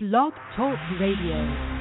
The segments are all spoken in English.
Blog Talk Radio.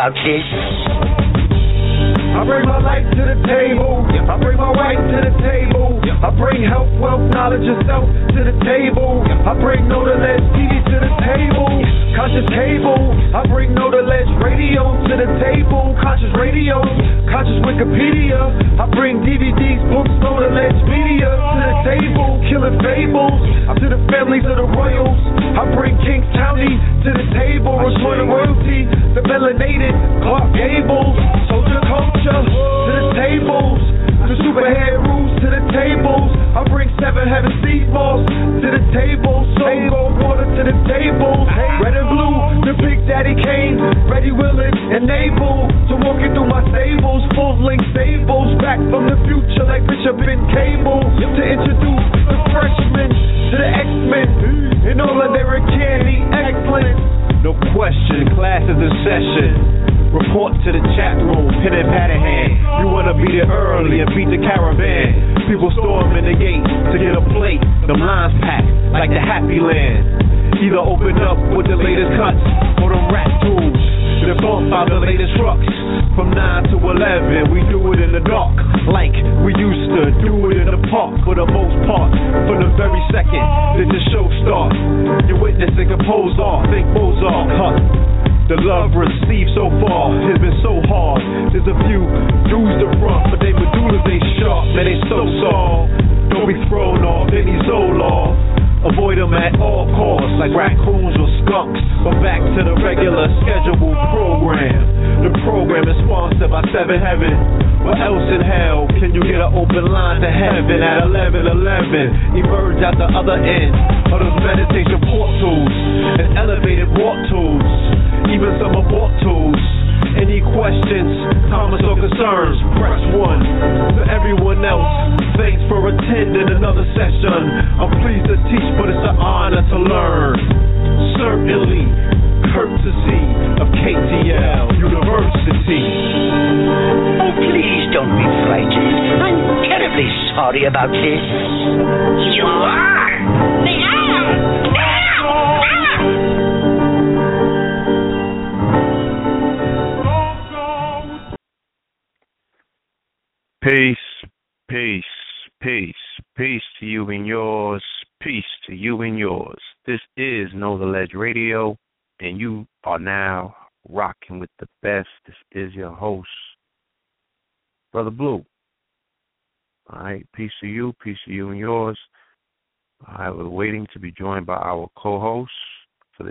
About this.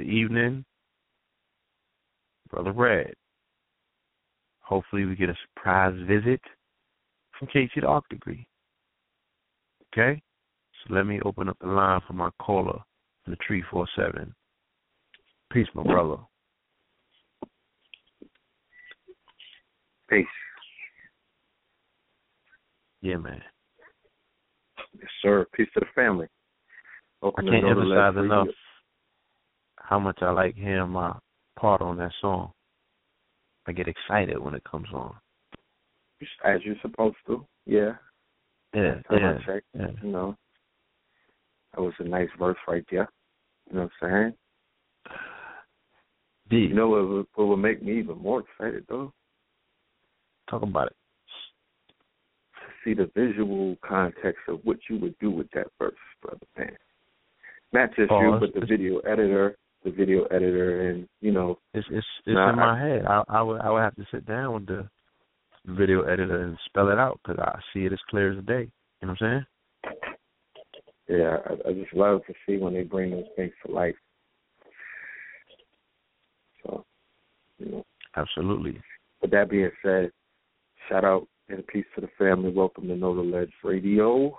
Evening, Brother Red. Hopefully, we get a surprise visit from Casey the Arc Degree. Okay? So let me open up the line for my caller in the 347. Peace, my brother. Peace. Yeah, man. Yes, sir. Peace to the family. I can't emphasize enough how much I like hearing my part on that song. I get excited when it comes on. As you're supposed to. Yeah. Yeah. Yeah. Check, yeah. You know. That was a nice verse right there. You know what I'm saying? Deep. You know what would, what would make me even more excited though? Talk about it. See the visual context of what you would do with that verse, brother man. Not just oh, you, but the video editor, the video editor, and you know, it's it's it's in my head. I, I would I would have to sit down with the video editor and spell it out because I see it as clear as day. You know what I'm saying? Yeah, I, I just love to see when they bring those things to life. So, you know. Absolutely. With that being said, shout out and peace to the family. Welcome to Know the Ledge Radio.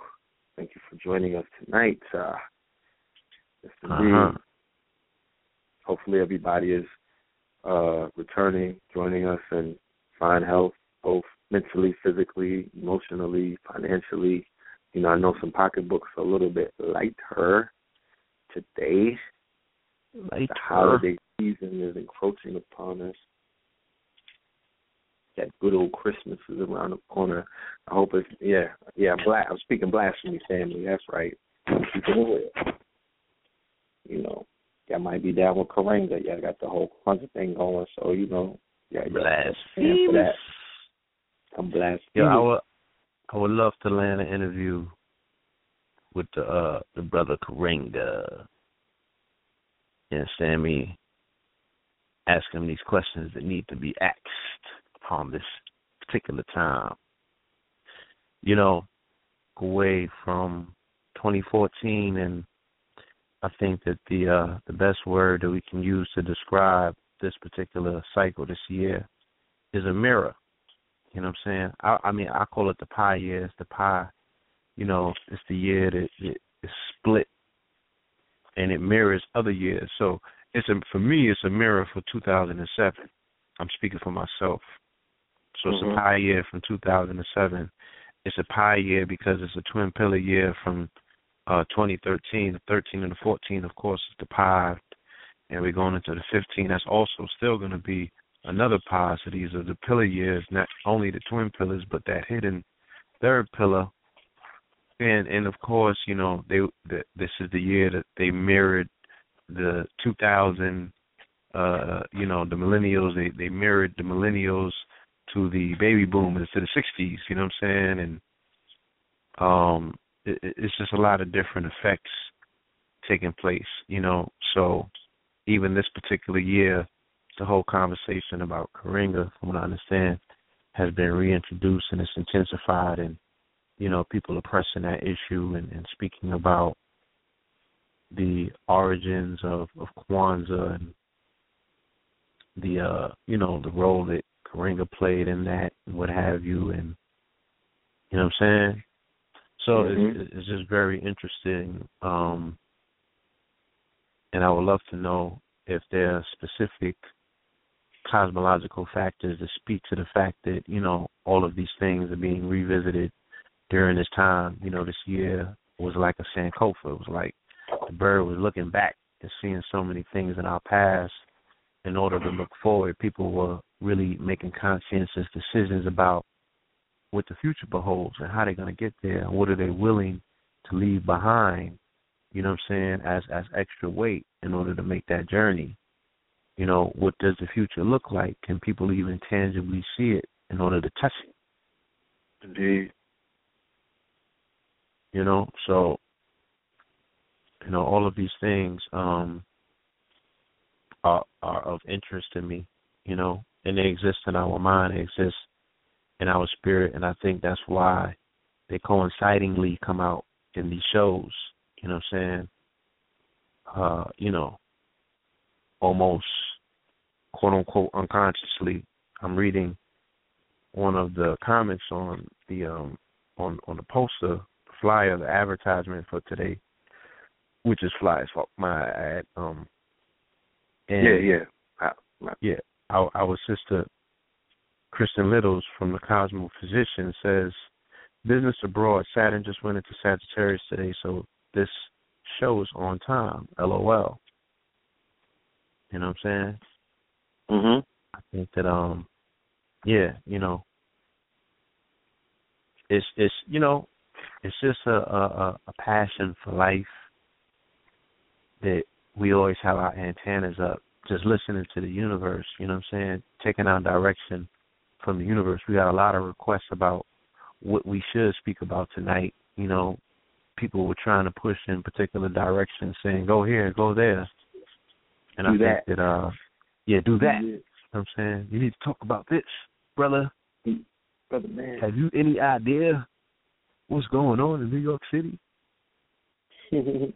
Thank you for joining us tonight. Uh, yes, uh-huh. Hopefully, everybody is uh, returning, joining us in fine health, both mentally, physically, emotionally, financially. You know, I know some pocketbooks are a little bit lighter today. Lighter. The holiday season is encroaching upon us. That good old Christmas is around the corner. I hope it's yeah, yeah. Bla- I'm speaking blasphemy, family. That's right. You know, y'all might be down with Karenga. Y'all got the whole Kwanzaa thing going, so you know, yeah, blasphemy. For that. I'm blasphemous. Yeah, I would, I would love to land an interview with the uh the brother Karenga and Sammy ask him these questions that need to be asked upon this particular time. You know, away from 2014, and I think that the uh, the best word that we can use to describe this particular cycle this year is a mirror. You know what I'm saying? I, I mean, I call it the pie year. It's the pie. You know, it's the year that it is split, and it mirrors other years. So it's a for me, it's a mirror for 2007. I'm speaking for myself. So it's mm-hmm. a pie year from 2007. It's a pie year because it's a twin pillar year from uh 2013. The 13 and the 14, of course, is the pie, and we're going into the 15. That's also still going to be another pie. So these are the pillar years, not only the twin pillars, but that hidden third pillar. And and of course, you know, they the, this is the year that they mirrored the 2000 uh you know the millennials they they mirrored the millennials to the baby boomers to the 60s you know what i'm saying and um it, it's just a lot of different effects taking place you know so even this particular year the whole conversation about Karenga, from what I understand, has been reintroduced and it's intensified and you know, people are pressing that issue and, and speaking about the origins of, of Kwanzaa and the uh you know, the role that Karenga played in that and what have you and you know what I'm saying? So mm-hmm. it's, it's just very interesting. Um and I would love to know if there are specific cosmological factors that speak to the fact that, you know, all of these things are being revisited during this time. You know, this year was like a Sankofa. It was like the bird was looking back and seeing so many things in our past in order to look forward. People were really making conscientious decisions about what the future beholds and how they're going to get there and what are they willing to leave behind, you know what I'm saying, as as extra weight in order to make that journey. You know, what does the future look like? Can people even tangibly see it in order to touch it? Indeed. You know, so you know all of these things um are are of interest to me. You know, and they exist in our mind, they exist in our spirit, and I think that's why they coincidingly come out in these shows. You know what I'm saying? Uh, you know, almost quote unquote unconsciously. I'm reading one of the comments on the um on on the poster flyer, the advertisement for today, which is fly as fuck my ad. Um and yeah, yeah. I, yeah. Our our sister Kristen Littles from the Cosmo Physician says Business Abroad Saturn just went into Sagittarius today, so this show is on time. LOL. You know what I'm saying? Mhm. I think that um yeah, you know it's it's you know, it's just a a, a passion for life that we always have our antennas up, just listening to the universe, you know what I'm saying? Taking our direction from the universe. We got a lot of requests about what we should speak about tonight. You know, people were trying to push in particular directions, saying go here, go there. And Do I that. think that uh yeah, do that. Yeah. You know what I'm saying? You need to talk about this, brother. Brother man. Have you any idea what's going on in New York City?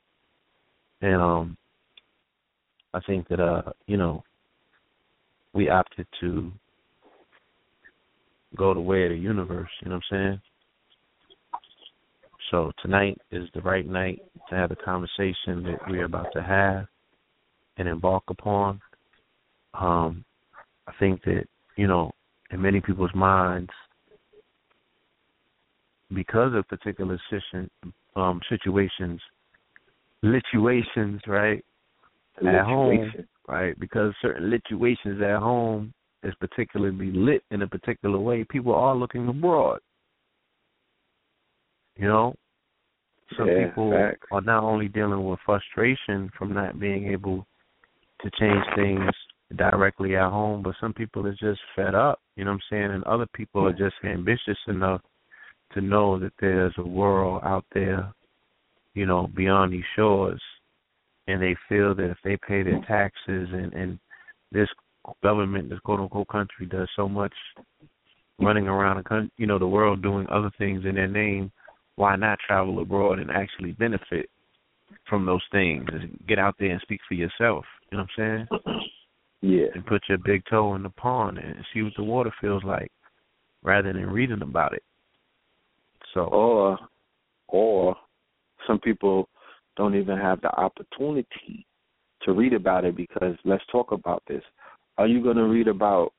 And um I think that uh, you know, we opted to go the way of the universe, you know what I'm saying? So tonight is the right night to have the conversation that we're about to have and embark upon. Um, I think that, you know, in many people's minds, because of particular situ- um, situations, situations, right? At home, right? Because certain situations at home is particularly lit in a particular way, people are looking abroad. You know? Some Yeah, people facts. are not only dealing with frustration from not being able to change things directly at home, but some people are just fed up, you know what I'm saying? And other people are just ambitious enough to know that there's a world out there, you know, beyond these shores and they feel that if they pay their taxes and, and this government, this quote unquote country does so much running around the country, you know, the world doing other things in their name, why not travel abroad and actually benefit from those things and get out there and speak for yourself, you know what I'm saying? Yeah. And put your big toe in the pond and see what the water feels like rather than reading about it. So Or or some people don't even have the opportunity to read about it because let's talk about this. Are you going to read about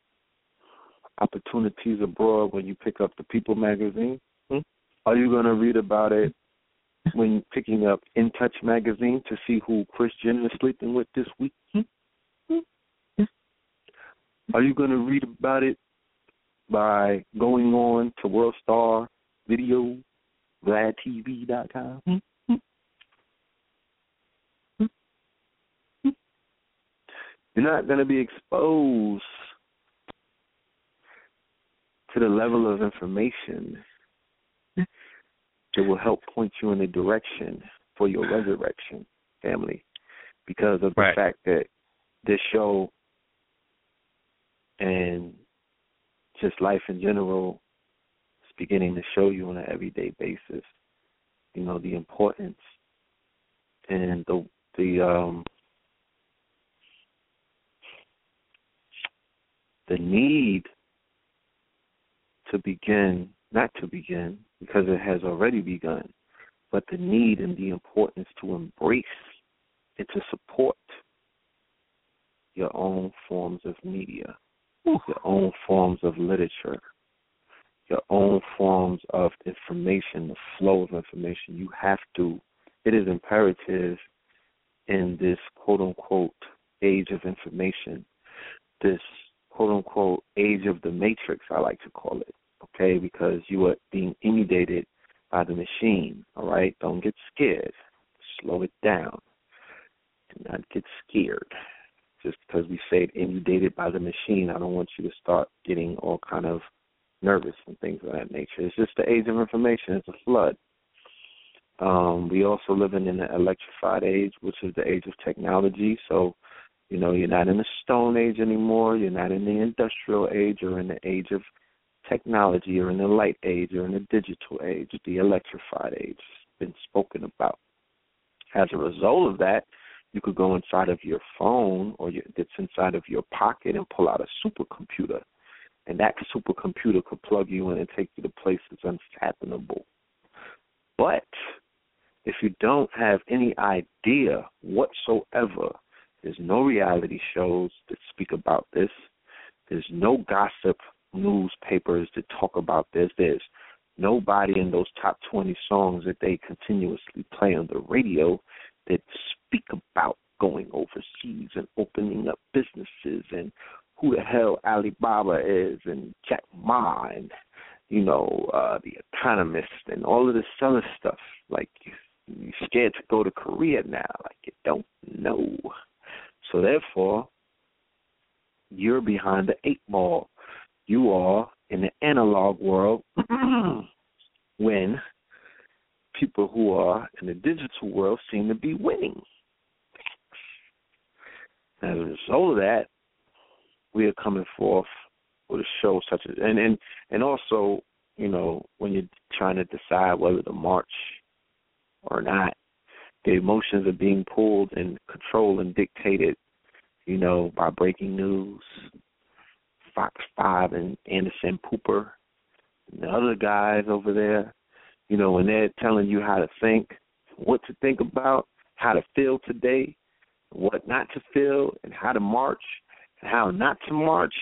opportunities abroad when you pick up the People magazine? Hmm? Are you going to read about it when picking up In Touch magazine to see who Kris Jenner is sleeping with this week? Hmm? Hmm? Are you going to read about it by going on to World Star Video, VladTV.com? You're not going to be exposed to the level of information that will help point you in a direction for your resurrection, family, because of the Right. fact that this show and just life in general is beginning to show you on an everyday basis, you know, the importance and the the um the need to begin, not to begin, because it has already begun, but the need and the importance to embrace and to support your own forms of media, your own forms of literature, your own forms of information, the flow of information. You have to, it is imperative in this quote unquote age of information, this quote unquote age of the matrix, I like to call it, okay, because you are being inundated by the machine, all right? Don't get scared. Slow it down. Do not get scared. Just because we say inundated by the machine, I don't want you to start getting all kind of nervous and things of that nature. It's just the age of information. It's a flood. Um, we also living in the electrified age, which is the age of technology. So, you know, you're not in the stone age anymore. You're not in the industrial age or in the age of technology or in the light age or in the digital age, the electrified age. It's been spoken about. As a result of that, you could go inside of your phone or your, that's inside of your pocket and pull out a supercomputer. And that supercomputer could plug you in and take you to places unfathomable. But if you don't have any idea whatsoever, there's no reality shows that speak about this. There's no gossip newspapers that talk about this. There's nobody in those top 20 songs that they continuously play on the radio that speak about going overseas and opening up businesses and who the hell Alibaba is and Jack Ma and you know uh the Economist and all of this other stuff. Like you're scared to go to Korea now, like you don't know. So therefore, you're behind the eight ball. You are in the analog world when people who are in the digital world seem to be winning. As a result of that, we are coming forth with a show such as and and and also, you know, when you're trying to decide whether to march or not, the emotions are being pulled and controlled and dictated, you know, by breaking news, Fox Five and Anderson Cooper, and the other guys over there you know, when they're telling you how to think, what to think about, how to feel today, what not to feel, and how to march, and how not to march.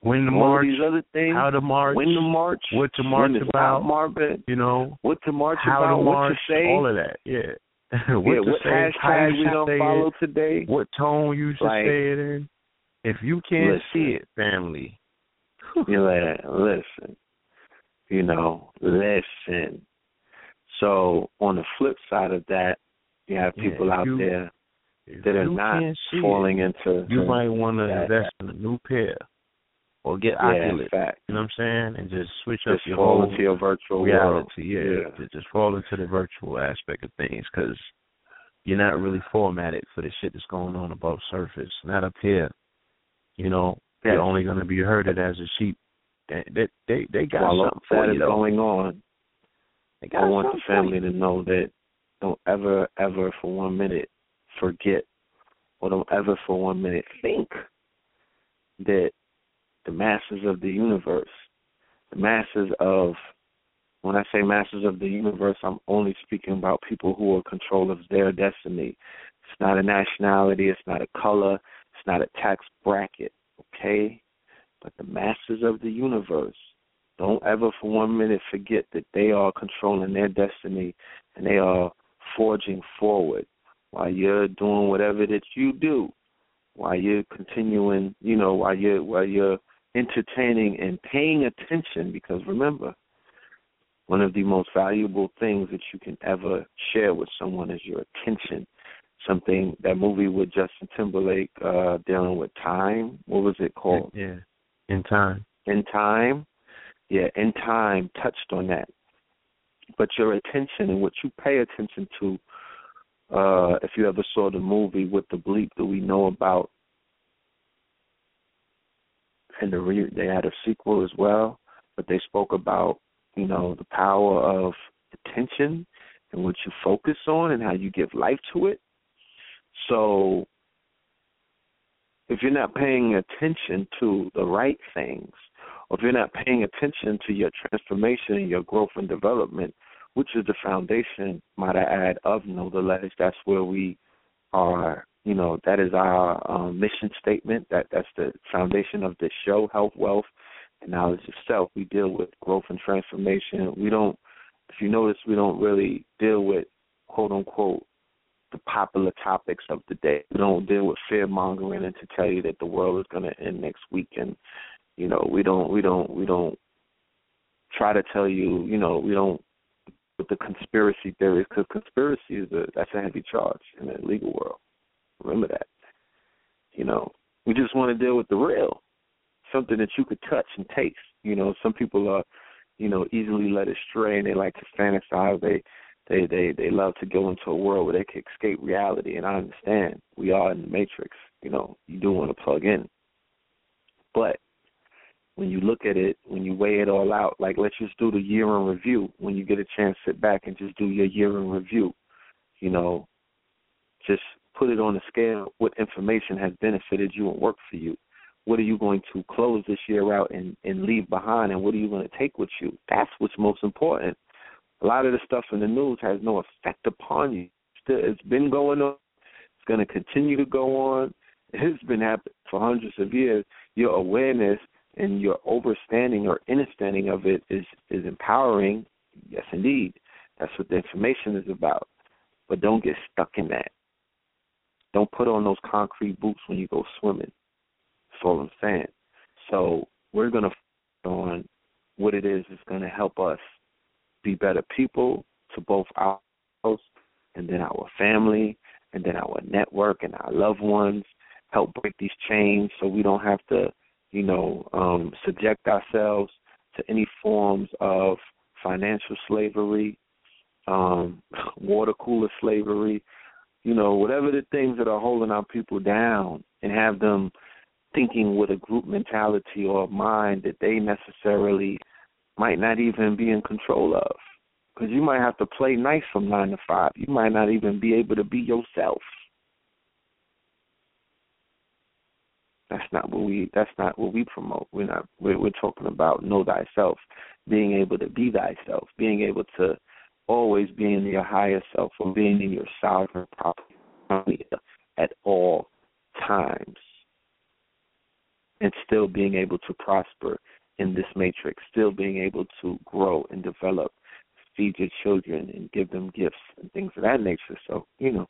When to march, these other things. how to march, when to march, what to march about, marching, you know, what to march how about, to what to say, all of that. Yeah. what yeah, to what hashtag we say follow it, today. what tone you should Like, say it in. If you can't listen. see it, family, You're like, listen, you know, listen. So on the flip side of that, you have people if out you- there that are not falling it, into you might want to invest in a new pair or get yeah, Oculus. fact. You know what I'm saying? And just switch up your fall whole into your virtual reality. world. Yeah, to just fall into the virtual aspect of things because you're not really formatted for the shit that's going on above surface. Not up here. You know, Yes. you're only going to be herded as a sheep. They they they, they got While something for that you is though. going on, They got I want the for you. family to know that don't ever, ever for one minute forget or don't ever for one minute think that the masses of the universe, the masses of, when I say masses of the universe, I'm only speaking about people who are in control of their destiny. It's not a nationality, it's not a color, it's not a tax bracket, okay? But the masses of the universe, don't ever for one minute forget that they are controlling their destiny and they are forging forward while you're doing whatever that you do, while you're continuing, you know, while you're while you're entertaining and paying attention because remember, one of the most valuable things that you can ever share with someone is your attention. Something that movie with Justin Timberlake uh dealing with time. What was it called? Yeah, in time. in time, yeah, in time touched on that. But your attention and what you pay attention to, uh, if you ever saw the movie with the bleep that we know about, and the re- they had a sequel as well, but they spoke about, you know, the power of attention and what you focus on and how you give life to it. So if you're not paying attention to the right things, or if you're not paying attention to your transformation and your growth and development, which is the foundation, might I add, of Know the Ledge, that's where we are, you know, that is our um, mission statement. That That's the foundation of this show, Health, Wealth, and Knowledge of Self. We deal with growth and transformation. We don't, if you notice, we don't really deal with, quote unquote, the popular topics of the day. We don't deal with fear mongering and to tell you that the world is going to end next week. And you know, we don't, we don't, we don't try to tell you, you know, we don't with the conspiracy theories because conspiracy is a that's a heavy charge in the legal world. Remember that. You know, we just want to deal with the real, something that you could touch and taste. You know, some people are, you know, easily led astray and they like to fantasize. They they they they love to go into a world where they can escape reality and I understand. We are in the matrix, you know, you do want to plug in. But when you look at it, when you weigh it all out, like let's just do the year in review. When you get a chance, sit back and just do your year in review. You know, just put it on the scale. What information has benefited you and worked for you? What are you going to close this year out and, and leave behind, and what are you going to take with you? That's what's most important. A lot of the stuff in the news has no effect upon you. It's been going on. It's going to continue to go on. It's been happening for hundreds of years. Your awareness and your overstanding or understanding of it is is empowering. Yes, indeed. That's what the information is about. But don't get stuck in that. Don't put on those concrete boots when you go swimming. That's all I'm saying. So we're gonna on what it is is gonna help us be better people to both our house and then our family and then our network and our loved ones. Help break these chains so we don't have to you know, um, subject ourselves to any forms of financial slavery, um, water cooler slavery, you know, whatever the things that are holding our people down and have them thinking with a group mentality or a mind that they necessarily might not even be in control of. Because you might have to play nice from nine to five. You might not even be able to be yourself. That's not what we. That's not what we promote. We're not. We're, we're talking about know thyself, being able to be thyself, being able to always being in your higher self or being in your sovereign property at all times, and still being able to prosper in this matrix, still being able to grow and develop, feed your children and give them gifts and things of that nature. So you know,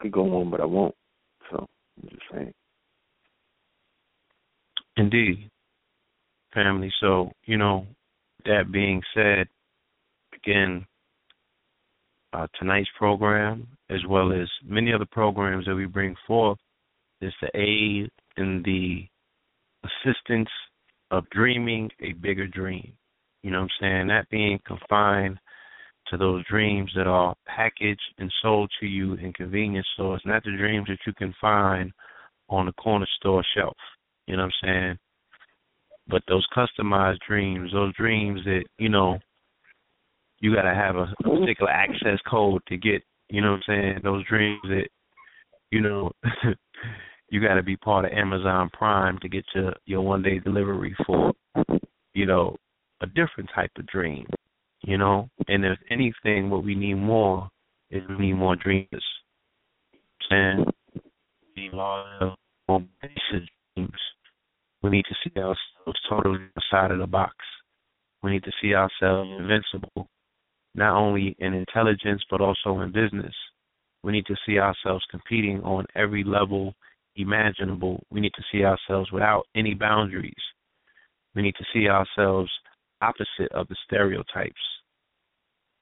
could go on, but I won't. So I'm just saying. Indeed, family. So, you know, that being said, again, uh, tonight's program, as well as many other programs that we bring forth, is to aid in the assistance of dreaming a bigger dream. You know what I'm saying? That being confined to those dreams that are packaged and sold to you in convenience stores, not the dreams that you can find on the corner store shelf. You know what I'm saying? But those customized dreams, those dreams that, you know, you gotta have a mm-hmm. particular access code to get, you know what I'm saying, those dreams that, you know, you gotta be part of Amazon Prime to get your your one day delivery for, you know, a different type of dream. You know? And if anything what we need more is we need more dreamers. And we need more basic dreams we need to see ourselves totally outside of the box. We need to see ourselves invincible, not only in intelligence, but also in business. We need to see ourselves competing on every level imaginable. We need to see ourselves without any boundaries. We need to see ourselves opposite of the stereotypes.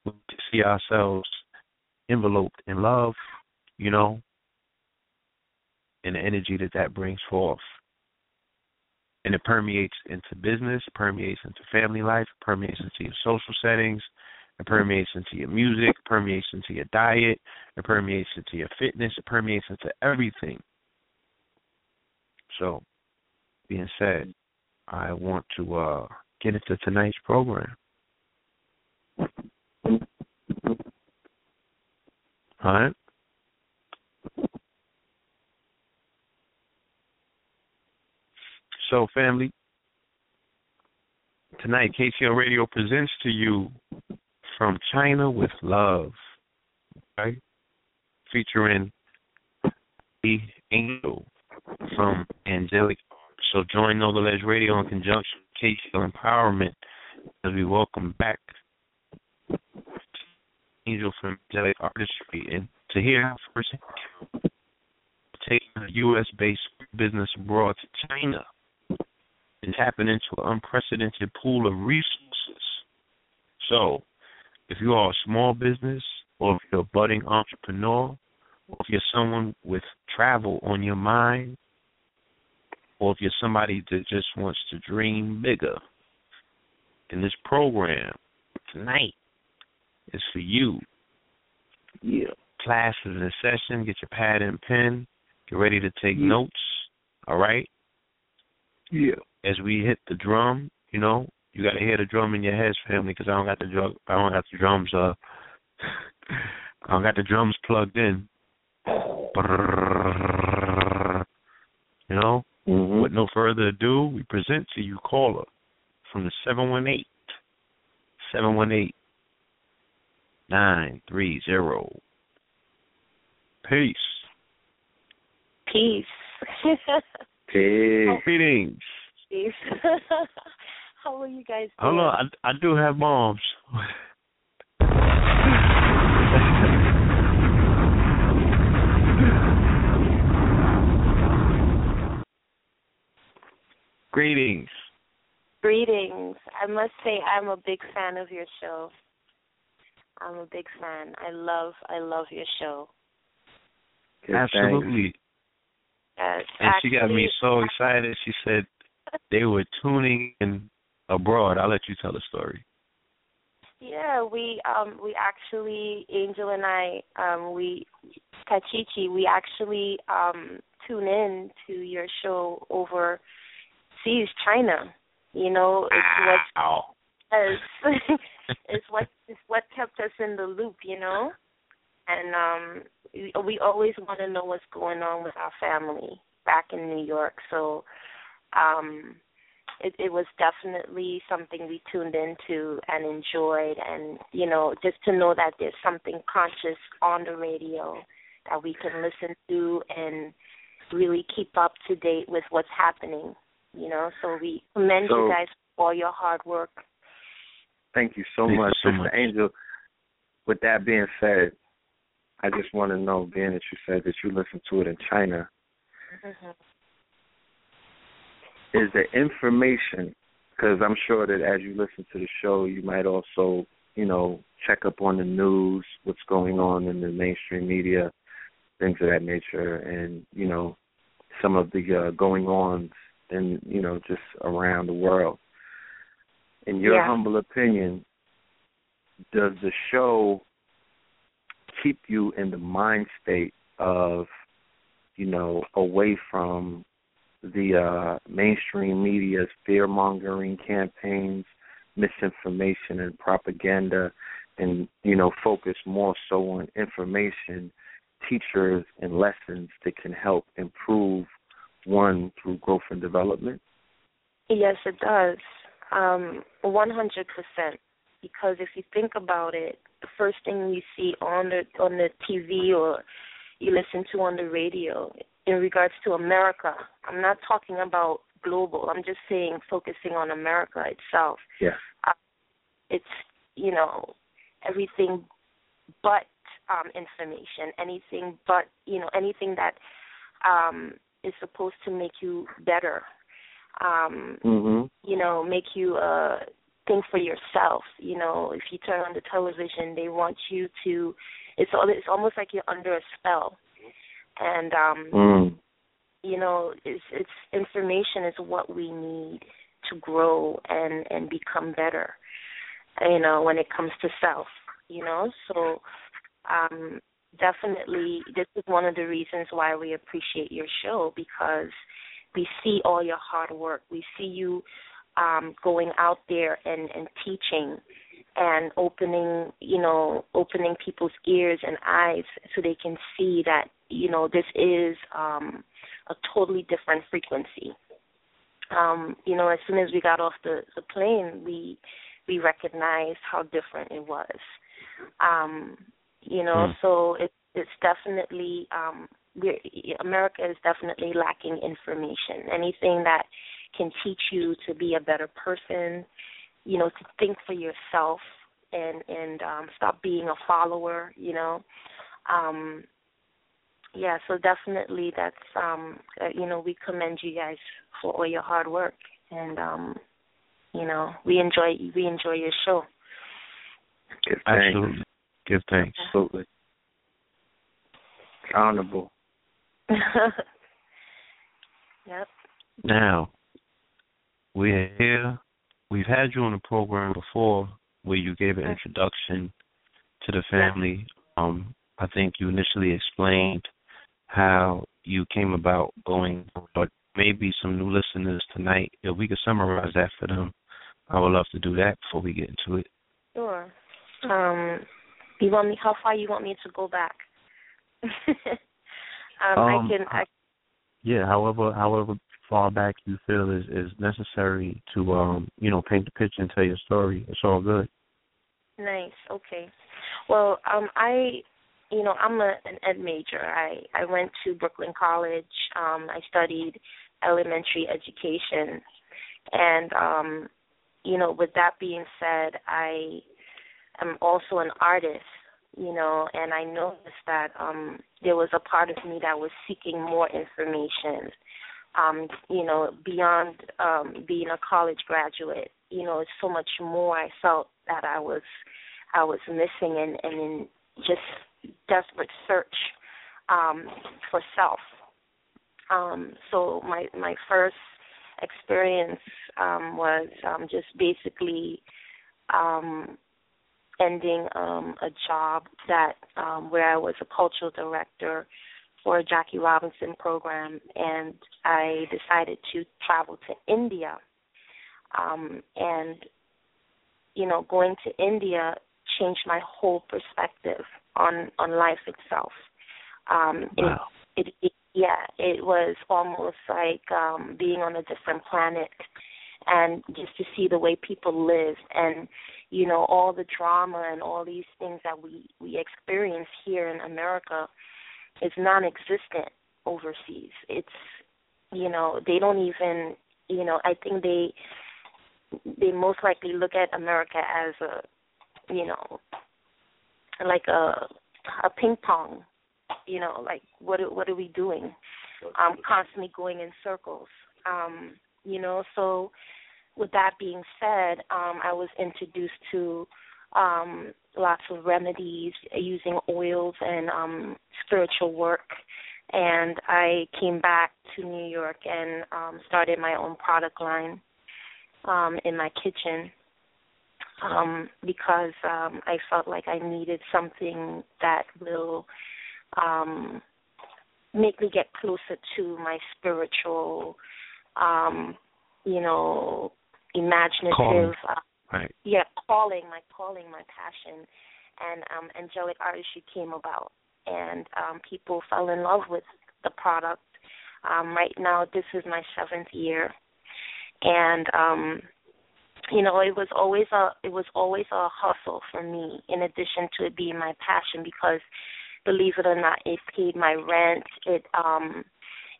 We need to see ourselves enveloped in love, you know, and the energy that that brings forth and it permeates into business, permeates into family life, permeates into your social settings, it permeates into your music, permeates into your diet, it permeates into your fitness, it permeates into everything. So, being said, I want to uh, get into tonight's program. All right. So, family, tonight KTL Radio presents to you From China with Love, right? Featuring the angel from Angelic. So join Know the Ledge Radio in conjunction with KTL Empowerment as we welcome back Angel from Angelic Artistry and to hear how first taking a U.S. based business abroad to China and tapping into an unprecedented pool of resources. So, if you are a small business, or if you're a budding entrepreneur, or if you're someone with travel on your mind, or if you're somebody that just wants to dream bigger, in this program tonight is for you. Yeah. Class is in session. Get your pad and pen. Get ready to take Yeah. notes. All right. Yeah. As we hit the drum, you know, you got to hear the drum in your heads, family, because I don't got the drum. I don't got the drums. Uh, I don't got the drums plugged in. You know. Mm-hmm. With no further ado, we present to you caller from the 718 718 930. Peace. Peace. Peace. Greetings. Peace. How are you guys doing? Hold on, I, I do have moms. Greetings. Greetings. I must say I'm a big fan of your show. I'm a big fan. I love I love your show. Good. Absolutely. Yes, And she got me so excited. She said they were tuning in abroad. I'll let you tell the story. Yeah, we um we actually Angel and I um we Tachichi we actually um tune in to your show overseas China. You know, it's what. Yes. it's what it's what kept us in the loop, you know. And um we, we always want to know what's going on with our family back in New York. So um it it was definitely something we tuned into and enjoyed and you know just to know that there's something conscious on the radio that we can listen to and really keep up to date with what's happening you know so we commend So- you guys for all your hard work Thank you so Thank you much, so Sister much. Angel. With that being said, I just want to know, being that you said that you listened to it in China, Mhm. Is the information because I'm sure that as you listen to the show, you might also, you know, check up on the news, what's going on in the mainstream media, things of that nature, and you know, some of the uh, going ons and you know just around the world. In your Yeah. humble opinion, does the show keep you in the mind state of, you know, away from the uh, mainstream media's fear mongering campaigns, misinformation and propaganda, and you know focus more so on information, teachers, and lessons that can help improve one through growth and development. Yes, it does. Um, 100%. Because if you think about it, the first thing you see on the on the TV or you listen to on the radio in regards to America, I'm not talking about global. I'm just saying focusing on America itself. Yeah. Uh, it's you know everything but um, information, anything but you know anything that um, is supposed to make you better. Um, Mhm. you know, make you uh think for yourself. You know, if you turn on the television, they want you to. It's all. It's almost like you're under a spell, and um, Mm. you know, it's it's information is what we need to grow and and become better. You know, when it comes to self. You know, so um definitely this is one of the reasons why we appreciate your show because we see all your hard work. We see you um, going out there and, and teaching and opening, you know, opening people's ears and eyes so they can see that, you know, this is um, a totally different frequency. Um, you know, as soon as we got off the, the plane, we we recognized how different it was. Um, you know, Hmm. so it, it's definitely um, we're, America is definitely lacking information. Anything that can teach you to be a better person, you know, to think for yourself and and um, stop being a follower. You know, um, yeah. So definitely, that's um, uh, you know, we commend you guys for all your hard work, and um, you know, we enjoy we enjoy your show. Give thanks. Absolutely. Give thanks. Absolutely. Honorable. yep. Now, we're here. We've had you on the program before where you gave an introduction to the family. Um, I think you initially explained how you came about going, but maybe some new listeners tonight, if we could summarize that for them, I would love to do that before we get into it. Sure. Um, you want me? How far you want me to go back? um, um, I can. I, yeah, however, however far back you feel is is necessary to um, you know, paint the picture and tell your story. It's all good. Nice. Okay. Well, um, I, you know, I'm a, an ed major. I I went to Brooklyn College. Um, I studied elementary education, and um, you know, with that being said, I am also an artist. You know, and I noticed that um, there was a part of me that was seeking more information. Um, you know, beyond um, being a college graduate, you know, it's so much more I felt that I was I was missing and, and in just desperate search um, for self. Um, so my my first experience um, was um, just basically um, ending um, a job that um, where I was a cultural director for a Jackie Robinson program, and I decided to travel to India. Um, and you know, going to India changed my whole perspective on on life itself. Um, wow. It, it, it yeah, it was almost like um being on a different planet and just to see the way people live and you know all the drama and all these things that we we experience here in America is non-existent overseas. It's you know they don't even you know I think they they most likely look at America as a you know like a a ping pong you know like what what are we doing? Um constantly going in circles. Um you know so with that being said um i was introduced to um lots of remedies using oils and um spiritual work. And i came back to new york and um started my own product line um in my kitchen um because um i felt like i needed something that will um make me get closer to my spiritual um you know imaginative Calling. uh, Right. yeah calling my calling my passion and um angelic artistry came about and um people fell in love with the product um right now this is my seventh year and um you know it was always a it was always a hustle for me in addition to it being my passion because believe it or not it paid my rent it um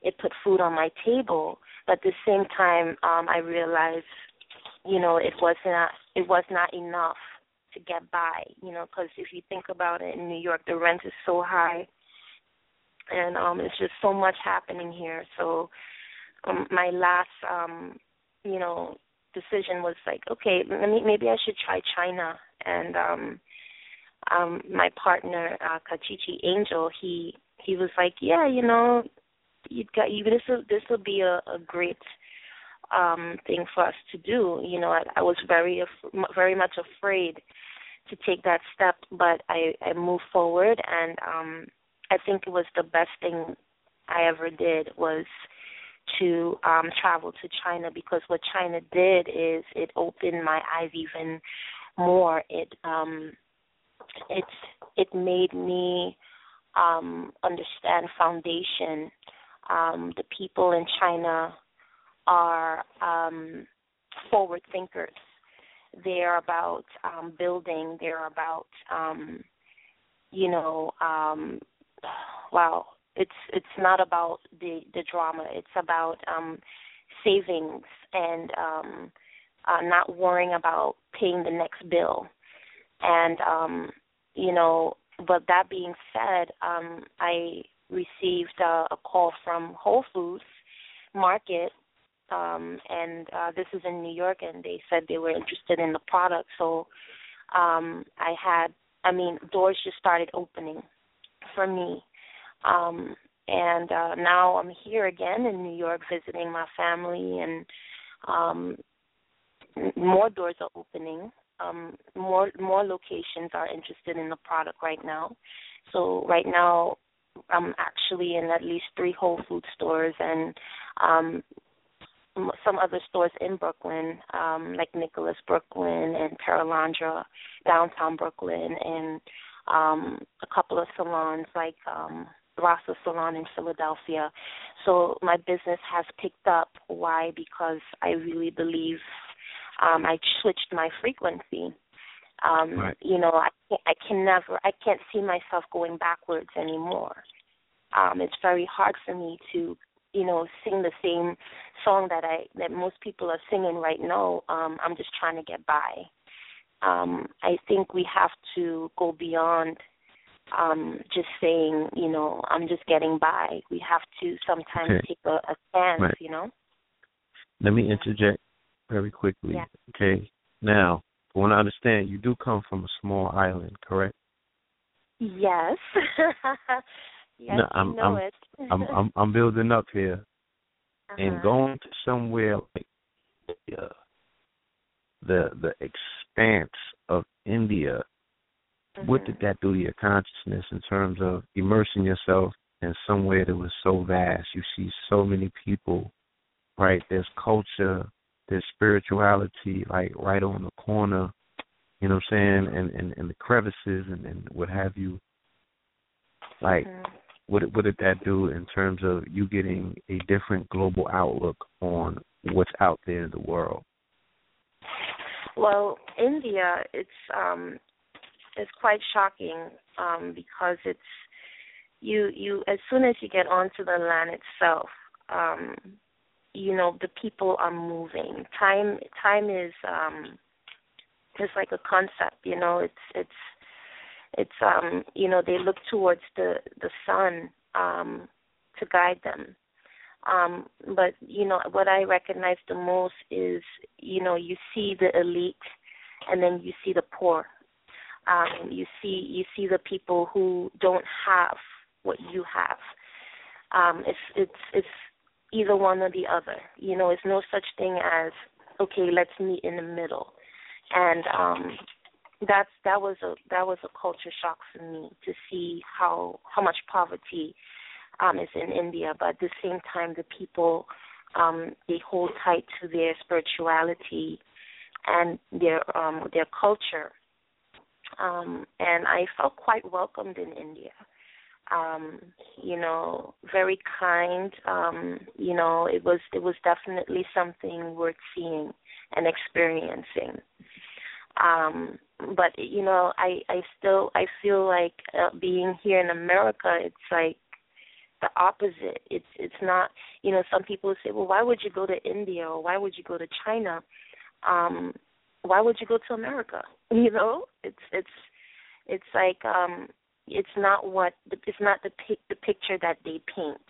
it put food on my table. But at the same time um i realized you know it was not it was not enough to get by you know because if you think about it in new york the rent is so high and um it's just so much happening here. So um my last um you know decision was like okay maybe i should try china. And um um my partner uh kachichi angel he he was like yeah you know you got you this will this will be a, a great um thing for us to do. You know i, I was very af- very much afraid to take that step but i i moved forward. And um i think it was the best thing i ever did was to um travel to china because what china did is it opened my eyes even more it um it it made me um understand foundation um the people in china are um, forward thinkers. They're about um, building. They're about, um, you know, um, well, it's it's not about the the drama. It's about um, savings and um, uh, not worrying about paying the next bill. And um, you know, but that being said, um, I received a, a call from Whole Foods Market um and uh this is in New York and they said they were interested in the product so um I had I mean doors just started opening for me um and uh now I'm here again in New York visiting my family and um more doors are opening. Um more more locations are interested in the product right now. So right now I'm actually in at least 3 Whole Food stores and um some other stores in Brooklyn, um, like Nicholas Brooklyn and Perelandra, downtown Brooklyn, and um, a couple of salons like um, Rasa Salon in Philadelphia. So my business has picked up. Why? Because I really believe um, I switched my frequency. Um, right. You know, I I can never, I can't see myself going backwards anymore. Um, it's very hard for me to you know sing the same song that I that most people are singing right now. Um, I'm just trying to get by. Um, I think we have to go beyond um, just saying, you know, I'm just getting by. We have to sometimes Okay. take a, a stance, Right. you know. Let me interject very quickly. Yeah. Okay. Now, what I understand, you do come from a small island, correct? Yes. yes, No, I'm- you know I'm- it. I'm I'm I'm building up here and Uh-huh. going to somewhere like uh, the the expanse of India. What Mhm. did that do to your consciousness in terms of immersing yourself in somewhere that was so vast? You see so many people, right? There's culture, there's spirituality, like right on the corner. You know what I'm saying? And and, and the crevices and, and what have you. Like Mhm. what what did that do in terms of you getting a different global outlook on what's out there in the world? Well, India, it's um, it's quite shocking um, because it's you you as soon as you get onto the land itself, um, you know the people are moving. Time time is um, is like a concept. You know, it's it's it's um you know they look towards the the sun um, to guide them. Um, but you know what I recognize the most is you know you see the elite, and then you see the poor. Um, you see you see the people who don't have what you have. Um, it's it's it's either one or the other. You know, it's no such thing as okay, let's meet in the middle. And um, that's that was a that was a culture shock for me to see how how much poverty um, is in India, but at the same time, the people um, they hold tight to their spirituality and their um, their culture. Um, and I felt quite welcomed in India. Um, you know, very kind. Um, you know, it was it was definitely something worth seeing and experiencing. Um, but you know, I I still I feel like uh, being here in America, it's like the opposite. It's it's not you know, some people say, Well why would you go to India or why would you go to China? Um, why would you go to America? You know? It's it's it's like um it's not what it's not the pic, the picture that they paint.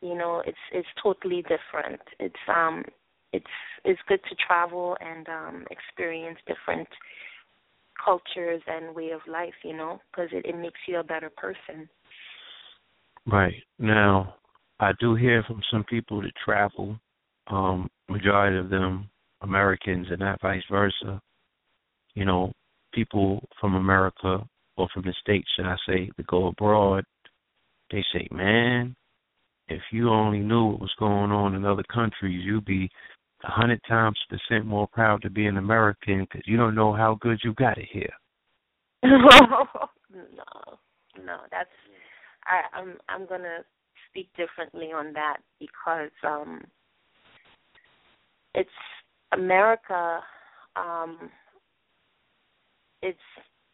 You know, it's it's totally different. It's um it's it's good to travel and um experience different cultures and way of life, you know, because it, it makes you a better person. Right. Now, I do hear from some people that travel, um, majority of them Americans and not vice versa. You know, people from America or from the States, should I say, that go abroad, they say, man, if you only knew what was going on in other countries, you'd be a hundred times percent more proud to be an American because you don't know how good you got it here. no, no, that's I, I'm I'm gonna speak differently on that because um it's America um it's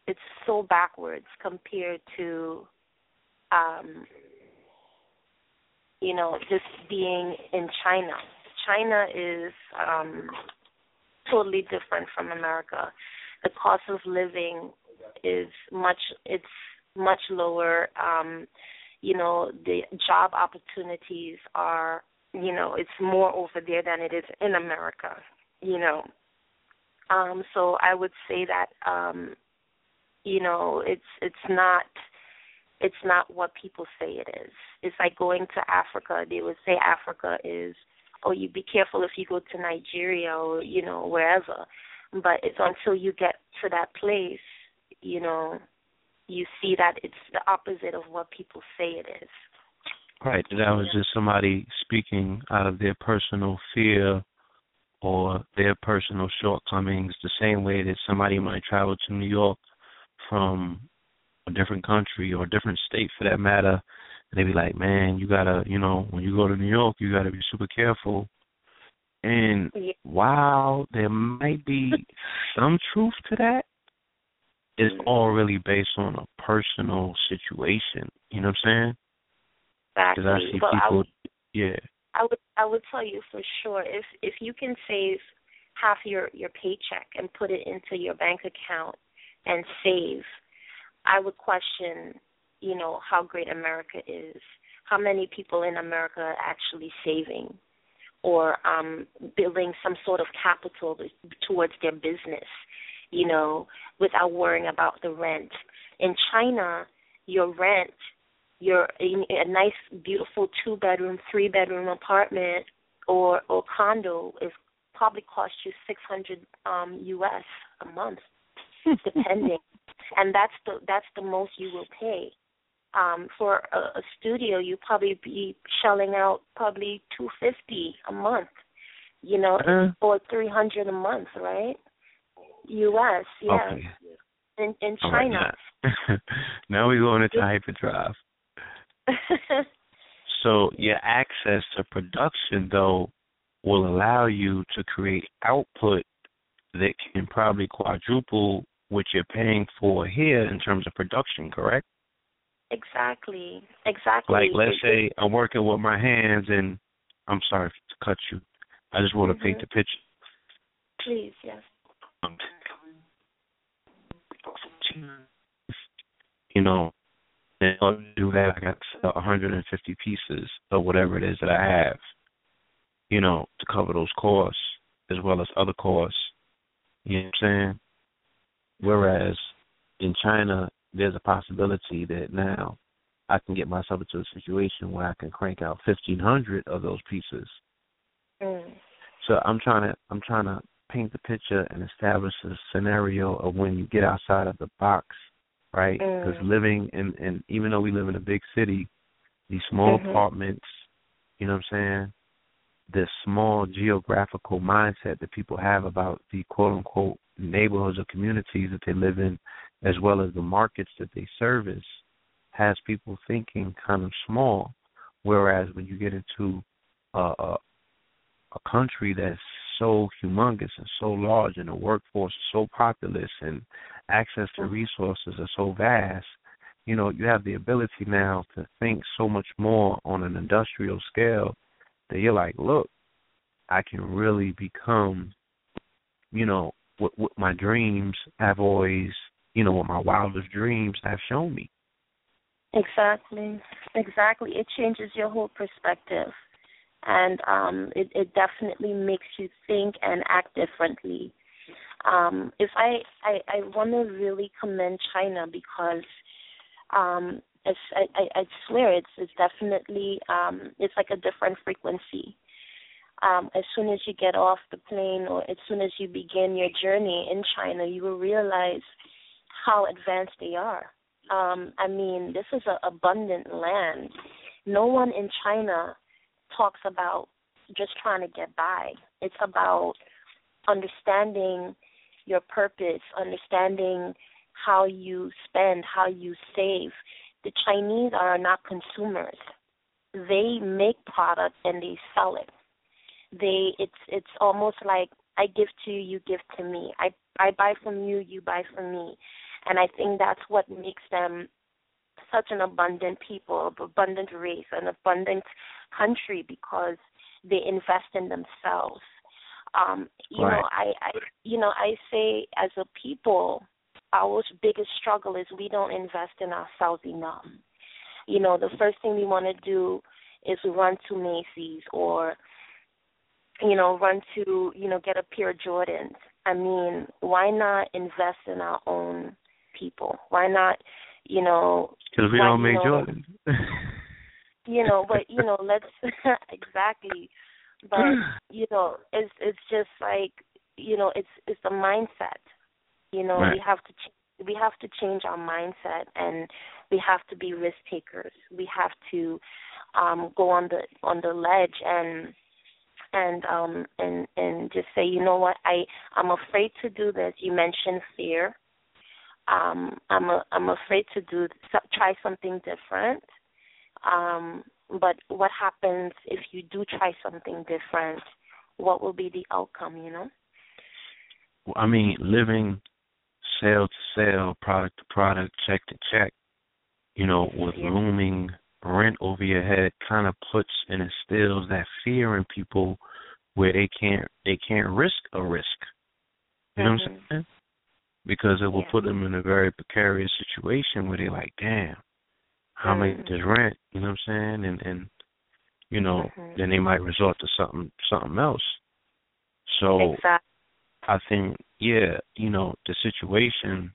it's so backwards compared to um you know just being in China. China is um totally different from America. The cost of living is much it's much lower um you know the job opportunities are you know it's more over there than it is in America you know um so I would say that um you know it's it's not it's not what people say it is. It's like going to Africa. They would say Africa is, oh, you be careful if you go to Nigeria or you know wherever. But it's until you get to that place, you know, you see that it's the opposite of what people say it is. Right. That was just somebody speaking out of their personal fear or their personal shortcomings, the same way that somebody might travel to New York from a different country or a different state for that matter, and they be like, Man, you gotta you know, when you go to New York you gotta be super careful and Yeah. while there might be some truth to that, it's mm-hmm. all really based on a personal situation. You know what I'm saying? Exactly. I see I people, would, yeah, I would I would tell you for sure if if you can save half your your paycheck and put it into your bank account and save, I would question, you know, how great America is. How many people in America are actually saving or um building some sort of capital towards their business, you know, without worrying about the rent. In China, your rent your a nice beautiful two bedroom three bedroom apartment or or condo is probably cost you six hundred um us a month depending. And that's the that's the most you will pay. Um for a, a studio you probably be shelling out probably two fifty a month you know Uh, or three hundred a month right? Us yeah. Okay. in in All right, china. now, now we're going into hyperdrive. So your access to production, though, will allow you to create output that can probably quadruple what you're paying for here in terms of production, correct? exactly exactly Like, let's say I'm working with my hands, and I'm sorry to cut you. I just want to paint mm-hmm. the picture. Please, yes. Um, you know, in order to do that, I got to sell 150 pieces of whatever it is that I have, you know, to cover those costs as well as other costs. You know what I'm saying? Whereas in China, there's a possibility that now I can get myself into a situation where I can crank out 1,500 of those pieces. Mm. So I'm trying to I'm trying to paint the picture and establish a scenario of when you get outside of the box, right? Because Mm. living in and even though we live in a big city, these small Mhm. apartments, you know what I'm saying? The small geographical mindset that people have about the quote unquote neighborhoods or communities that they live in, as well as the markets that they service, has people thinking kind of small. Whereas when you get into uh, a a country that's so humongous and so large and the workforce is so populous and access to mm-hmm. resources are so vast, you know, you have the ability now to think so much more on an industrial scale that you're like, look, I can really become, you know, what what my dreams have always, you know, what my wildest dreams have shown me. Exactly. Exactly. It changes your whole perspective. And um it, it definitely makes you think and act differently. Um if I I, I wanna really commend China because um it's, I, I I swear it's it's definitely um it's like a different frequency. Um, as soon as you get off the plane or as soon as you begin your journey in China, you will realize how advanced they are. Um, I mean, this is an abundant land. No one in China talks about just trying to get by. It's about understanding your purpose, understanding how you spend, how you save. The Chinese are not consumers. They make product and they sell it. They it's it's almost like I give to you, you give to me. I I buy from you, you buy from me. And I think that's what makes them such an abundant people, abundant race, an abundant country because they invest in themselves. Um, you Right. know, I, I you know, I say as a people, our biggest struggle is we don't invest in ourselves enough. You know, the first thing we want to do is run to Macy's or you know, run to, you know, get a pair of Jordans. I mean, why not invest in our own people? Why not You know, because we why- don't make know, Jordan. you know but you know let's exactly but you know it's it's just like you know it's it's the mindset you know Right. we have to ch- we have to change our mindset and we have to be risk takers. We have to um go on the on the ledge and and um and and just say you know what? I i'm afraid to do this. You mentioned fear. Um i'm a, i'm afraid to do try something different um, but what happens if you do try something different? What will be the outcome, you know? I mean, living sale to sale, product to product, check to check, you know, with Yeah. looming rent over your head kind of puts and instills that fear in people where they can't they can't risk a risk. You know what I'm Mhm. saying? Because it will Yeah. put them in a very precarious situation where they're like, damn, how am I Mhm. this rent? You know what I'm saying? And and you know, Mhm. then they might resort to something something else. So Exactly. I think, yeah, you know, the situation,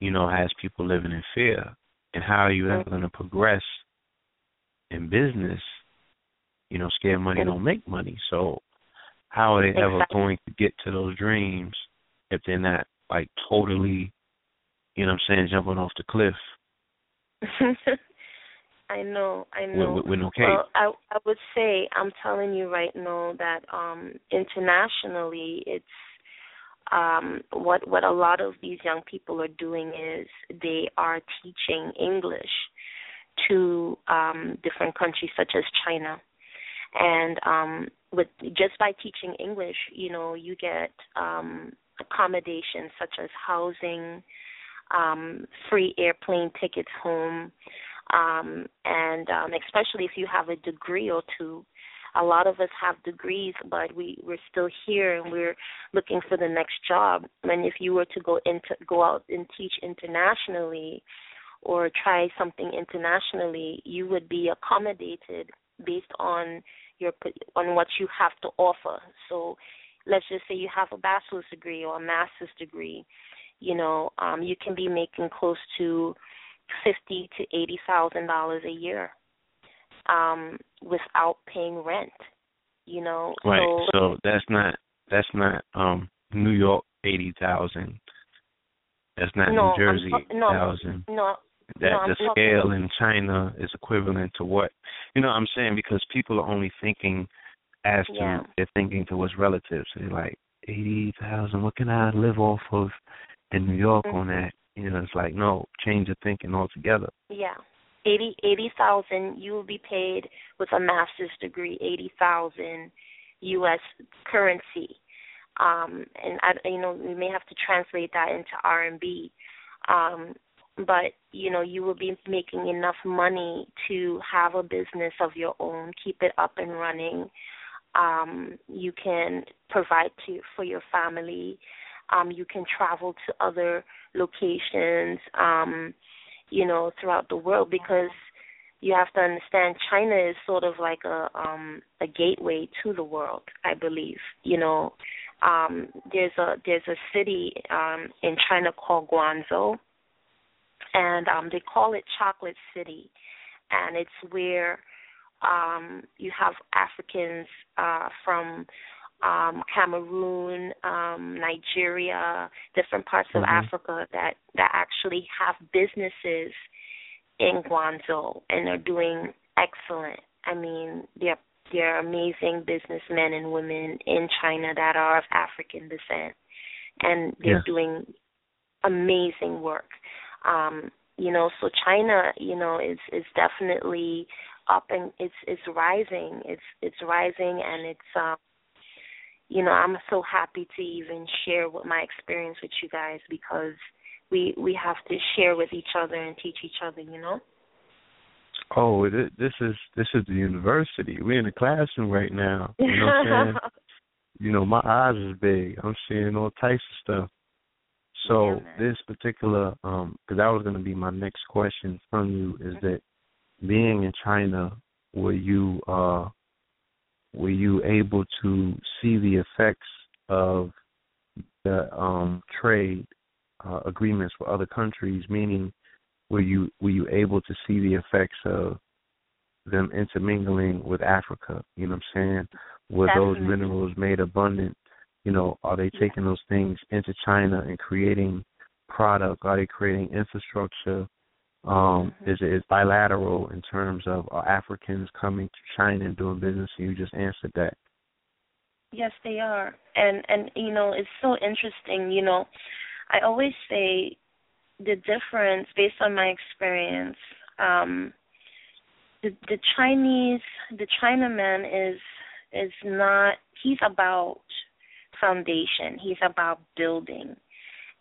you know, has people living in fear. And how are you ever Mhm. going to progress in business? You know, scared money don't make money. So how are they ever going to get to those dreams if they're not like totally, you know what I'm saying, jumping off the cliff I know, I know. with no cape? Well, I I would say I'm telling you right now that um internationally it's um what what a lot of these young people are doing is they are teaching English to um different countries such as China. And um with just by teaching English, you know, you get um accommodations such as housing, um free airplane tickets home, um, and um, especially if you have a degree or two. A lot of us have degrees, but we we're still here and we're looking for the next job. And if you were to go into go out and teach internationally, or try something internationally, you would be accommodated based on your on what you have to offer. So, let's just say you have a bachelor's degree or a master's degree. You know, um, you can be making close to fifty to eighty thousand dollars a year um without paying rent you know Right. so, So that's not that's not um New York eighty thousand. That's not No, New I'm Jersey talk- no. thousand. no that No, I'm the talking- scale in China is equivalent to what you know what I'm saying because people are only thinking as to Yeah. they're thinking to what's relative. So they're like eighty thousand, what can I live off of in New York on Mhm. that? You know, it's like no, change of thinking altogether. yeah eighty eighty thousand you will be paid with a master's degree eighty thousand us currency um and i you know we may have to translate that into rmb um but you know you will be making enough money to have a business of your own keep it up and running um you can provide to for your family um you can travel to other locations um you know throughout the world because you have to understand China is sort of like a um a gateway to the world I believe you know. Um there's a there's a city um in China called Guangzhou and um they call it chocolate city and it's where um you have Africans uh from um Cameroon, um Nigeria, different parts of Mhm. Africa that that actually have businesses in Guangzhou and are doing excellent. I mean, they're they're amazing businessmen and women in China that are of African descent and they're Yeah. doing amazing work. Um, you know, so China, you know, is is definitely up and it's it's rising. It's it's rising and it's um you know, I'm so happy to even share what my experience with you guys because we we have to share with each other and teach each other, you know. Oh, this is this is the university. We're in the classroom right now. You know what I'm saying? you know, my eyes is big. I'm seeing all types of stuff. So Yeah, this particular, um, because that was going to be my next question from you, is that being in China, were you uh, were you able to see the effects of the um, trade uh, agreements with other countries? Meaning, were you were you able to see the effects of them intermingling with Africa? You know what I'm saying? Were Definitely. those minerals made abundant? You know, are they taking those things into China and creating product? Are they creating infrastructure? Um. Is is bilateral in terms of are Africans coming to China and doing business? You just answered that. Yes, they are. And and you know, it's so interesting, you know. I always say the difference based on my experience, um the the Chinese the Chinaman is is not he's about foundation. He's about building.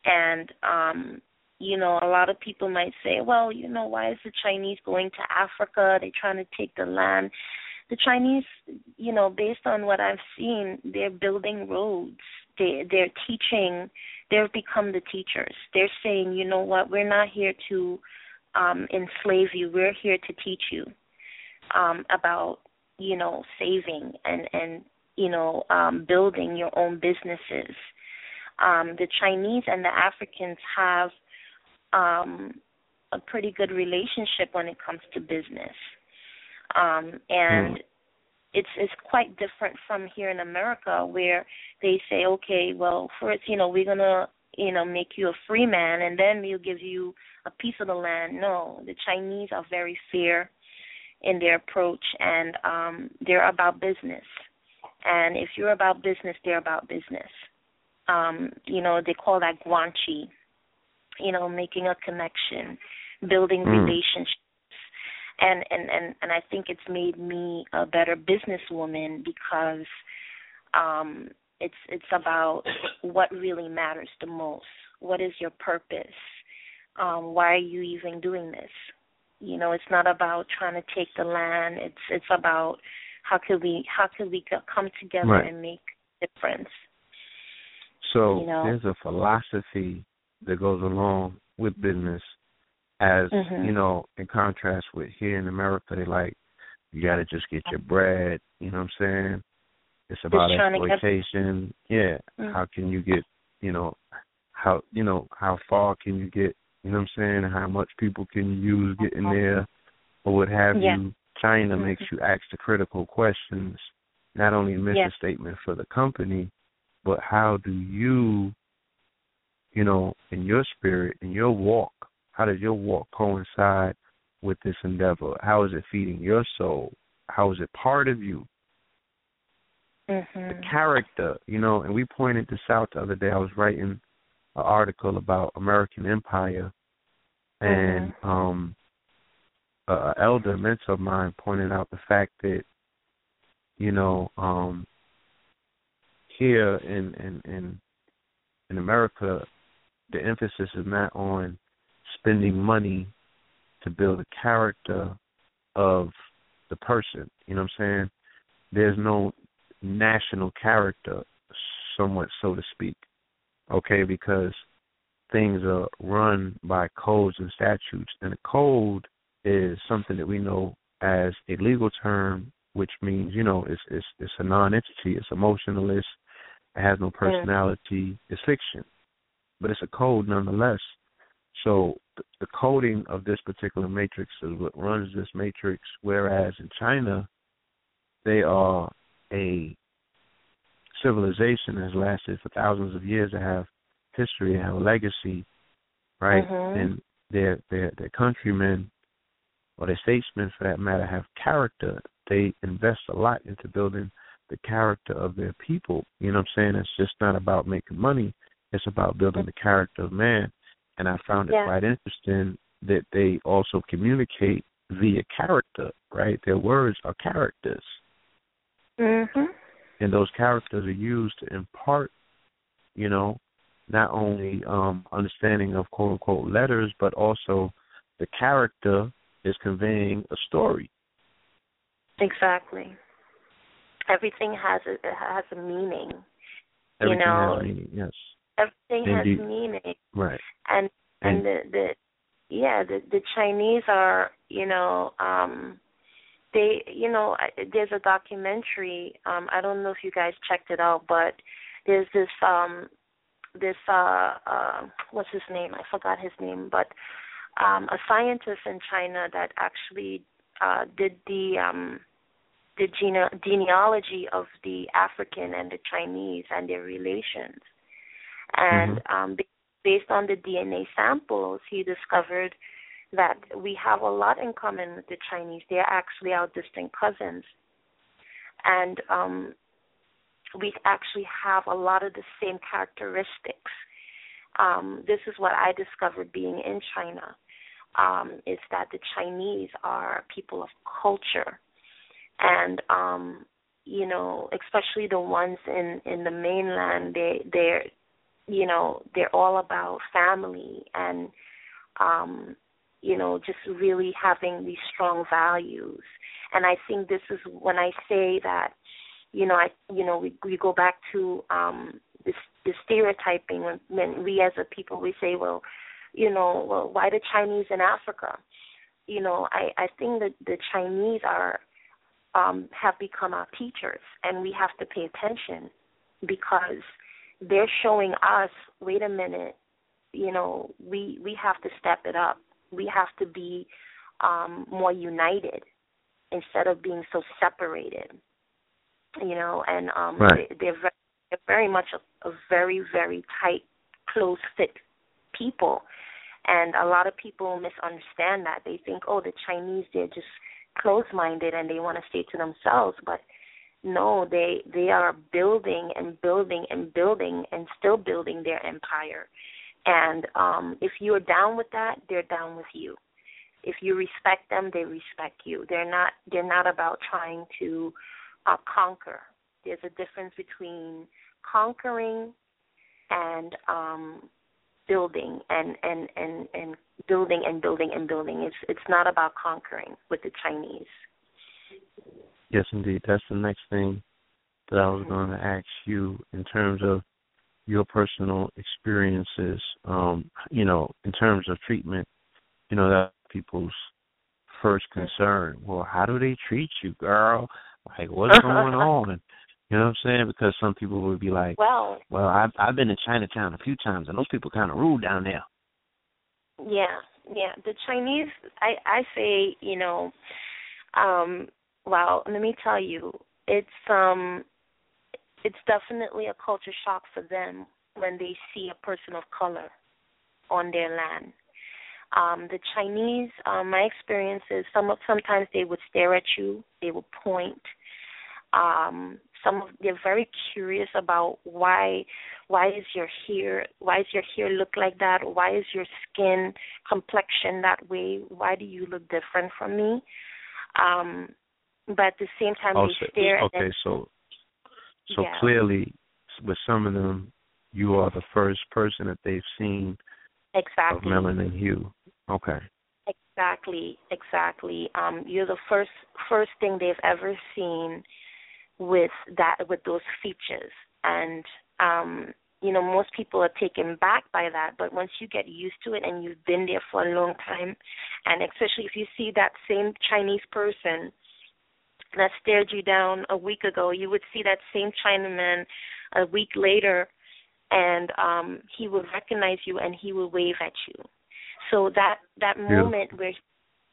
And um you know, a lot of people might say, well, you know, why is the Chinese going to Africa? They're trying to take the land the Chinese, you know, based on what I've seen, they're building roads. They they're teaching. They've become the teachers. They're saying, you know what, we're not here to um enslave you. We're here to teach you um about, you know, saving and and you know, um building your own businesses. Um the Chinese and the Africans have um a pretty good relationship when it comes to business. Um and Mm. it's it's quite different from here in America where they say okay well first you know we're going to you know make you a free man and then we'll give you a piece of the land. No the Chinese are very fair in their approach and um they're about business. And if you're about business they're about business. Um you know they call that guanxi you know making a connection building Mm. relationships and and and and I think it's made me a better businesswoman because um it's it's about what really matters the most. What is your purpose? Um why are you even doing this? You know, it's not about trying to take the land. It's it's about how could we how could we come together Right. and make a difference. So You know. there's a philosophy that goes along with business as Mhm. you know, in contrast with here in America they like you gotta just get your bread, you know what I'm saying? It's about to get- exploitation. Yeah. Mm. How can you get you know how you know, how far can you get, you know what I'm saying, how much people can you use getting there or what have Yeah. you. China Mhm. makes you ask the critical questions, not only a mission statement for the company, but how do you, you know, in your spirit, in your walk, how does your walk coincide with this endeavor? How is it feeding your soul? How is it part of you? The Mhm. character, you know, and we pointed this out the other day. I was writing an article about American Empire, and um, a a elder mentor of mine pointed out the fact that, you know, um, here in in in in America, the emphasis is not on spending money to build a character of the person. You know what I'm saying? There's no national character, somewhat so to speak. Okay, because things are run by codes and statutes, and a code is something that we know as a legal term, which means you know it's it's it's a non-entity, it's emotionalist, it has no personality, it's fiction, but it's a code nonetheless. So th- the coding of this particular matrix is what runs this matrix. Whereas in China, they are a civilization that has lasted for thousands of years. They have history, they have a legacy, right? Mhm. And their their their countrymen or their statesmen, for that matter, have character. They invest a lot into building the character of their people. You know what I'm saying? It's just not about making money. It's about building the character of man. And I found it Yeah. quite interesting that they also communicate via character, right? Their words are characters. Mhm. And those characters are used to impart, you know, not only um understanding of quote unquote letters, but also the character is conveying a story. Exactly. Everything has a has a meaning. Everything you know, has meaning, yes. Everything has meaning, Right. and and And the the yeah the the Chinese are you know um they you know I- there's a documentary um I don't know if you guys checked it out but there's this um this uh uh what's his name I forgot his name but um, a scientist in China that actually uh, did the um, the gene- genealogy of the African and the Chinese and their relations. And mm-hmm. um, based on the DNA samples, he discovered that we have a lot in common with the Chinese. They're actually our distant cousins. And um, we actually have a lot of the same characteristics. Um, this is what I discovered being in China, um, is that the Chinese are people of culture. And um, you know, especially the ones in in the mainland, they they're you know, they're all about family and um you know, just really having these strong values. And I think this is when I say that, you know, I you know, we we go back to um this the stereotyping when, we as a people we say, well, you know, well, why the Chinese in Africa? You know, I I think that the Chinese are um have become our teachers and we have to pay attention because they're showing us, wait a minute, you know, we we have to step it up we have to be um, more united instead of being so separated. You know, and um, right. they, they're, very, they're very much a, a very very tight, close fit people, and a lot of people misunderstand that. They think, oh, the Chinese they're just close minded and they want to stay to themselves, but no, they they are building and building and building and still building their empire. And um, if you're down with that, they're down with you. If you respect them, they respect you. They're not they're not about trying to uh, conquer. There's a difference between conquering and um, building and, and, and, and building and building and building. It's it's not about conquering with the Chinese. Yes, indeed. That's the next thing that I was mm-hmm. going to ask you in terms of your personal experiences, um, you know, in terms of treatment, you know, that people's first concern. Well, how do they treat you, girl? Like, what's going on? You know what I'm saying? Because some people would be like, "Well, well, I've I've been to Chinatown a few times, and those people kind of rude down there." Yeah, yeah. The Chinese, I I say, you know, um, well, let me tell you, it's um it's definitely a culture shock for them when they see a person of color on their land. Um, the Chinese, um, my experience is some of, sometimes they would stare at you, they would point. Um, some of they're very curious about why why is your hair why does your hair look like that? Why is your skin complexion that way? Why do you look different from me? Um, but at the same time oh, they stare. Okay, so so yeah. clearly, with some of them, you are the first person that they've seen exactly. of melanin hue. Okay. Exactly, exactly. Um, you're the first first thing they've ever seen with that with those features, and um, you know most people are taken back by that. But once you get used to it and you've been there for a long time, and especially if you see that same Chinese person that stared you down a week ago, you would see that same Chinaman a week later, and um, he would recognize you and he would wave at you. So that that moment where,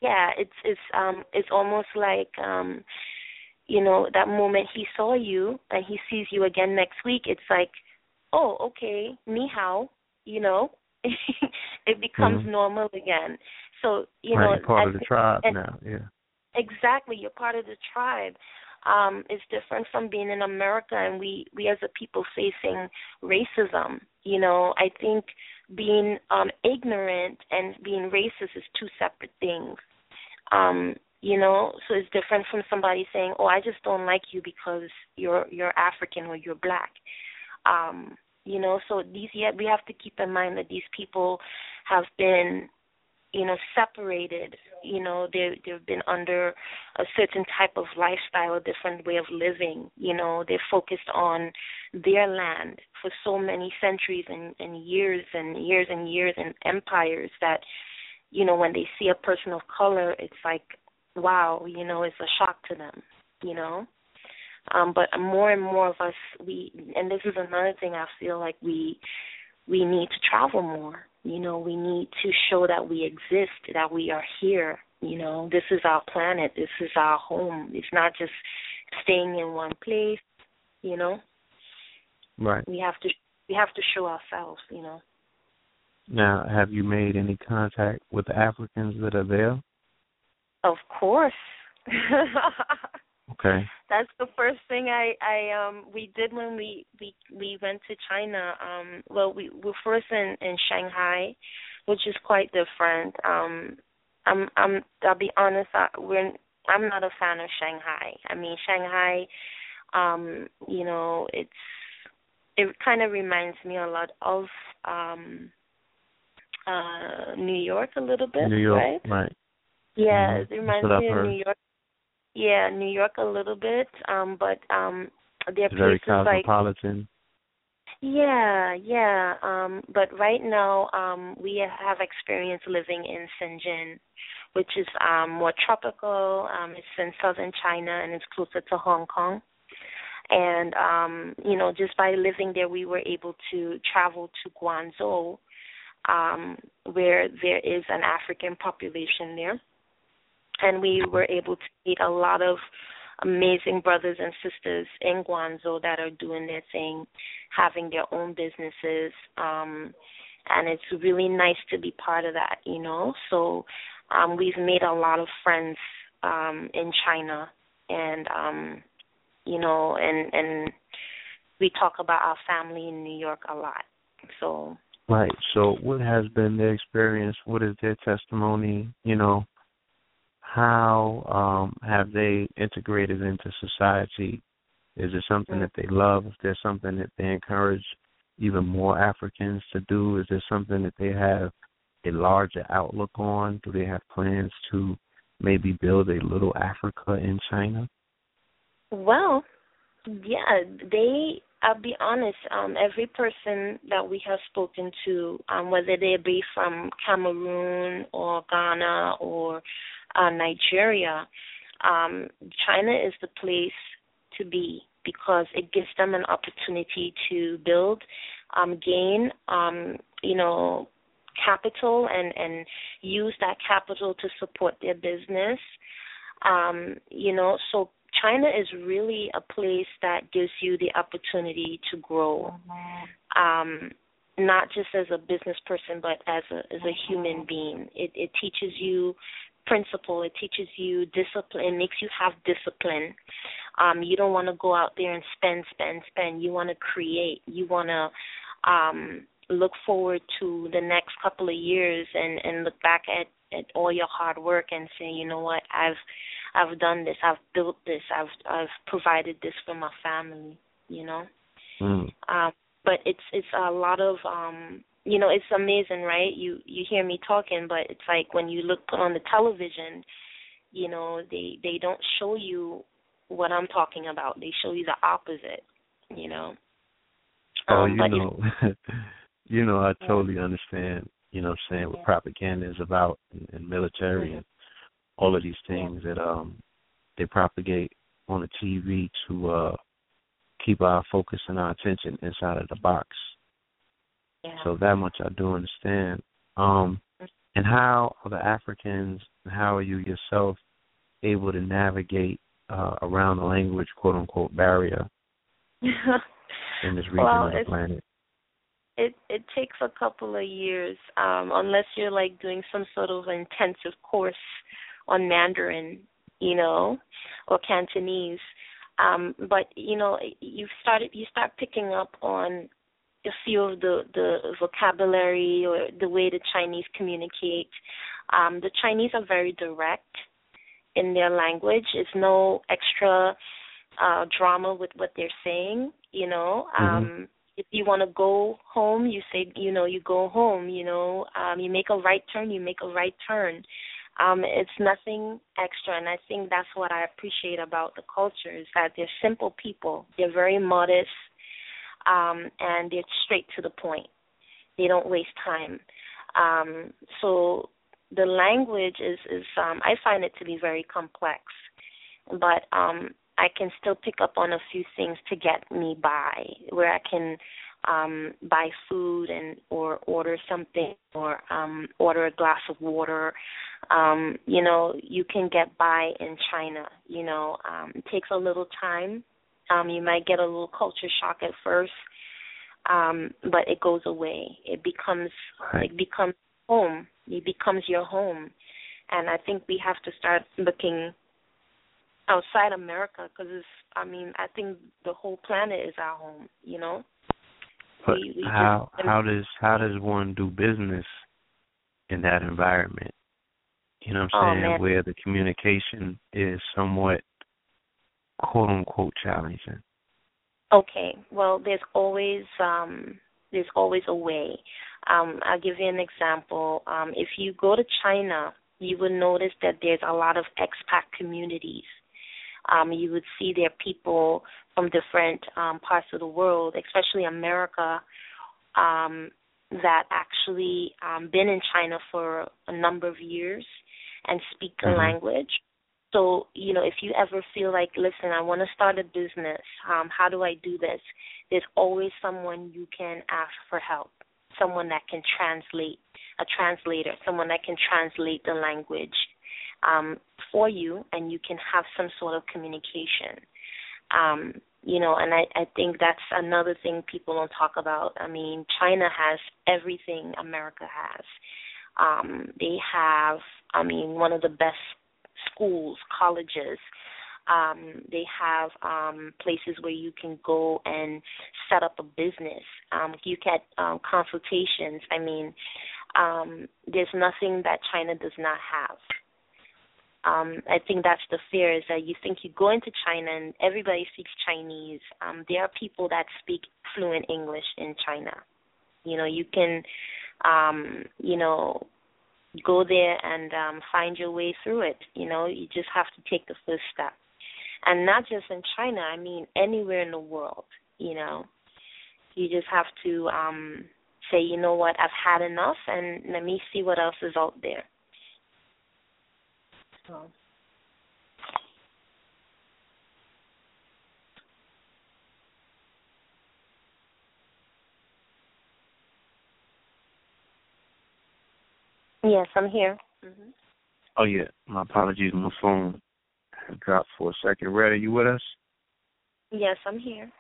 yeah, it's it's um it's almost like um, you know, that moment he saw you and he sees you again next week. It's like, oh, okay, ni hao, you know. it becomes mm-hmm. normal again. So you right, know, part of the tribe and, now, yeah. Exactly, you're part of the tribe. Um, it's different from being in America, and we we as a people facing racism. You know, I think being um, ignorant and being racist is two separate things. Um, you know, so it's different from somebody saying, "Oh, I just don't like you because you're you're African or you're black." Um, you know, so these yet we have to keep in mind that these people have been you know separated you know they they've been under a certain type of lifestyle a different way of living you know they're focused on their land for so many centuries and, and years and years and years and empires that you know when they see a person of color it's like wow you know it's a shock to them you know? Um but more and more of us we and this is another thing i feel like we we need to travel more. You know, we need to show that we exist, that we are here. You know, this is our planet, this is our home. It's not just staying in one place, you know. Right. We have to we have to show ourselves, you know. Now, have you made any contact with the Africans that are there? Of course. okay. That's the first thing I I um we did when we we we went to China. Um well we were first in in Shanghai, which is quite different. Um I'm I'm I'll be honest, I, we're I'm not a fan of Shanghai. I mean Shanghai um you know, it's it kind of reminds me a lot of um uh New York a little bit, New York, right? right. Yeah, mm-hmm. it reminds me of New York. Yeah, New York a little bit, um, but um there are very places like cosmopolitan. yeah, yeah. Um, but right now, um, we have experience living in Shenzhen, which is um more tropical. Um, it's in southern China and it's closer to Hong Kong. And um, you know, just by living there we were able to travel to Guangzhou, um, where there is an African population there. And we were able to meet a lot of amazing brothers and sisters in Guangzhou that are doing their thing, having their own businesses. Um, and it's really nice to be part of that, you know. So um, we've made a lot of friends um, in China, and um, you know, and and we talk about our family in New York a lot. So Right. So, what has been their experience? What is their testimony? You know, how um, have they integrated into society? Is it something that they love? Is there something that they encourage even more Africans to do? Is there something that they have a larger outlook on? Do they have plans to maybe build a little Africa in China? Well, yeah, they I'll be honest, um, every person that we have spoken to, um, whether they be from Cameroon or Ghana or uh, Nigeria, um, China is the place to be because it gives them an opportunity to build, um, gain, um, you know, capital and and use that capital to support their business. Um, you know, so China is really a place that gives you the opportunity to grow, um, not just as a business person, but as a as a human being. It it teaches you principle. It teaches you discipline. It makes you have discipline. Um, you don't want to go out there and spend, spend, spend. You want to create. You want to um, look forward to the next couple of years and and look back at at all your hard work and say, you know what, I've I've done this, I've built this, I've I've provided this for my family, you know. Mm. Um, but it's it's a lot of um you know it's amazing right? You you hear me talking but it's like when you look on the television you know they they don't show you what i'm talking about. They show you the opposite you know? Oh um, you know you know i totally understand you know saying what propaganda is about and, and military mm-hmm. and all of these things that um they propagate on the tv to uh keep our focus and our attention inside of the box yeah. so that much I do understand. Um, and how are the Africans, how are you yourself able to navigate uh, around the language, quote unquote, barrier in this region well, of the planet? It it takes a couple of years, um, unless you're like doing some sort of intensive course on Mandarin, you know, or Cantonese. Um, but you know, you started you start picking up on a few of the the vocabulary or the way the Chinese communicate. Um, the Chinese are very direct in their language. It's no extra uh drama with what they're saying, you know. Mm-hmm. Um if you want to go home, you say, you know, you go home, you know. Um you make a right turn, you make a right turn. Um it's nothing extra and I think that's what I appreciate about the culture is that they're simple people. They're very modest um, and they're straight to the point. They don't waste time. Um, so the language is is um, I find it to be very complex, but um, I can still pick up on a few things to get me by, where I can um buy food and or order something or um order a glass of water um you know you can get by in china you know um it takes a little time um you might get a little culture shock at first um but it goes away it becomes Right. it becomes home it becomes your home and i think we have to start looking outside america because it's i mean i think the whole planet is our home you know But we- we how just- how does how does one do business in that environment? You know what Oh, I'm saying? man. Where the communication is somewhat quote unquote challenging. Okay. Well, there's always um there's always a way. Um I'll give you an example. Um if you go to China, you will notice that there's a lot of expat communities. Um you would see there people from different um parts of the world, especially America, um that actually um been in China for a number of years and speak the Mhm. language. So, you know, if you ever feel like, listen, I want to start a business, um, how do I do this? There's always someone you can ask for help, someone that can translate, a translator, someone that can translate the language um, for you, and you can have some sort of communication. Um, you know, and I, I think that's another thing people don't talk about. I mean, China has everything America has. Um, they have, I mean, one of the best schools, colleges. Um, they have um, places where you can go and set up a business. Um, you get um, consultations. I mean, um, there's nothing that China does not have. Um, I think that's the fear is that you think you go into China and everybody speaks Chinese. Um, there are people that speak fluent English in China. You know, you can, um, you know, go there and um, find your way through it. You know, you just have to take the first step, and not just in China. I mean, anywhere in the world. You know, you just have to um, say, you know what, I've had enough, and let me see what else is out there. So. Yes, I'm here. hmm Oh yeah, my apologies. My phone dropped for a second. Red, are you with us? Yes, I'm here.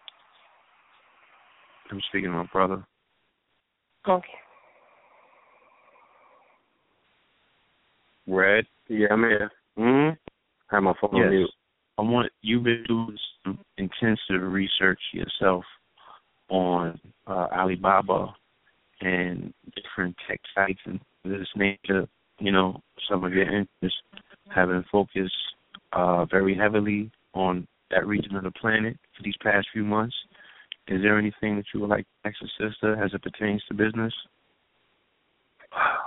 I'm speaking to my brother. Okay. Red. Yeah, I'm here. Mm-hmm. I have my phone Yes. on mute. I want you've been doing some intensive research yourself on uh, Alibaba and different tech sites and this nature. You know, some of your interests having focused uh, very heavily on that region of the planet for these past few months. Is there anything that you would like to ask the sister as it pertains to business?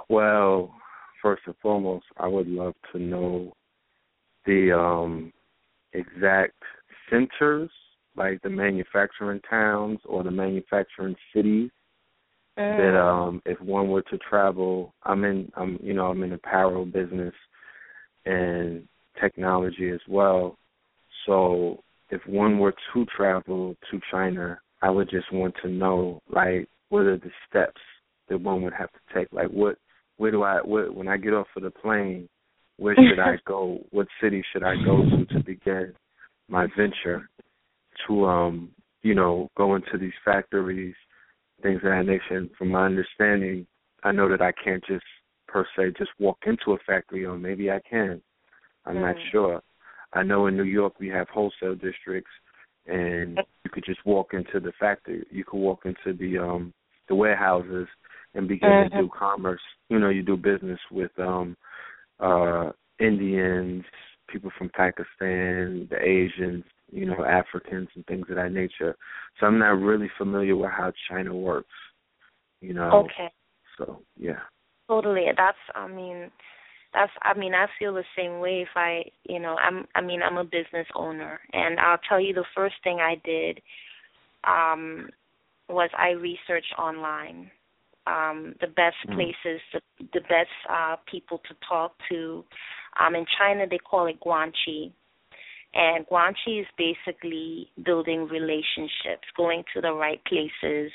Well, first and foremost, I would love to know the um exact centers, like the manufacturing towns or the manufacturing cities that um if one were to travel I'm in I'm you know, I'm in the apparel business and technology as well. So if one were to travel to China, I would just want to know like what are the steps that one would have to take? Like what where do I what when I get off of the plane, where should I go? What city should I go to to begin my venture to um, you know, go into these factories, things of that nature. From my understanding, I know that I can't just per se just walk into a factory or maybe I can. I'm not Mm. sure. I know in New York we have wholesale districts and you could just walk into the factory. You could walk into the um the warehouses and begin to do commerce. You know, you do business with um uh Indians, people from Pakistan, the Asians, you know, Africans and things of that nature. So I'm not really familiar with how China works. You know. Okay. So yeah. Totally. That's I mean that's I mean I feel the same way if I you know I'm I mean I'm a business owner and I'll tell you the first thing I did um was I researched online um the best Mm. places the the best uh people to talk to um in China they call it guanxi And Guanxi is basically building relationships, going to the right places.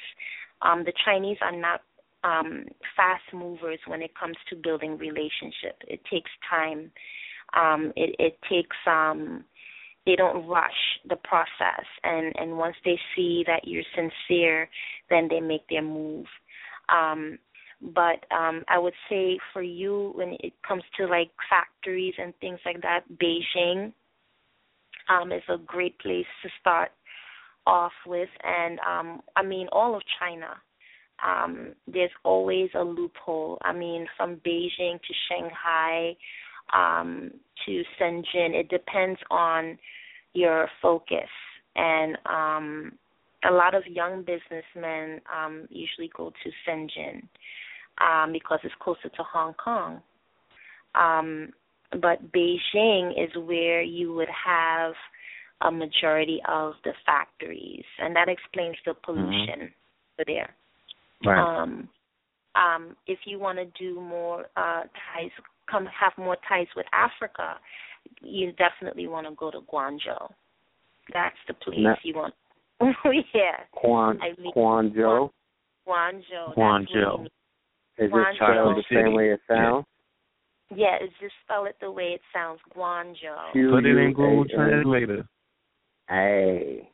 Um, the Chinese are not um, fast movers when it comes to building relationships. It takes time. Um, it, it takes um, they don't rush the process, and and once they see that you're sincere, then they make their move. Um, but um, I would say for you, when it comes to like factories and things like that, Beijing um, is a great place to start off with, and um, I mean all of China. Um, there's always a loophole. I mean, from Beijing to Shanghai um, to Shenzhen, it depends on your focus. And um, a lot of young businessmen um, usually go to Shenzhen um, because it's closer to Hong Kong. Um, but Beijing is where you would have a majority of the factories, and that explains the Mm-hmm. pollution there. Right. Um, um, if you want to do more uh, ties, come have more ties with Africa, you definitely want to go to Guangzhou. That's the place Na- you want. yeah, Quan I mean, Guangzhou. Guangzhou. that's Guangzhou. where you- Is it Guangzhou. spelled the City. same way it sounds? Yeah, it's just spell it the way it sounds. Guangzhou. Q Put it in Google A N. Translator. Hey.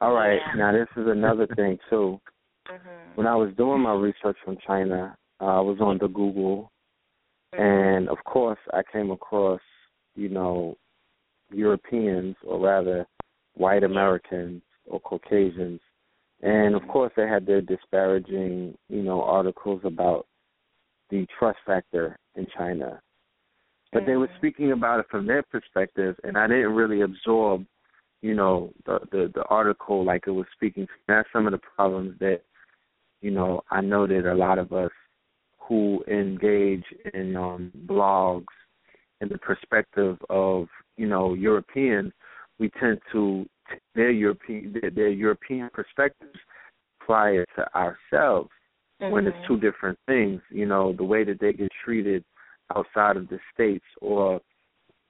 All right. Yeah. Now this is another thing too. Mhm. When I was doing my research on China, uh, I was on the Google, Mhm. and of course I came across, you know, Europeans or rather white Americans or Caucasians, and of course they had their disparaging, you know, articles about the trust factor in China. But they were speaking about it from their perspective, and I didn't really absorb, you know, the the, the article like it was speaking. That's some of the problems that, you know, I know that a lot of us who engage in um, blogs in the perspective of, you know, Europeans, we tend to their European their, their European perspectives apply it to ourselves when it's Mhm. two different things. You know, the way that they get treated outside of the states, or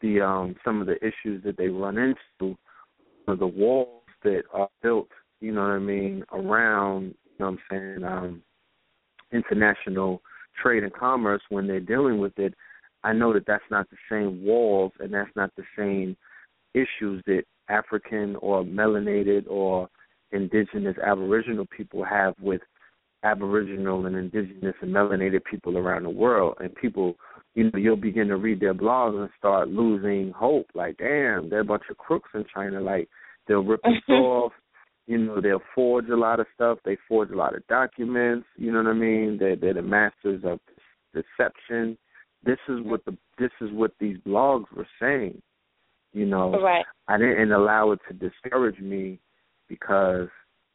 the um some of the issues that they run into, or the walls that are built. You know what I mean around. You know what I'm saying um international trade and commerce when they're dealing with it. I know that that's not the same walls and that's not the same issues that African or melanated or indigenous aboriginal people have with aboriginal and indigenous and melanated people around the world and people you know you'll begin to read their blogs and start losing hope. Like damn they're a bunch of crooks in china. Like they'll rip us off. You know they'll forge a lot of stuff. They forge a lot of documents. You know what i mean? They're they're the masters of deception. This is what the this is what these blogs were saying you know? Right. I didn't allow it to discourage me because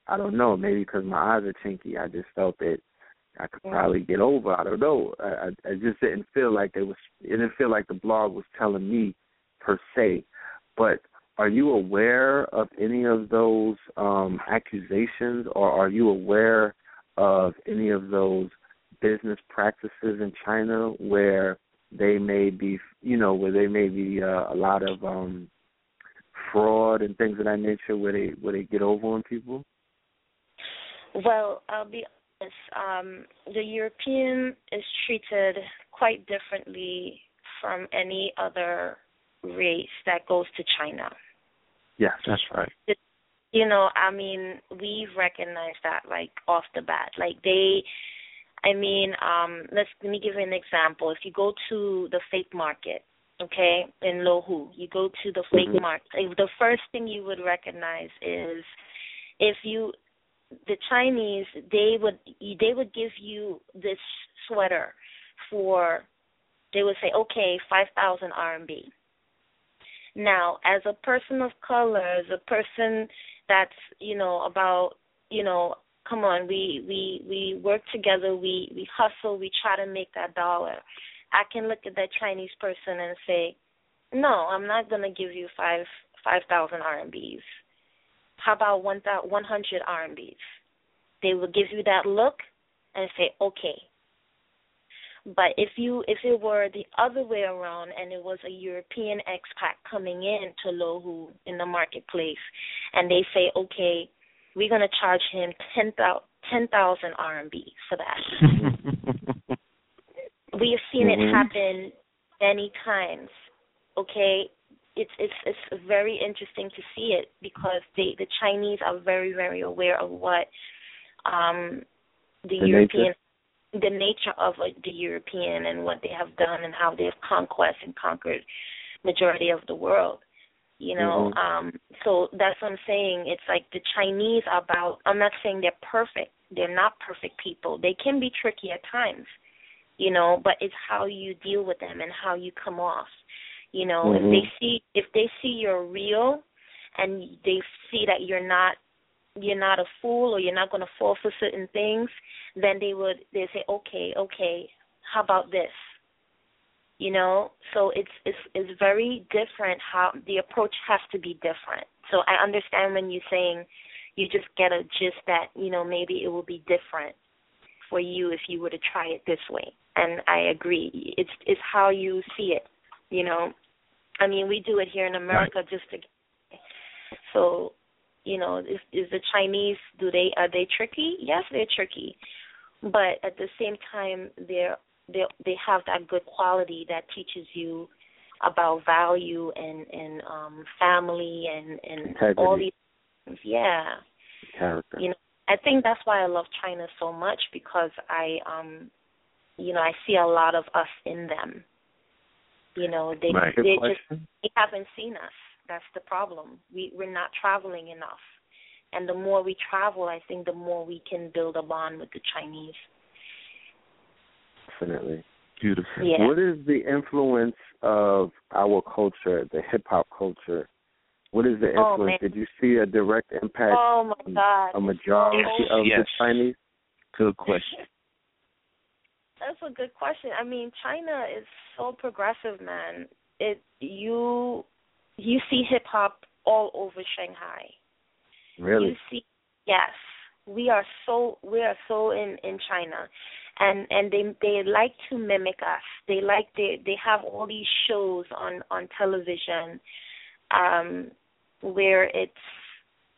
I don't know, maybe because my eyes are chinky. I just felt that I could probably get over. I don't know. I, I, just didn't feel like they was. It didn't feel like the blog was telling me per se. But are you aware of any of those um, accusations, or are you aware of any of those business practices in China where they may be, you know, where they may be uh, a lot of um, fraud and things of that nature, where they where they get over on people? Well, I'll be honest. Um, the European is treated quite differently from any other race that goes to China. Yeah, That's right. You know, I mean, we've recognized that like off the bat. Like they I mean, um, let's let me give you an example. If you go to the fake market, okay, in Luohu, you go to the fake Mhm. market. The first thing you would recognize is if you the Chinese they would they would give you this sweater for they would say okay five thousand RMB. Now, as a person of color, as a person that's you know about you know come on we we we work together we we hustle we try to make that dollar i can look at that chinese person and say no i'm not going to give you five five thousand rmbs how about one thousand one hundred rmbs they will give you that look and say okay But if you if it were the other way around and it was a European expat coming in to Luohu in the marketplace and they say, Okay, we're gonna charge him ten thousand RMB for that. we have seen mm-hmm. it happen many times. Okay, it's it's it's very interesting to see it because they the Chinese are very very aware of what um the, the European nature. the nature of like, the European and what they have done and how they've conquest and conquered majority of the world. You know, mm-hmm. um so that's what I'm saying. It's like the Chinese are about I'm not saying they're perfect. They're not perfect people. They can be tricky at times. You know, but it's how you deal with them and how you come off you know, mm-hmm. if they see if they see you're real and they see that you're not you're not a fool or you're not going to fall for certain things, then they would they say, "Okay, okay, how about this?" You know, so it's it's it's very different how the approach has to be different. So I understand when you're saying you just get a gist that, you know, maybe it will be different for you if you were to try it this way. And I agree. It's it's how you see it you know, I mean, we do it here in America right. just to. So, you know, is is the Chinese? Do they are they tricky? Yes, they're tricky, but at the same time, they're they they have that good quality that teaches you about value and and um family and and Integrity. all these things. Yeah. Character. You know, I think that's why I love China so much because I um you know, I see a lot of us in them. You know, they right. they just they haven't seen us. That's the problem. We we're not traveling enough. And the more we travel, I think the more we can build a bond with the Chinese. Definitely. Beautiful. Yeah. What is the influence of our culture, the hip hop culture? What is the Oh, influence? man. Did you see a direct impact Oh my God. a majority oh, of Yes. the Chinese? Good question. That's a good question. I mean, China is so progressive, man. It you you see hip hop all over Shanghai. Really? You see, yes, we are so we are so in in China, and and they they like to mimic us. They like they they have all these shows on on television, um, where it's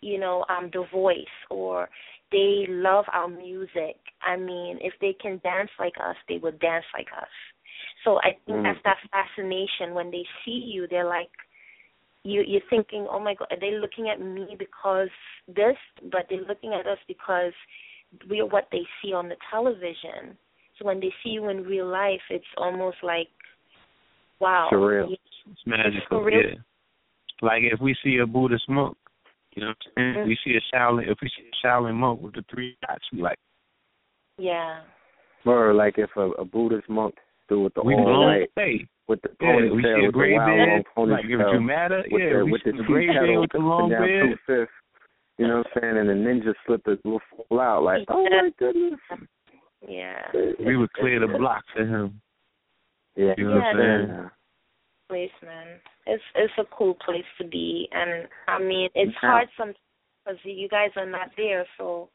you know um The Voice or they love our music. I mean, if they can dance like us, they would dance like us. So I think Mm. that's that fascination when they see you, they're like you you're thinking, Oh my god, are they looking at me because this but they're looking at us because we're what they see on the television. So when they see you in real life it's almost like wow. Surreal. It's magical. For real. Yeah. Like if we see a Buddhist monk, you know what I'm saying? We see a Shaolin if we see a Shaolin monk with the three dots, we like Yeah. Or like if a, a Buddhist monk do with the we all blown white away. with the Yeah, we see ponytail a with the gray wild long beard. ponytail Like if you matter, with yeah, the we with see the the gray kettle beard with the long down beard. two fifths. You know what I'm saying? And the ninja slippers will fall out like, oh my goodness. Yeah. We would clear the block for him. Yeah, You know what I'm Yeah, saying? Yeah. place, man. It's it's a cool place to be, and I mean it's Yeah. hard sometimes because you guys are not there, so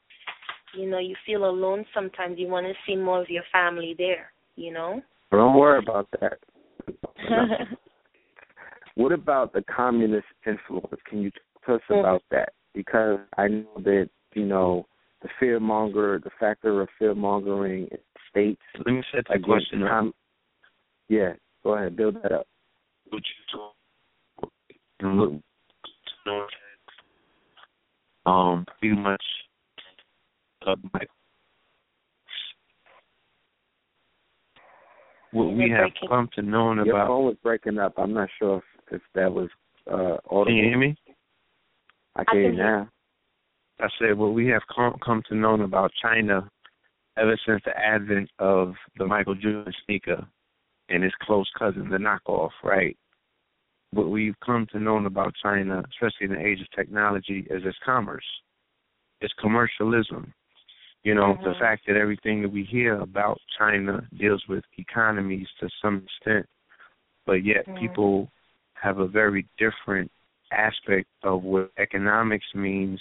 you know you feel alone sometimes. You want to see more of your family there, you know. Don't worry about that. What about the communist influence? Can you talk to us Mhm. about that? Because I know that, you know, the fear monger, the factor of fear mongering states Let me set the against question up. com- Yeah, go ahead, build that up. What you talk and look um pretty much uh, like what we have breaking. come to know about. Your phone was breaking up. I'm not sure if, if that was uh audible. can you hear me? I I can hear can now. I said what we have come come to know about China ever since the advent of the Michael Jordan sneaker and his close cousin, the knockoff, right? What we've come to know about China, especially in the age of technology, is its commerce. It's commercialism. You know, the Mhm. fact that everything that we hear about China deals with economies to some extent, but yet Mhm. people have a very different aspect of what economics means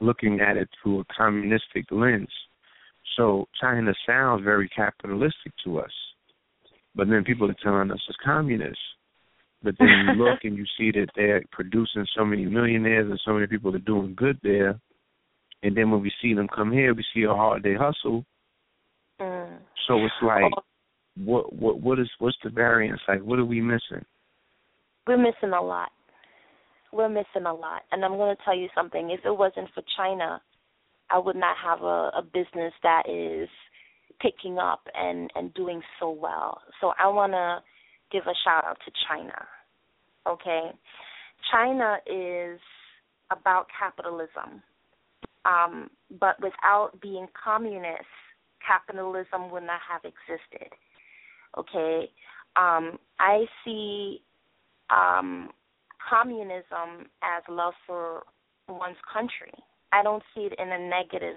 looking at it through a communistic lens. So China sounds very capitalistic to us. But then people are telling us it's communist. But then you look and you see that they're producing so many millionaires and so many people are doing good there. And then when we see them come here, we see how hard they hustle. Mm. So it's like, what what what is what's the variance? Like, what are we missing? We're missing a lot. We're missing a lot. And I'm going to tell you something. If it wasn't for China, I would not have a, a business that is picking up and and doing so well. So I want to give a shout out to China. Okay? China is about capitalism. Um, but without being communist, capitalism would not have existed. Okay? Um, I see um, communism as love for one's country. I don't see it in a negative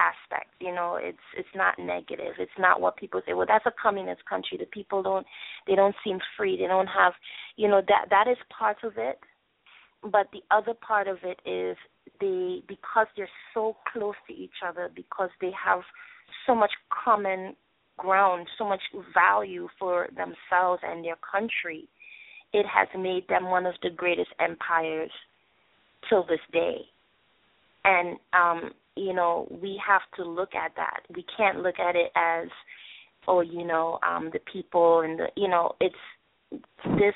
aspect. You know, it's it's not negative. It's not what people say. Well, that's a communist country. The people don't they don't seem free. They don't have, you know, that that is part of it. But the other part of it is they because they're so close to each other because they have so much common ground, so much value for themselves and their country. It has made them one of the greatest empires till this day. And um you know, we have to look at that. We can't look at it as, oh, you know, um, the people and the, you know, it's this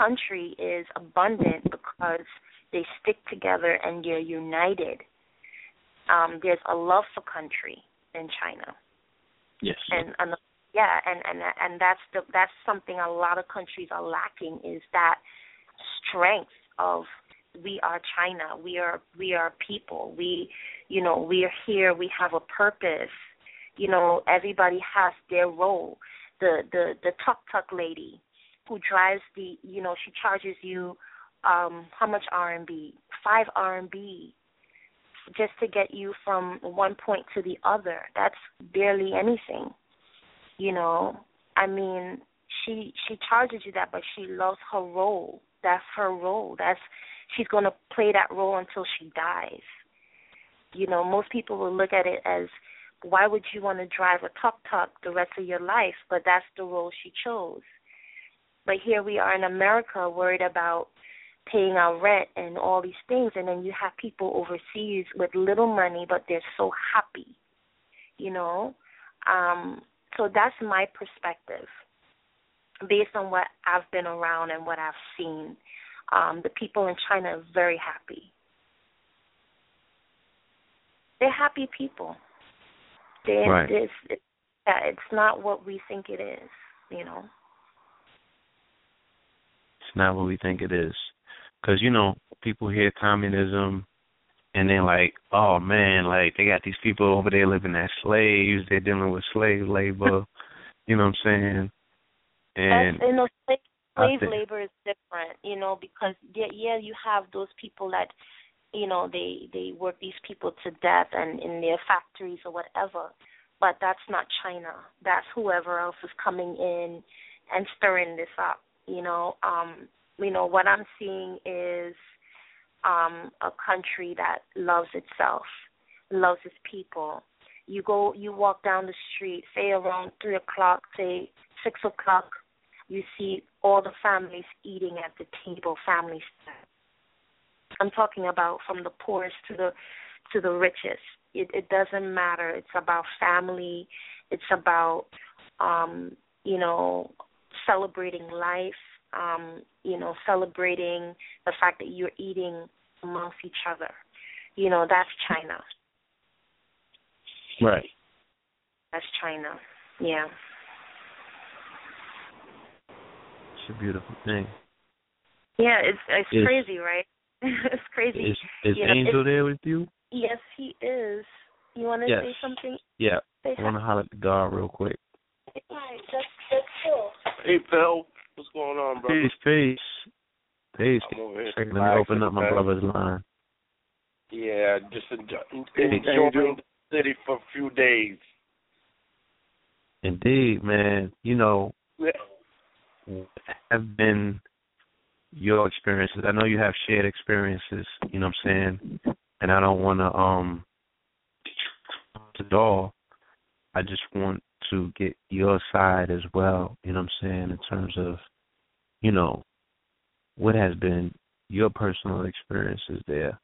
country is abundant because they stick together and they're united. Um, there's a love for country in China. Yes. And, and yeah, and and and that's the that's something a lot of countries are lacking is that strength of we are China. We are we are people. We you know, we are here, we have a purpose. You know, everybody has their role. The the the tuk tuk lady who drives the you know, she charges you um how much RMB? Five RMB just to get you from one point to the other. That's barely anything. You know. I mean, she she charges you that but she loves her role. That's her role. That's she's gonna play that role until she dies. You know, most people will look at it as why would you want to drive a tuk tuk the rest of your life? But that's the role she chose. But here we are in America worried about paying our rent and all these things and then you have people overseas with little money but they're so happy. You know? Um so that's my perspective based on what I've been around and what I've seen. Um, the people in China are very happy. They're happy people. They, right. it's, it's, yeah, it's not what we think it is, you know. It's not what we think it is. Because, you know, people hear communism and they're like, oh, man, like, they got these people over there living as slaves. They're dealing with slave labor. you know what I'm saying? And, That's, you know, slave, slave labor is different, you know, because, yeah, yeah, you have those people that you know they they work these people to death and in their factories or whatever. But that's not china. That's whoever else is coming in and stirring this up you know. Um you know what i'm seeing is um a country that loves itself loves its people. You go you walk down the street say around three o'clock say six o'clock you see all the families eating at the table families I'm talking about from the poorest to the to the richest. It, it doesn't matter. It's about family. It's about um, you know celebrating life. Um, you know celebrating the fact that you're eating amongst each other. You know that's China. right. That's China. Yeah. It's a beautiful thing. Yeah, it's it's Is- crazy, right? it's crazy. Is is You know, Angel there with you? Yes, he is. You want to Yes. say something? Yeah. Say I want to holler at the guard real quick. Hi. That's that's cool. Hey Phil, what's going on, bro? Peace, peace. Peace. I'm over here. Let me open up my relaxing, brother's line. Yeah, just enjoy, Hey, enjoying Angel. the city for a few days. Indeed, man. You know, Yeah. what have been your experiences? I know you have shared experiences, you know what I'm saying? And I don't want to um at all. I just want to get your side as well, you know what I'm saying, in terms of, you know, what has been your personal experiences there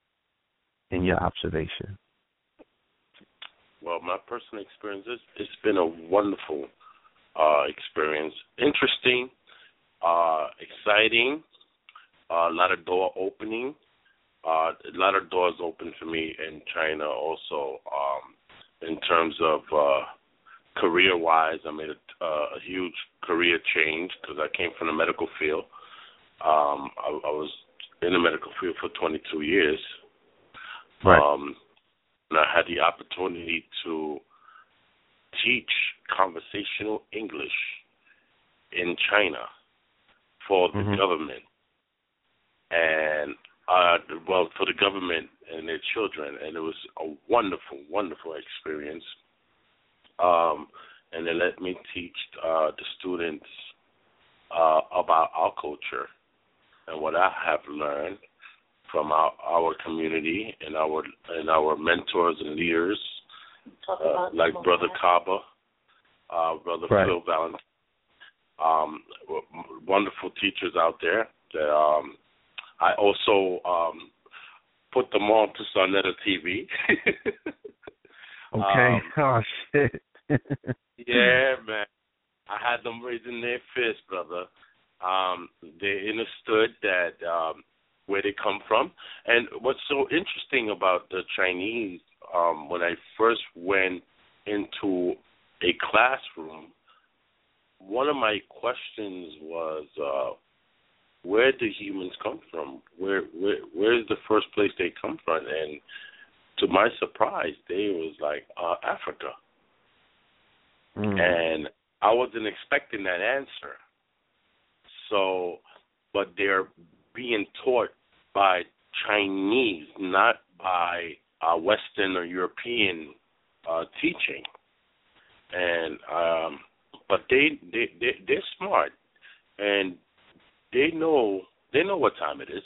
and your observation. Well, my personal experience, is it's been a wonderful uh, experience. Interesting, uh, exciting, a lot of door opening, uh, a lot of doors open for me in China also um, in terms of uh, career wise. I made a, uh, a huge career change because I came from the medical field. Um, I, I was in the medical field for 22 years. Right. Um, and I had the opportunity to teach conversational English in China for the Mhm. government. And uh well for the government and their children and it was a wonderful, wonderful experience. Um and they let me teach uh the students uh about our culture and what I have learned from our our community and our and our mentors and leaders uh, like Brother that. Kaba, uh, Brother Right. Phil Valentine, um, wonderful teachers out there. That um, I also um, put them on to Sonetta TV. Okay. Um, oh shit. yeah, man. I had them raising their fist, brother. Um, they understood that um, where they come from, and what's so interesting about the Chinese, um, when I first went into a classroom, one of my questions was, uh, where do humans come from? Where, where, where is the first place they come from? And to my surprise, they was like uh, Africa Mm. and I wasn't expecting that answer. So, but they're being taught by Chinese, not by uh, Western or European uh, teaching. And um, but they they they they're smart, and they know they know what time it is.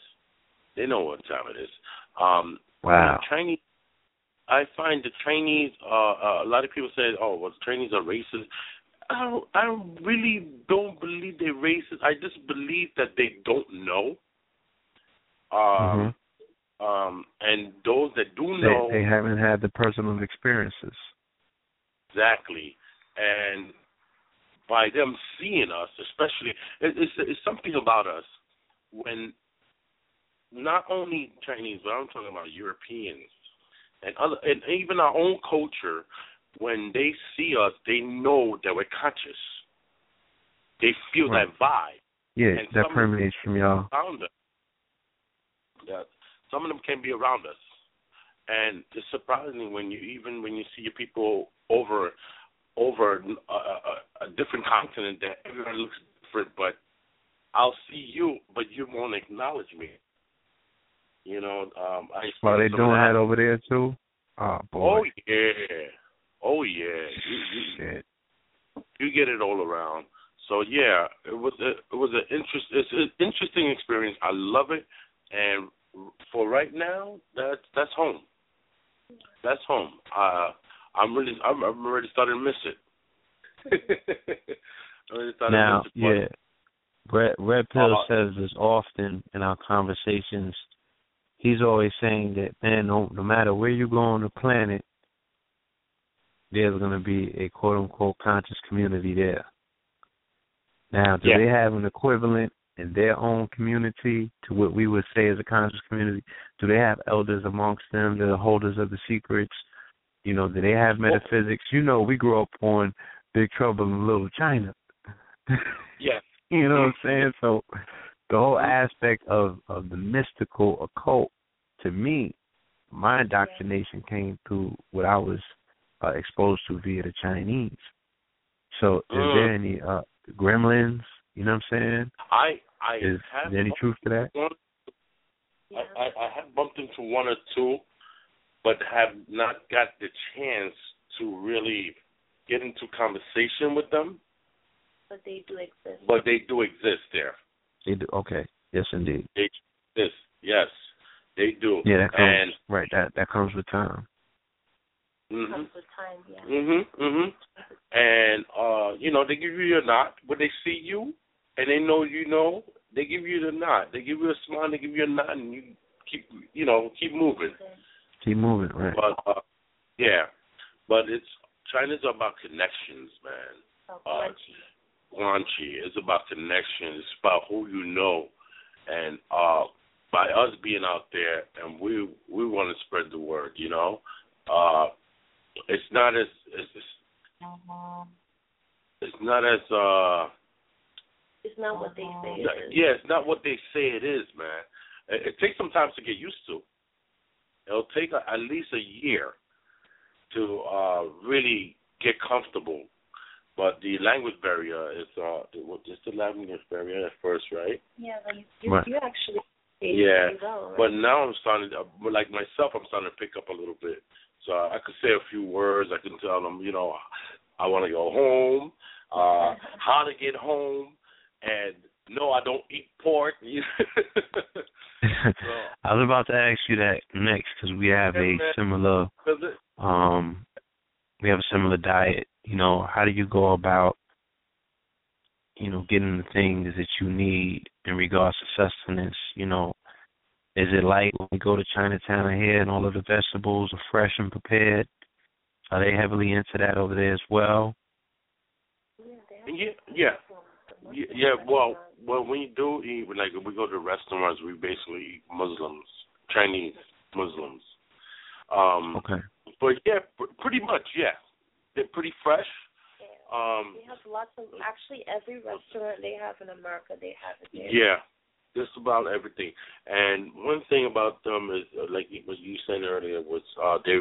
They know what time it is. Um, wow. Chinese, I find the Chinese. Uh, uh, a lot of people say, "Oh, well, the Chinese are racist." I don't, I really don't believe they're racist. I just believe that they don't know. Um, um, and those that do know They, they haven't had the personal experiences. exactly, and by them seeing us, especially, it, it's it's something about us when not only Chinese, but I'm talking about Europeans and other, and even our own culture. When they see us, they know that we're conscious. They feel Right. that vibe Yeah, And that permeates from y'all. around us. Yeah, some of them can be around us, and it's surprising when you even when you see your people over over a, a, a different continent that everyone looks different, but I'll see you, but you won't acknowledge me. You know, um, I Are they experienced some of doing that over there too? Oh boy. Oh yeah, oh yeah. You, you, Shit. you get it all around. So yeah, it was a, it was an interest it's an interesting experience. I love it, and for right now, that's that's home. That's home. Uh, I'm really I'm, I'm already starting to miss it. I'm already starting Now, miss yeah. Red Red Pill Uh, says this often in our conversations. He's always saying that man, no, no matter where you go on the planet, there's going to be a quote unquote conscious community there. Now, do Yeah. they have an equivalent in their own community to what we would say is a conscious community? Do they have elders amongst them, the holders of the secrets? You know, do they have metaphysics? You know, we grew up on Big Trouble in Little China. Yeah. You know what I'm saying? So the whole aspect of of the mystical occult, to me, my indoctrination came through what I was uh, exposed to via the Chinese. So is Mm. there any uh gremlins? You know what I'm saying? I I Is, is have there any truth to that? one Yeah. I, I, I have bumped into one or two, but have not got the chance to really get into conversation with them. but they do exist. But they do exist there. They do. Okay. Yes, indeed. They exist. Yes, they do. Yeah, that comes and right. That that comes with time. Mhm. Comes with time, yeah. Mhm. Mhm. And uh, you know, they give you a nod when they see you, and they know you know. They give you the nod. They give you a smile. They give you a nod, and you keep, you know, keep moving. Keep moving, right? But uh, yeah, but it's China's about connections, man. So Uh, crunchy. It's about connections. It's about who you know, and uh, by us being out there, and we we want to spread the word. You know, uh, it's not as it's, it's it's not as uh It's not what they say it is. yeah, it's not what they say it is, man. It, it takes some time to get used to. It'll take a, at least a year to uh really get comfortable. But the language barrier is uh what is the language barrier at first, right? Yeah, but you, you, Right. you actually Yeah, well, right? But now I'm starting to, like myself, I'm starting to pick up a little bit. So I could say a few words. I can tell them, you know, I want to go home, uh, how to get home, and no, I don't eat pork. I was about to ask you that next because we have a man. similar um we have a similar diet. You know, how do you go about you know getting the things that you need in regards to sustenance? You know, is it like when we go to Chinatown here and all of the vegetables are fresh and prepared? Are they heavily into that over there as well? yeah, yeah, yeah, yeah. Well, well, when you do eat, like if we go to restaurants, we basically eat Muslims, Chinese Muslims. Um, Okay. But yeah, pretty much, yeah. They're pretty fresh. Um, They have lots of actually every restaurant they have in America they have it there. yeah, just about everything. And one thing about them is, uh, like what you said earlier, was uh, they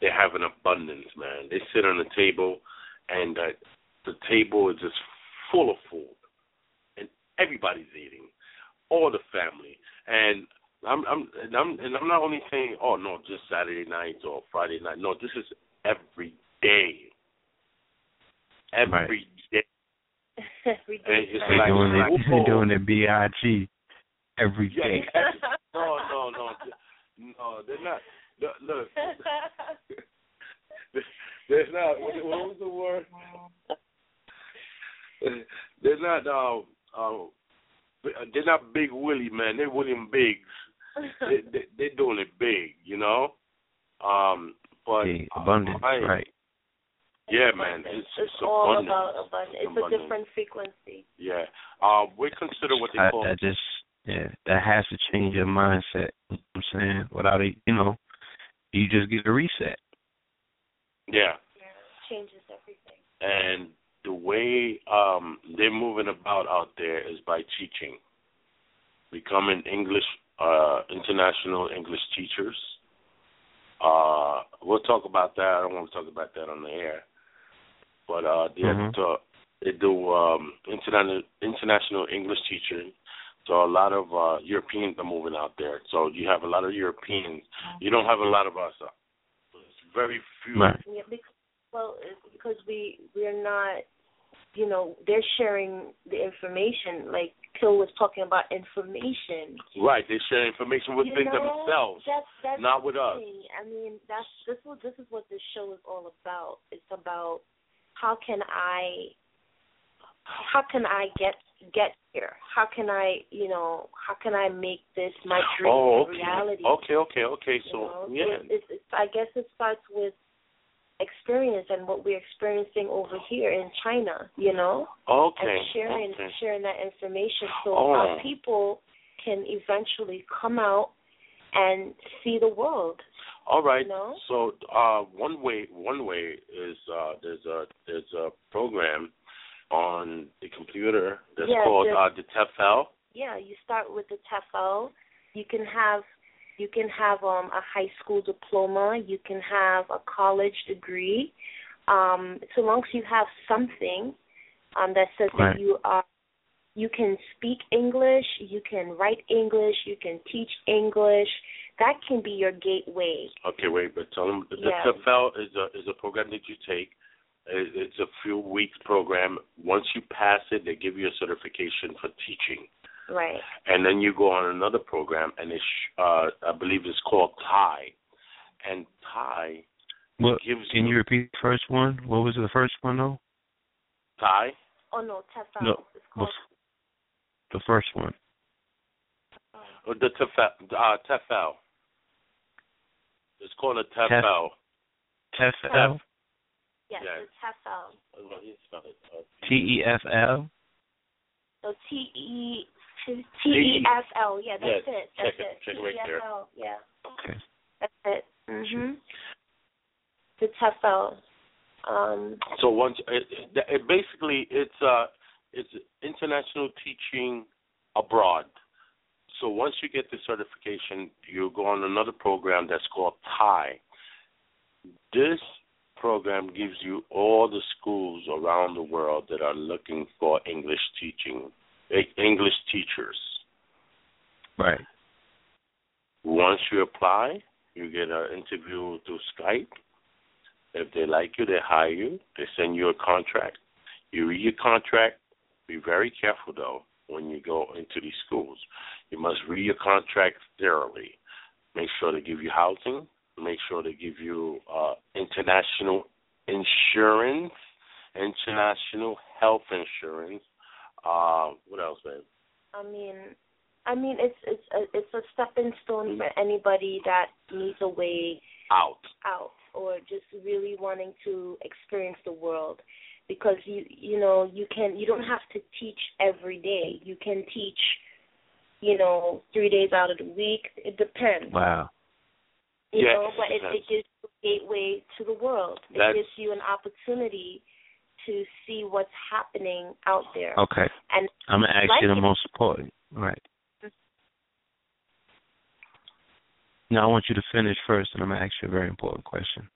they have an abundance, man. They sit on the table, and uh, the table is just full of food, and everybody's eating, all the family. And I'm I'm and I'm and I'm not only saying, oh no, just Saturday night or Friday night. No, this is every day. Every day. every And day. it's They're like- doing like, it they're whoa. doing it B I G every Yeah, day. every- no, no, no, no. They're not. Look, look they're not. What, what was the word? they're not. Um, um, they're not Big Willie, man. They're William Biggs. They, they, they're doing it big, you know. Um, but The abundance, I, right. Yeah, man. It's, it's, it's all abundance. about abundance. It's a different frequency. Yeah. uh, we consider what they I, call that just yeah, that has to change your mindset. You know what I'm saying without it, you know, you just get a reset. yeah. Yeah, changes everything. and the way um they're moving about out there is by teaching. Becoming english uh international english teachers. Uh we'll talk about that. I don't want to talk about that on the air. But uh they Mhm. to, they do um international international english teaching. So a lot of uh europeans are moving out there. So you have a lot of europeans. You don't have a lot of us uh, very few. Right. Yeah, because well, because we we're not, you know, they're sharing the information. Like Phil was talking about information. right they share information with you them know, themselves That's that's not with us. I mean, that's this what this is what this show is all about. It's about how can I how can I get get here? How can I, you know, how can I make this my dream Oh, okay. reality? Okay, okay, okay. You So know? yeah, it's, I guess it starts with experience and what we're experiencing over here in China, you know, okay, and sharing okay. sharing that information so Oh. our people can eventually come out and see the world. All right. You know? So uh, one way, one way is uh, there's a there's a program on the computer that's Yeah, called there's- uh, the TEFL. Yeah, you start with the TEFL. You can have you can have um a high school diploma, you can have a college degree. Um so long as you have something um that says Right. that you are you can speak English, you can write English, you can teach English. That can be your gateway. Okay, wait, but tell them the Yeah. TEFL is a is a program that you take. It- It's a few weeks program. Once you pass it, they give you a certification for teaching. Right. and then you go on another program, and it's uh, I believe it's called Thai, and Thai What? gives Can you repeat the first one? What was the first one though? Thai. Oh no, TEFL. No, It's called The first one. Or the tefel. Uh, tefel. It's called a tefel. TEFL. yes, yeah. it's TEFL. What do you spell it? Uh, T E F L. So T E T E F L. Yeah, that's Yeah, it. That's check it. it. Check it right there. TEFL. Yeah, Okay. that's it. Mhm. The TEFL. Um. So once it, it, it basically it's uh it's international teaching abroad. So once you get the certification, you go on another program that's called Thai. This program gives you all the schools around the world that are looking for English teaching, English teachers. Right. Once you apply, you get an interview through Skype. If they like you, they hire you. They send you a contract. You read your contract. Be very careful though when you go into these schools. You must read your contract thoroughly. Make sure they give you housing. Make sure they give you uh, international insurance, international health insurance. Uh, what else, man? I mean, I mean, it's it's a it's a stepping stone for anybody that needs a way Out. out or just really wanting to experience the world because you you know you can you don't have to teach every day you can teach you know three days out of the week it depends Wow. you Yes, know but it, it gives you a gateway to the world it That's- gives you an opportunity to see what's happening out there Okay. and I'm gonna ask Like you the it. most important. Right. Mm-hmm. Now I want you to finish first, and I'm gonna ask you a very important question.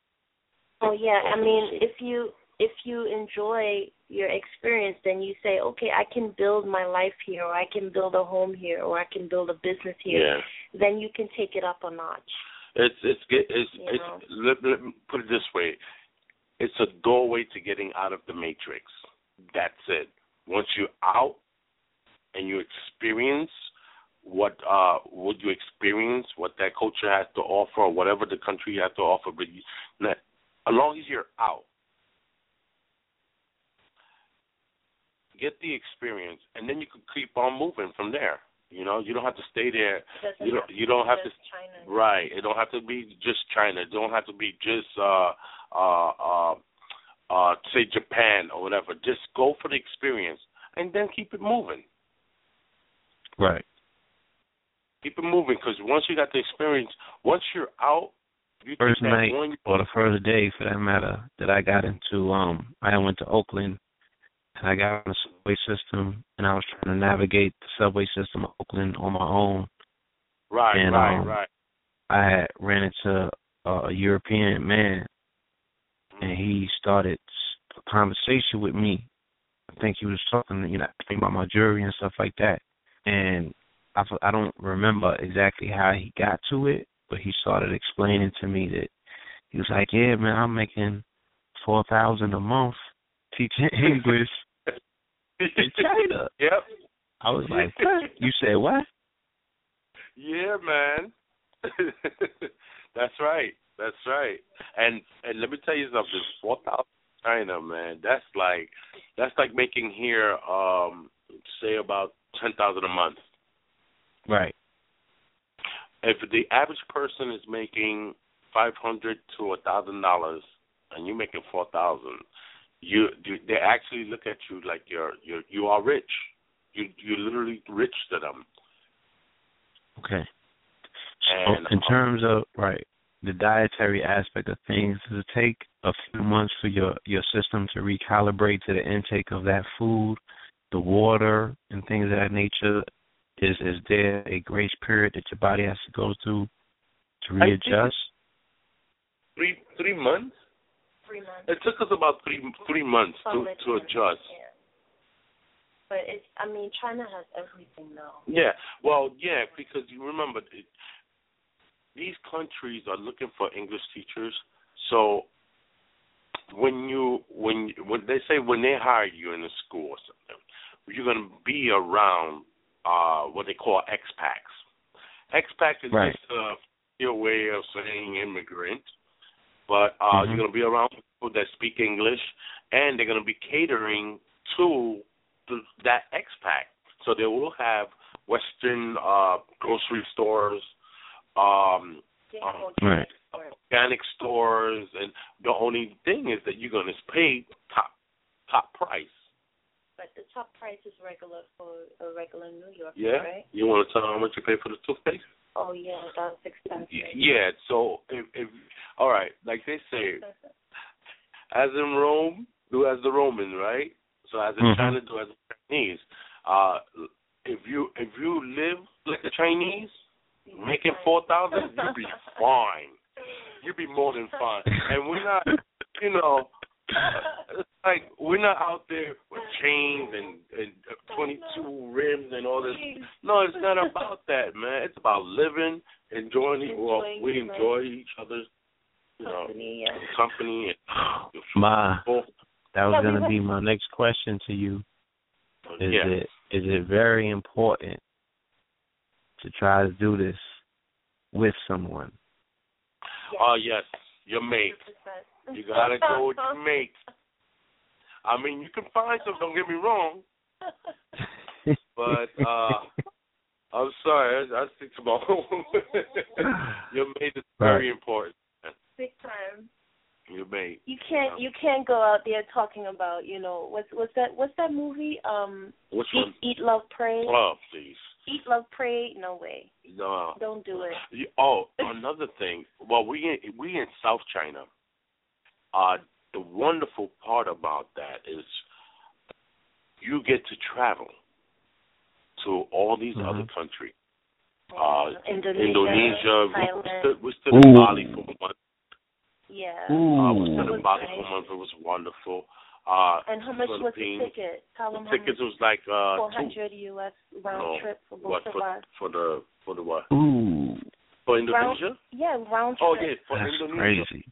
Oh yeah, I mean, if you if you enjoy your experience, then you say, okay, I can build my life here, or I can build a home here, or I can build a business here. Yeah. Then you can take it up a notch. It's it's it's it's, You it's let, let me put it this way. It's a doorway to getting out of the matrix. That's it. Once you're out and you experience what uh what you experience, what that culture has to offer, or whatever the country has to offer, but you, not, as long as you're out, get the experience, and then you can keep on moving from there. You know, you don't have to stay there. You don't have you don't have to China. Right. It don't have to be just China. It don't have to be just uh uh uh uh say Japan or whatever. Just go for the experience and then keep it moving. Right. Keep it moving because once you got the experience, once you're out, you First night one. or the first day, for that matter, that I got into, um, I went to Oakland, and I got on the subway system, and I was trying to navigate the subway system of Oakland on my own. Right, and, right, um, right. I had ran into a, a European man, and he started a conversation with me. I think he was talking, you know, about my jewelry and stuff like that. And I, I don't remember exactly how he got to it, but he started explaining to me that he was like, "Yeah, man, I'm making four thousand a month teaching English in China." Yep. I was like, "What?" You said what? Yeah, man. That's right. That's right. And and let me tell you something. Four thousand China, man. That's like that's like making here, um, say about ten thousand a month. Right. If the average person is making five hundred to a thousand dollars, and you're making four thousand, you they actually look at you like you're you're you are rich. You you're literally rich to them. Okay. So And, in um, terms of right, the dietary aspect of things, does it take a few months for your your system to recalibrate to the intake of that food, the water, and things of that nature? Is is there a grace period that your body has to go through to readjust? Three three months. Three months. It took us about three three months to to adjust. Yeah. But it's I mean China has everything now. Yeah, well, yeah, because you remember it, these countries are looking for English teachers. So when you when when they say when they hire you in a school or something, you're going to be around uh what they call expats. Expat is Right. just a your way of saying immigrant. but uh, Mhm. you're going to be around people that speak English, and they're going to be catering to the, that expat. So they will have Western uh, grocery stores, um, um, Right. organic stores, and the only thing is that you're going to pay top top price. But the top price is regular for a regular New York, Yeah. right? You want to tell them how much you pay for the toothpaste? Oh yeah, that's expensive. Yeah. So if, if all right, like they say, as in Rome, do as the Romans, right? So as in Mhm. China, do as the Chinese. Uh, if you if you live like the Chinese, making four thousand, you'll be fine. You'll be more than fine. And we're not, you know, it's like we're not out there with chains and and twenty two rims and all this. No, it's not about that, man. It's about living, enjoying. it. well, we enjoy each other's, you know, Company, yeah. company and My that was Yeah, gonna be my next question to you. Oh, is yeah. it is it very important to try to do this with someone? Oh yes, your mate. You gotta go with your mate. I mean, you can find some. Don't get me wrong, but uh I'm sorry. I, I think about your mate is very important. Big time. Your mate. You can't you can't go out there talking about you know what's what's that what's that movie um Which eat one? eat love pray Oh, please. Eat love pray no way No. don't do it You- Oh, another thing. Well, we in, we in South China. Uh, the wonderful part about that is you get to travel to all these Mhm. other countries. Uh, Indonesia, Indonesia. We Thailand. stood, we stood in Bali for a month. yeah Uh, we Ooh. stood in Bali nice. for a month. It was wonderful. Uh, and how much was the ticket tell them the how tickets much was like uh, four two. US round No, trip for both What of for us for the for the what Ooh, for Indonesia? yeah round trip Oh yeah, for that's Indonesia. crazy.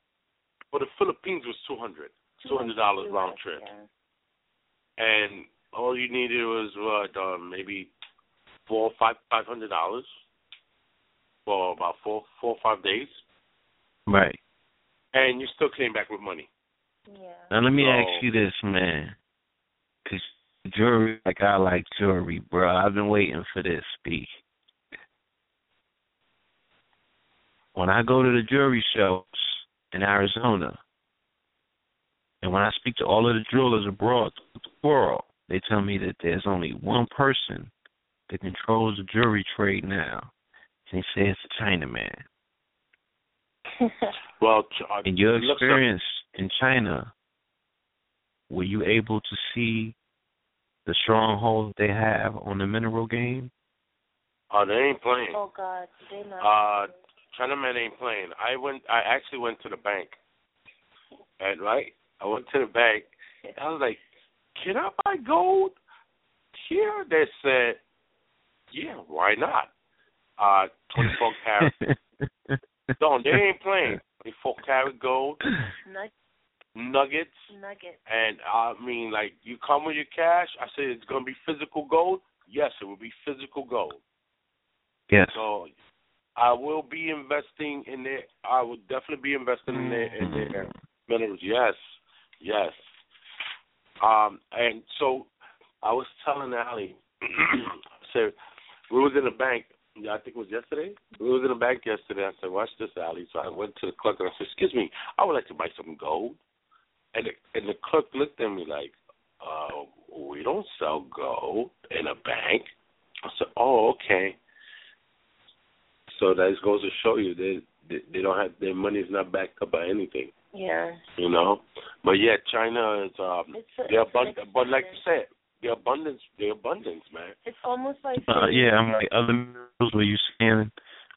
For the Philippines was two hundred. Two hundred dollars round trip. yeah. and all you needed was what uh, maybe four five five hundred dollars for about four four or five days, Right. and you still came back with money. Yeah Now let me So- ask you this, man. Cause jewelry, like I like jewelry, bro. I've been waiting for this speak. When I go to the jewelry shows in Arizona, and when I speak to all of the jewelers abroad the world, they tell me that there's only one person that controls the jewelry trade now. And they say it's a Chinaman. Well, ch- uh, In your experience in China, were you able to see the stronghold they have on the mineral game? uh, they ain't playing. oh God they not Uh, Chinaman ain't playing. I went. I actually went to the bank, and right, I went to the bank. I was like, "Can I buy gold here?" They said, "Yeah, why not?" Uh, twenty-four carat. no, they ain't playing. Twenty-four carat gold, Nug- nuggets, and I mean, like, you come with your cash. I said it's gonna be physical gold. Yes, it will be physical gold. yes. So I will be investing in their. I will definitely be investing in their in their minerals. Yes, yes. Um, and so I was telling Allie, I said we was in the bank. I think it was yesterday. We was in the bank yesterday. I said, "Watch this, Allie." So I went to the clerk and I said, "Excuse me, I would like to buy some gold." And the, and the clerk looked at me like, uh, "We don't sell gold in a bank." I said, "Oh, okay." So that just goes to show you they they, they don't have their money is not backed up by anything, yeah you know. But yeah, China is um it's a, the it's but like you experiment. said, the abundance, the abundance, man. it's almost like Uh, yeah, I'm like other minerals. Were you seeing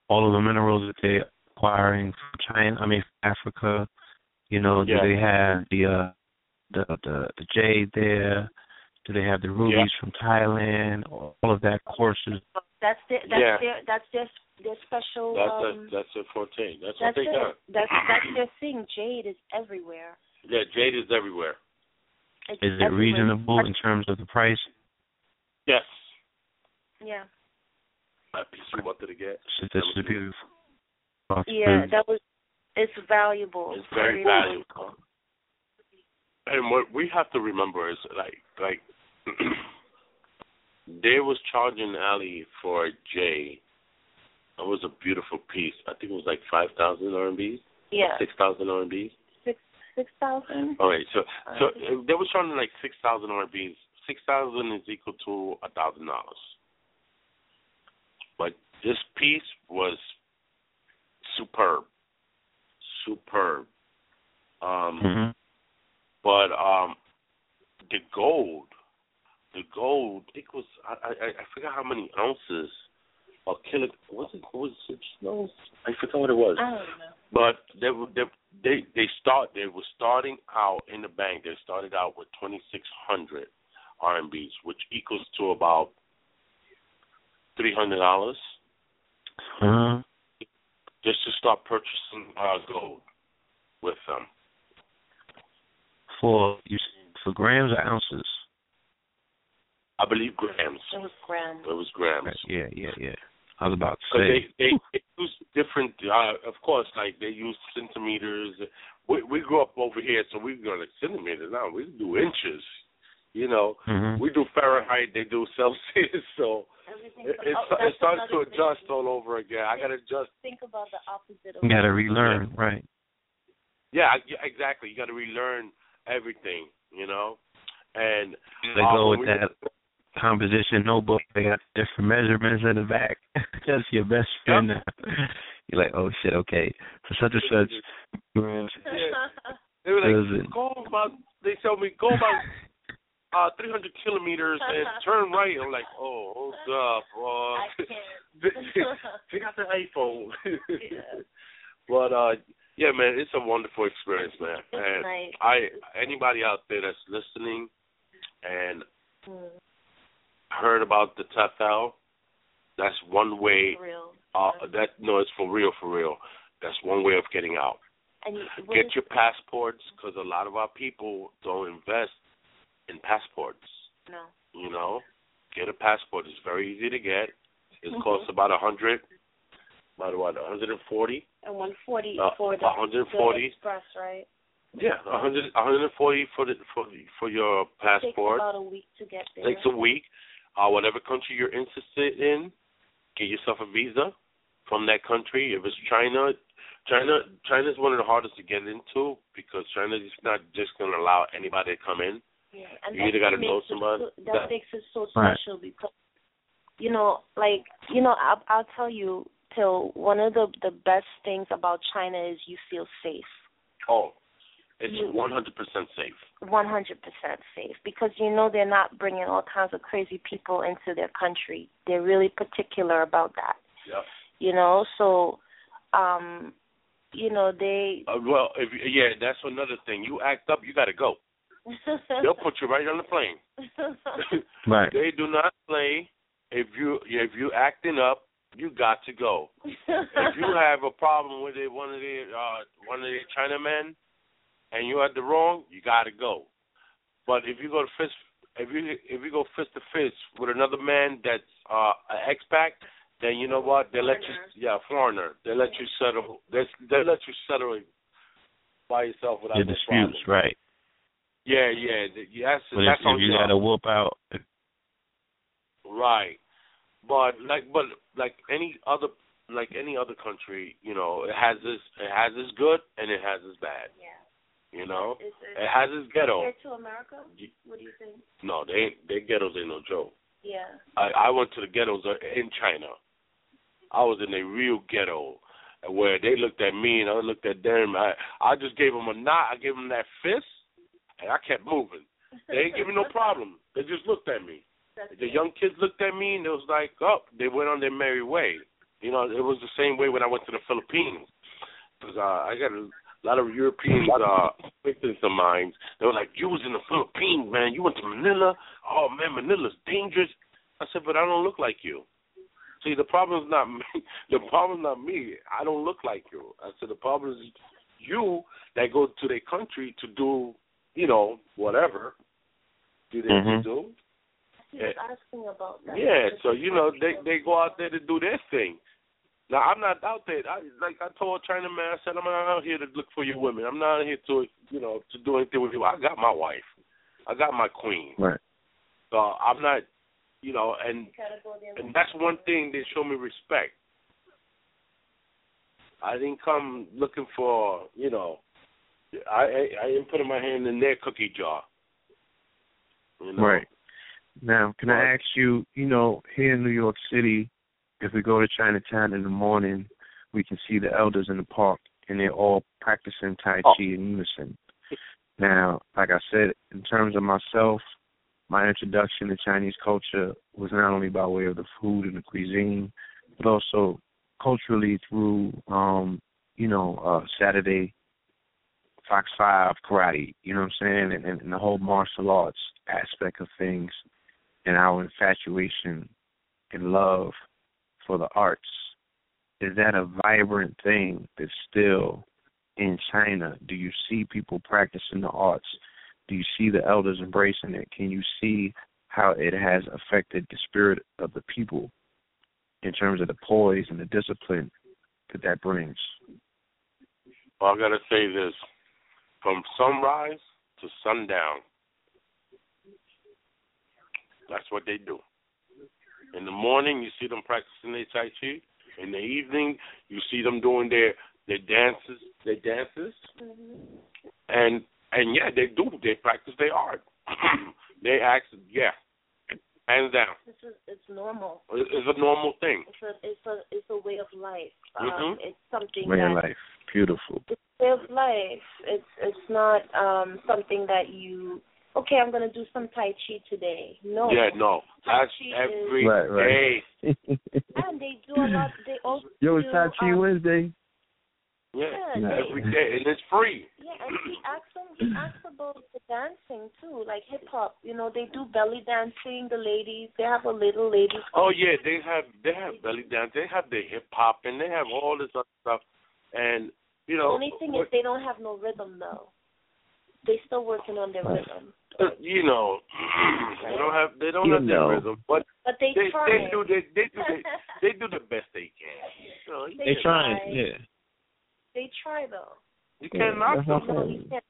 all of the minerals that they're acquiring from China? I mean, from Africa. You know, Yeah. do they have the uh, the the the jade there? Do they have the rubies from Thailand? All of that courses. that's their that's Yeah. their that's their their special That's um a, that's a forte. That's, that's what they it. got. That's that's their thing. Jade is everywhere. Yeah, jade is everywhere. It's Is it everywhere. reasonable in terms of the price? Yes. Yeah. That piece you wanted to get. So this is beautiful. Yeah, that was It's valuable. It's very valuable. And what we have to remember is like like they was charging Allie for a J. It was a beautiful piece. I think it was like five thousand RMB. Yeah. Six thousand RMB. Six six thousand. All right, so so they was charging like six thousand RMB. Six thousand is equal to a thousand dollars. But this piece was superb, superb. Um, Mhm. but um, the gold, the gold, it was I I I forgot how many ounces or kilo. Was it was it no? I forgot what it was. I don't know. But they were they they they start they were starting out in the bank. They started out with twenty six hundred RMBs, which equals to about three hundred dollars Mhm. Just to start purchasing uh, gold with them. For you for grams or ounces? I believe grams. It was grand. It was grams. Yeah, yeah, yeah. I was about to say. they, they they use different, uh, of course, like they use centimeters. We we grew up over here, so we go like centimeters now. We do inches. You know, Mhm. we do Fahrenheit, they do Celsius. So Everything. it, oh, it starts to adjust thing. all over again. I got to adjust. Think about the opposite of You got to relearn, right? Yeah, I- yeah, exactly. You got to relearn everything. You know, and They go with we- that composition notebook. They got different measurements in the back. That's your best friend. now. You're like, oh shit, okay, for such and such. Yeah. They were like, go about. They tell me go about uh 300 kilometers and turn right. I'm like, oh, hold up. Uh, I can't. they got the iPhone. But uh, yeah, man, it's a wonderful experience, man. And nice. I anybody out there that's listening and Mm, heard about the TEFL, that's one way. for real. Uh, that no, it's for real, for real. That's one way of getting out. And you, Get your passports because a lot of our people don't invest in passports. no. You know, get a passport. It's very easy to get. It Mhm. costs about a hundred, about what, a hundred and forty? And one forty Uh, for the, 140. the express, right? Yeah, a hundred, a hundred and forty for the for for your passport. Takes about a week to get there. Takes a week. Uh, whatever country you're interested in, get yourself a visa from that country. If it's China, China, China is one of the hardest to get into because China is not just going to allow anybody to come in. Yeah, and You either gotta know it somebody- so- that, that- makes it so Right. special because, you know, like you know, I'll, I'll tell you, till one of the the best things about China is you feel safe. Oh, it's You- 100% safe. One hundred percent safe because you know they're not bringing all kinds of crazy people into their country. They're really particular about that. Yep. You know, so um, you know they. Uh, well, if yeah, that's another thing. You act up, you got to go. They'll put you right on the plane. Right. they do not play. If you if you acting up, you got to go. if you have a problem with it, one of the uh, one of the Chinamen, and you had the wrong, you got to go. But if you go to fist, if you if you go fist to fist with another man that's uh, an expat, then you know what? They let you, yeah, foreigner. They let you settle. They they let you settle by yourself without Your no disputes, problem. right? Yeah, yeah, th- yes. But if, that's if on you you. got to whoop out, Right. But like but like any other like any other country, you know, it has this, it has this good and it has this bad. yeah. You know? Is It has its ghetto. compared to America? What do you think? No, they ain't their ghettos ain't no joke. Yeah. I I went to the ghettos uh, in China. I was in a real ghetto where they looked at me and I looked at them. I I just gave them a nod. I gave them that fist, and I kept moving. They ain't give me no problem. They just looked at me. The young kids looked at me and it was like, oh, they went on their merry way. You know, it was the same way when I went to the Philippines. Because uh, I got a lot of European uh, acquaintances of mine. They were like, you was in the Philippines, man. You went to Manila. Oh, man, Manila's dangerous. I said, but I don't look like you. See, the problem's not me. The problem's not me. I don't look like you. I said, the problem is you that go to their country to do, you know, whatever. Do they Mhm. do? He was asking about that. Yeah, so you know they they go out there to do their thing. Now I'm not out there. I, like I told China man, I said I'm not out here to look for your women. I'm not here to you know to do anything with you. I got my wife. I got my queen. Right. So I'm not, you know, and and that's one thing they show me respect. I didn't come looking for, you know, I I, I didn't put my hand in their cookie jar. You know? Right. Now, can I ask you, you know, here in New York City, if we go to Chinatown in the morning, we can see the elders in the park, and they're all practicing Tai Chi in unison. Now, like I said, in terms of myself, my introduction to Chinese culture was not only by way of the food and the cuisine, but also culturally through, um, you know, uh, Saturday Fox Five karate. You know what I'm saying, and, and the whole martial arts aspect of things, and our infatuation and love for the arts. Is that a vibrant thing that's still in China? Do you see people practicing the arts? Do you see the elders embracing it? Can you see how it has affected the spirit of the people in terms of the poise and the discipline that that brings? Well, I've got to say this from sunrise to sundown, that's what they do. In the morning, you see them practicing their Tai Chi. In the evening, you see them doing their their dances, their dances, mm-hmm. and and yeah, they do. They practice their art. they act, yeah, hands down. This is it's normal. It's a normal thing. It's a it's a it's a way of life. Mm-hmm. Um, it's something way that, of life. Beautiful. It's a way of life. It's it's not um something that you okay, I'm gonna do some Tai Chi today. No. Yeah, no. Tai That's Chi every is, right, right. day. and they do a lot. They also Yo, do, it's Tai Chi um, Wednesday. Yeah, Yeah, they- every day, and it's free. Yeah, and he asks them. He asks about the dancing too, like hip hop. You know, they do belly dancing. The ladies, they have a little ladies. Oh yeah, they have they have belly dance, they have the hip hop, and they have all this other stuff. And you know, The know, only thing what- is they don't have no rhythm though. They still working on their rhythm, you know, they don't have they don't You have know. their rhythm, but but they, they try. they do they they do they, they do the best they can. You know, They They trying, try. yeah. They try though. you Yeah, can't knock them, No, I'm you can't.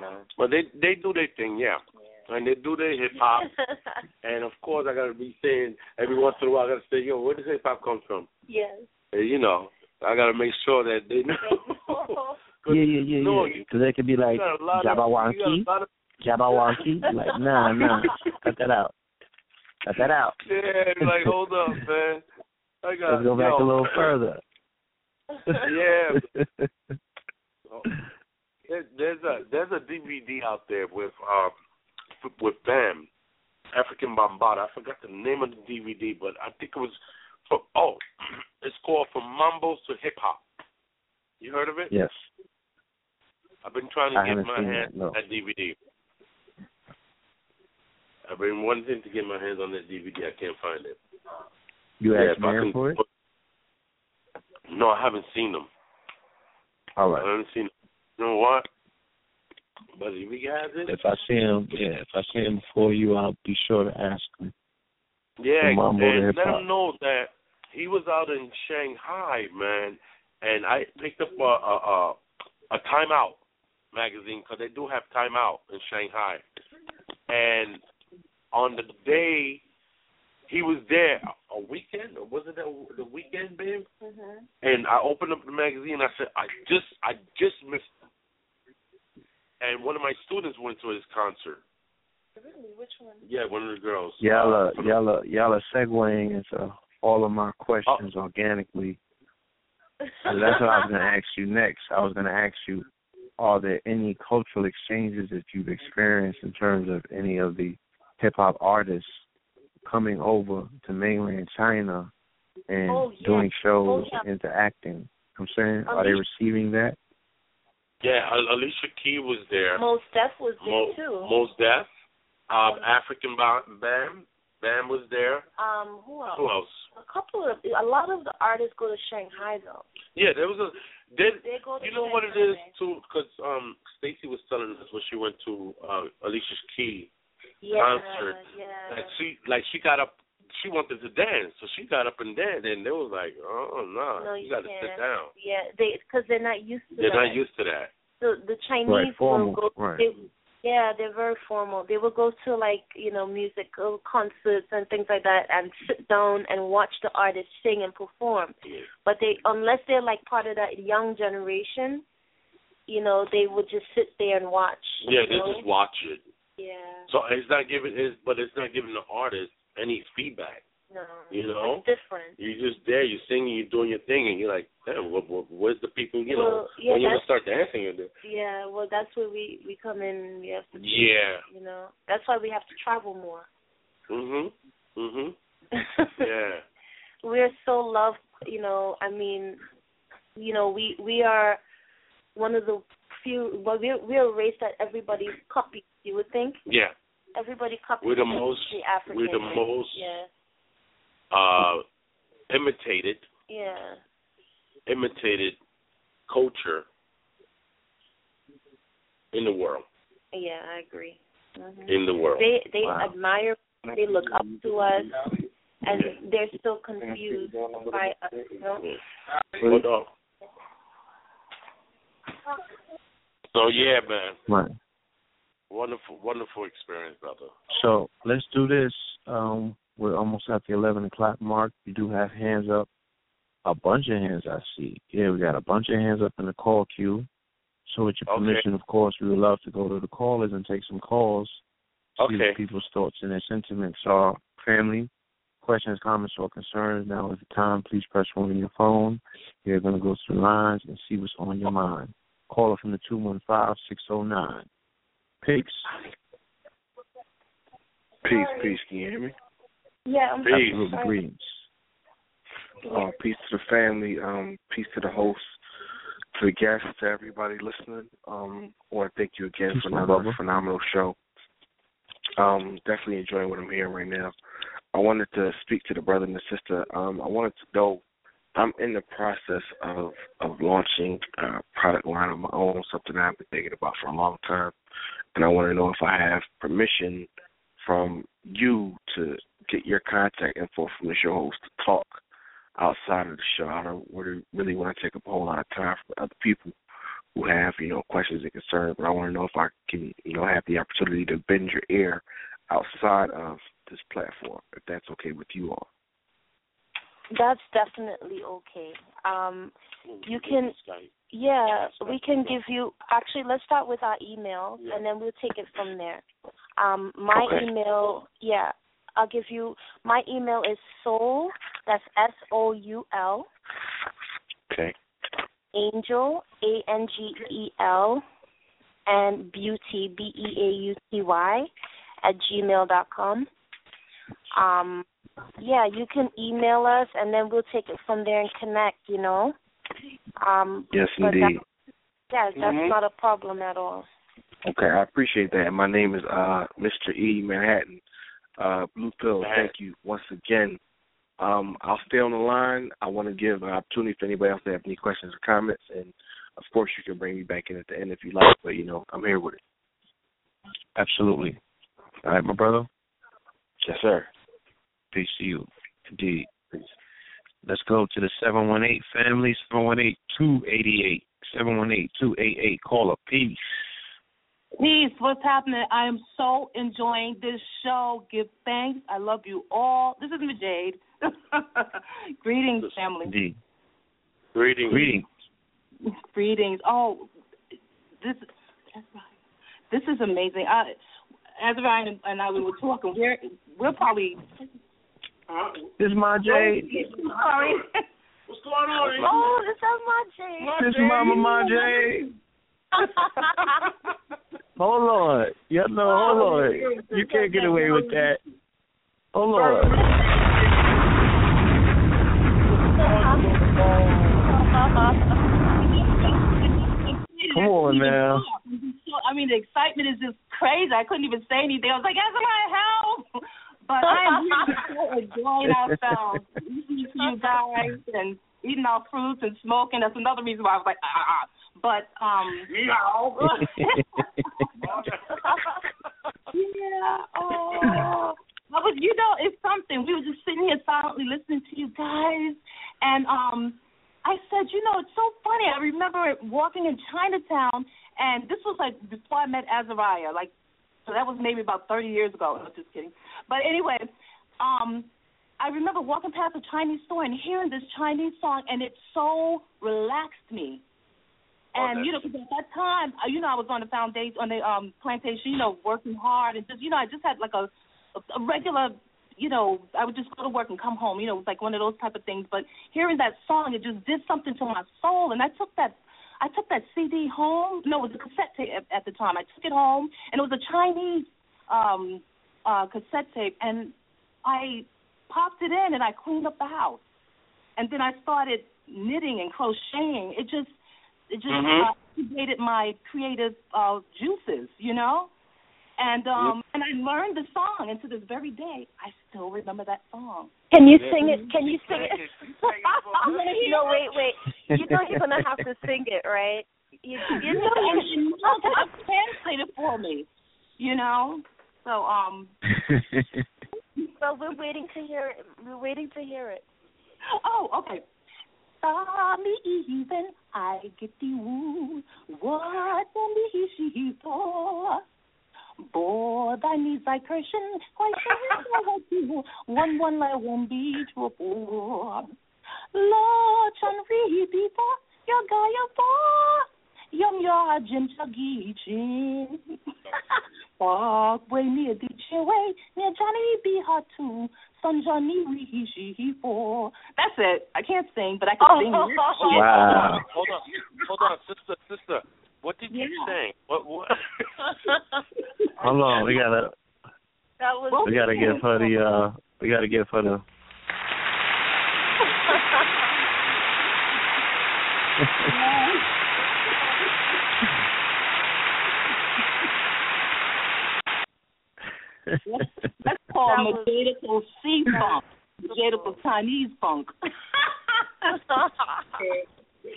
No. but they they do their thing, yeah, Yeah. and they do their hip hop. and of course, I gotta be saying every once in a while, I gotta say, yo, where does hip hop come from? yes. And, you know, I gotta make sure that they know. 'Cause, Yeah, yeah, yeah, no, yeah. Because they could be like you got a lot of- you got Jabberwocky, a lot of Jabberwocky. Like, nah, nah, cut that out. Cut that out. Yeah, like hold up, man. I got Let's go back yo, a little further. Yeah. There, there's a there's a DVD out there with um with Bam, Afrika Bambaataa. I forgot the name of the DVD, but I think it was for oh, it's called From Mambos to Hip Hop. You heard of it? yes. I've been trying to I get my hands that, no. on that DVD. I've been wanting to get my hands on that DVD. I can't find it. You Yeah, asked if I Mary for it? No, I haven't seen them. All right. I haven't seen. You know what? But if he has it, If I see him, yeah, if I see him before you, I'll be sure to ask him. yeah, From Mambo to and let him know that he was out in Shanghai, man, and I picked up a a, a, a Time Out magazine because they do have Time Out in Shanghai, and on the day he was there, a weekend or was it the, the weekend, babe? mhm. And I opened up the magazine. I said, I just, I just missed. Him. And one of my students went to his concert. Really, which one? Yeah, one of the girls. Y'all are, y'all are, y'all are segueing into all of my questions Oh. organically. And that's what I was going to ask you next. I was going to ask you, are there any cultural exchanges that you've experienced in terms of any of the hip hop artists coming over to mainland China and Oh, yeah. doing shows, Oh, yeah. interacting? I'm saying, are they receiving that? Yeah, Alicia Key was there. Mos Def was there Mo- too. Mos Def. Um, Afrika Bam. Bam was there. um, who else? Who else? A couple of a lot of the artists go to Shanghai though. Yeah, there was a. There, They go to you know what it is too, because um, Stacy was telling us when she went to uh, Alicia's Key Yeah, concert. yeah. that she like she got up she wanted to dance, so she got up and danced, and they was like, "Oh no, No, you you got to can't. sit down." Yeah, they because they're not used to They're that. not used to that. So the Chinese Right, formal, will go. right. They, yeah, they're very formal. They will go to like you know musical concerts and things like that, and sit down and watch the artist sing and perform. But they, unless they're like part of that young generation, you know, they would just sit there and watch. Yeah, they know? just watch it. Yeah. So it's not giving, it's, but it's not giving the artist any feedback. No. You know? It's different. You're just there, you're singing, you're doing your thing, and you're like, damn, what, what, where's the people? You know, yeah, when you start dancing? There. Yeah. Well, that's where we we come in. We have to. Yeah. You know, that's why we have to travel more. Mhm. Mhm. Yeah. we're so loved you know i mean you know we we are one of the few well we're we're a race that everybody copies you would think Yeah. everybody copies We're the the most. african We're the race. most yeah uh, imitated, yeah imitated culture in the world. yeah i agree hmm In the world. they they Wow. admire they look up to us and they're still confused by us you know Yeah. Hold on. So yeah, man. Right. Wonderful, wonderful experience, brother. So let's do this. Um, we're almost at the eleven o'clock mark. You do have hands up. A bunch of hands I see. Yeah, we got a bunch of hands up in the call queue. So with your Okay. permission, of course, we would love to go to the callers and take some calls. See Okay. what people's thoughts and their sentiments are. Family, questions, comments, or concerns. Now is the time. Please press one on your phone. We're going to go through lines and see what's on your mind. Caller from the two one five six zero nine. Peace. Peace, peace. Can you hear me? yeah I'm Peace. Absolutely greetings. Uh, peace to the family. Um, peace to the host, to the guests, to everybody listening. Um, I want to thank you again Peace, for my another brother. phenomenal show. Um, definitely enjoying what I'm hearing right now. I wanted to speak to the brother and the sister. Um, I wanted to know. I'm in the process of of launching a product line of my own, something I've been thinking about for a long time, and I want to know if I have permission from you to get your contact info from the show host to talk outside of the show. I don't really, want to take up a whole lot of time from other people who have, you know, questions and concerns, but I want to know if I can, you know, have the opportunity to bend your ear outside of this platform, if that's okay with you all. That's definitely okay um You can- Yeah, we can give you. Actually, let's start with our email, and then we'll take it from there. Um, my Okay. email, yeah, I'll give you. My email is soul. That's S O U L Okay. angel A N G E L and beauty B E A U T Y at gmail dot com. Um, yeah, you can email us, and then we'll take it from there and connect. You know. Um, Yes, but that- indeed. yeah, that's Mhm. not a problem at all. Okay, I appreciate that. My name is uh Mr. E Manhattan. Uh Blue Pill, thank you once again. Um I'll stay on the line. I want to give an opportunity for anybody else to have any questions or comments and of course you can bring me back in at the end if you like, but you know, I'm here with it. Absolutely. All right, my brother. Yes, sir. Peace to you. Indeed. Let's go to the 718 family, 718-288. 718-288. Caller, peace. Peace. What's happening? I am so enjoying this show. Give thanks. I love you all. This is Jade. Greetings, family. Indeed. Greetings. Greetings. Greetings. Oh, this that's right. This is amazing. I, as Ryan and I we were talking, we're we're probably This is my oh, Jade. sorry. What's going on? Oh, this is my Jane. This is Mama my Jade. Hold on. Yeah, no, oh, hold on. You can't get away with that. Hold on. Come on now. I mean, the excitement is just crazy. I couldn't even say anything. I was like, "That's help!" But I am so enjoying ourselves, listening to you guys and eating our fruits and smoking. That's another reason why I was like, ah, ah. ah. But um, yeah. Oh, was, you know, it's something. We were just sitting here silently listening to you guys, and um, I said, you know, it's so funny. I remember walking in Chinatown, and this was like before I met Azariah, like so that was maybe about 30 years ago. No, just kidding. But anyway, um, I remember walking past a Chinese store and hearing this Chinese song, and it so relaxed me. Oh, And you know, 'cause at that time, uh, you know, I was on the foundation, on the um plantation, you know, working hard, and just, you know, I just had like a, a regular, you know, I would just go to work and come home. You know, it was like one of those type of things. But hearing that song, it just did something to my soul, and I took that, I took that CD home. No, it was a cassette tape at, at the time. I took it home, and it was a Chinese um uh cassette tape, and I popped it in and I cleaned up the house, and then I started knitting and crocheting. It just it just Mhm. uh, activated my creative uh juices, you know. And um and I learned the song, and to this very day, I still remember that song. Can you sing it? Can you sing it? no, wait, wait. You know you're gonna have to sing it, right? You, you You know, and, and Mom translated for me, you know. So um, Well, we're waiting to hear it. We're waiting to hear it. oh okay. Saw me even I get the woo. What me she for? Boy, thy needs thy person, why should you one one like one be trouble. Lord, chan ri bi bo, yo ga yo bo, yum yo jin chagi chin. Fuck way near the way near Johnny be hot too. Son Johnny we she for. That's it. I can't sing, but I can sing. lyrics. Wow. Hold on, hold on, sister, sister. What did you Yeah. sing? What? What? Hold on, we gotta That was. we gotta give her the uh we gotta give her the That's called That was- Majadical Sea Funk. Majadical Chinese funk.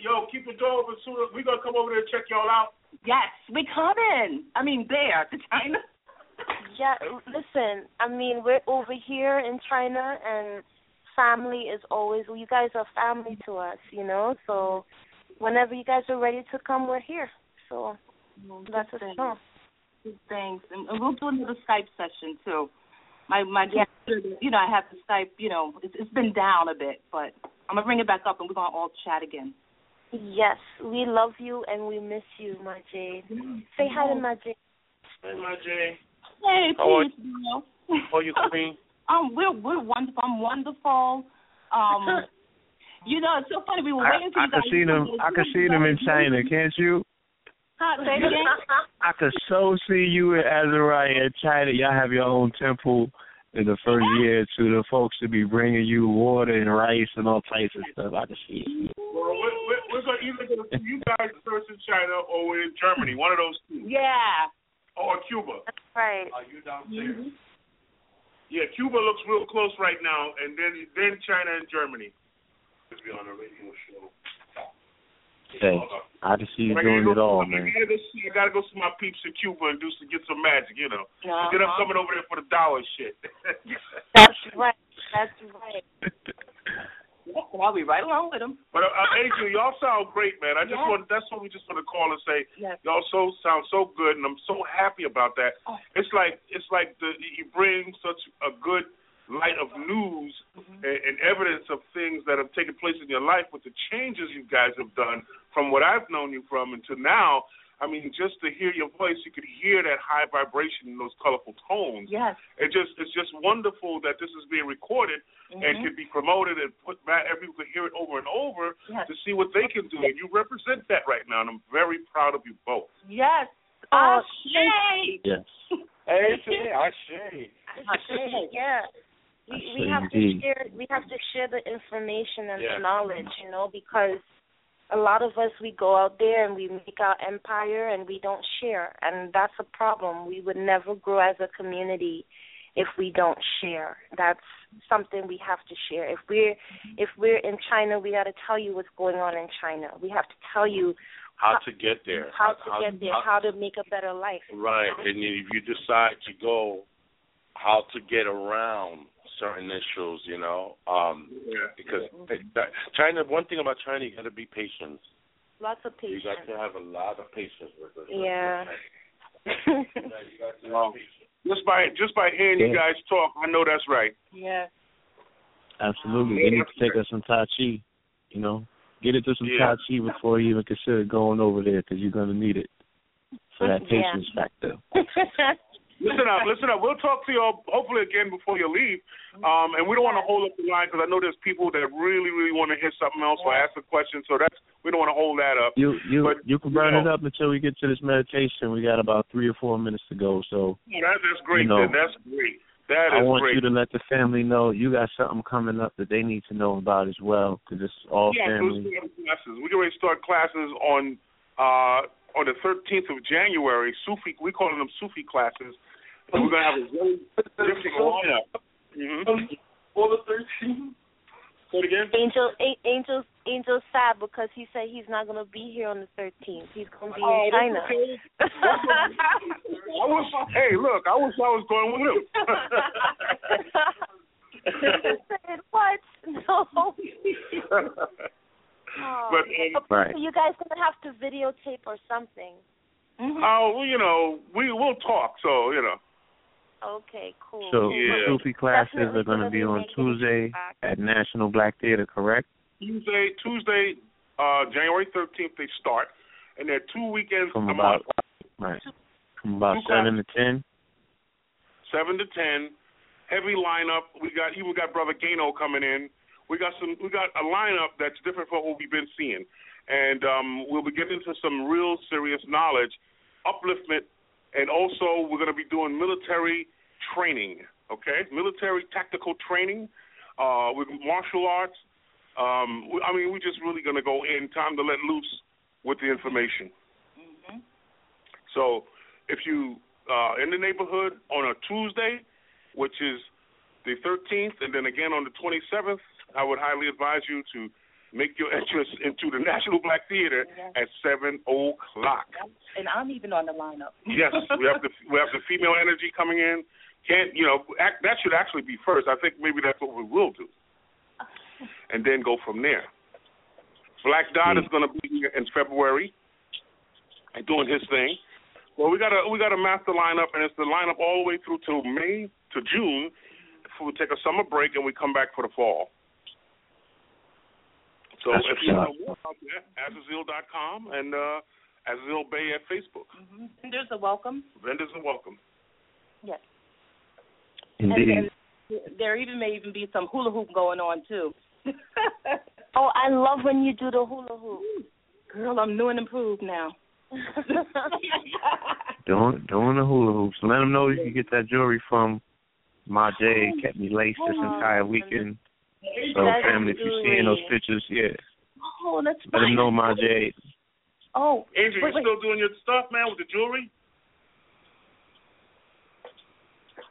Yo, keep the door open soon. We're gonna come over there and check y'all out. yes, we coming. I mean, there to China. Yeah, listen. I mean, we're over here in China, and family is always. You guys are family to us, you know. So, whenever you guys are ready to come, we're here. So that's a song. Good and, and we'll do another Skype session too. My my Yeah. you know, I have the Skype. You know, it's, it's been down a bit, but I'm gonna bring it back up, and we're gonna all chat again. Yes, we love you and we miss you, my Jade. Say hi to my Jade. Hey, my Jay. Hey, How are peace. How are you, Queen? Um, we're we're wonderful. I'm wonderful. Um, you know, it's so funny. We were I, waiting for I you could guys see them. I could see them in China, can't you? Huh, say? I could so see you in Azariah in China. Y'all have your own temple in the first year or two. The folks to be bringing you water and rice and all types of stuff. I can see it. Well, we're, we're, we're gonna either go to you guys first in China or we're in Germany. One of those two. Yeah. Or Cuba. right. Are you downstairs? Yeah, Cuba looks real close right now, and then then China and Germany. Be on a radio show. Hey, I just see you I doing gotta it all, I man. gotta go see. I gotta go see my peeps in Cuba and do some, get some magic, you know. Uh-huh. Then I'm coming over there for the dollar shit. That's right. That's right. Well, I'll be right along with them. But uh, uh, Adrian, y'all sound great, man. I just Yes. want that's what we just want to call and say. Yes. Y'all so sound so good, and I'm so happy about that. Oh. It's like it's like the you bring such a good light of news Mm-hmm. and, and evidence of things that have taken place in your life with the changes you guys have done from what I've known you from until now. I mean, just to hear your voice, you could hear that high vibration and those colorful tones. Yes. It just it's just wonderful that this is being recorded and Mhm. can be promoted and put back. Everyone can hear it over and over Yes. to see what they can do. And you represent that right now, and I'm very proud of you both. Yes. Oh, Ashe. Yes. Hey, today I say. yeah. We I we have to share we have to share the information and Yeah. the knowledge, you know, because a lot of us we go out there and we make our empire and we don't share and that's a problem. We would never grow as a community if we don't share. That's something we have to share. If we're if we're in China, we got to tell you what's going on in China. We have to tell you How to get there? how to get there, how to make a better life. Right, and if you decide to go, how to get around certain issues, you know. Um Yeah. because that, China one thing about China you gotta be patient. Lots of patience. You got to have a lot of patience with it. Yeah. You got to have Just by just by hearing you guys talk, I know that's right. Yeah. Absolutely. You need to take us some Tai Chi, you know. Get into some Yeah. Tai Chi before you even consider going over there because you're going to need it for that patience factor. Listen up, listen up. We'll talk to you all hopefully again before you leave. Um, and we don't want to hold up the line because I know there's people that really, really want to hear something else or ask a question. So that's we don't want to hold that up. You you But, you can burn you it up until we get to this meditation. We got about three or four minutes to go, so that, that's great. You know, then. That's great. That I want great. you to let the family know you got something coming up that they need to know about as well because it's all yeah, so family. let's start classes. We can already start classes on uh on the 13th of January. Sufi, we calling them Sufi classes, and we're gonna have a very different lineup. Mm-hmm. For the thirteen. Say it again. Angel, A- Angel's, Angel's sad because he said he's not gonna be here on the 13th. He's gonna be Oh, in China. okay. I wish. Hey, look, I wish I was going with him. I said, what? No. Oh. But, um, Right. So you guys gonna have to videotape or something. Oh, well, you know, we we will talk. So you know. Okay, cool. So Yeah. Sufi classes Definitely are going to be be on Tuesday at National Black Theater, correct? Tuesday, Tuesday, uh, January 13th they start, and they're two weekends From a about month, right from about Two seven to ten. seven to ten. Heavy lineup. We got even got brother Gano coming in. We got some. We got a lineup that's different from what we've been seeing, and um, we'll be getting into some real serious knowledge, upliftment, and also we're going to be doing military training. Okay, military tactical training uh, with martial arts. Um, I mean, we're just really going to go in. Time to let loose with the information. So if you uh, in the neighborhood on a Tuesday, which is the 13th, and then again on the 27th, I would highly advise you to make your entrance into the National Black Theater at seven o'clock. And I'm even on the lineup. Yes, we have the we have the female energy coming in. Can't you know act, that should actually be first. I think maybe that's what we will do, and then go from there. Black Dot is hmm. going to be here in February and doing his thing. Well, we got a we got a master lineup, and it's the lineup all the way through to May to June. Before we take a summer break and we come back for the fall. So That's if you up. know more about that, Azazel.com and uh, Azazel Bay at Facebook. Mm-hmm. Vendors are welcome. Vendors are welcome. Yes. Indeed. And, and there even may even be some hula hoop going on too. Oh, I love when you do the hula hoop. Girl, I'm new and improved now. Doing doing the hula hoops. Let them know you can get that jewelry from my J. Kept me laced this entire weekend. So That's family, if you're seeing those pictures, yeah, oh, that's let them know my J. Oh, Andrew, wait, you wait. still doing your stuff, man, with the jewelry?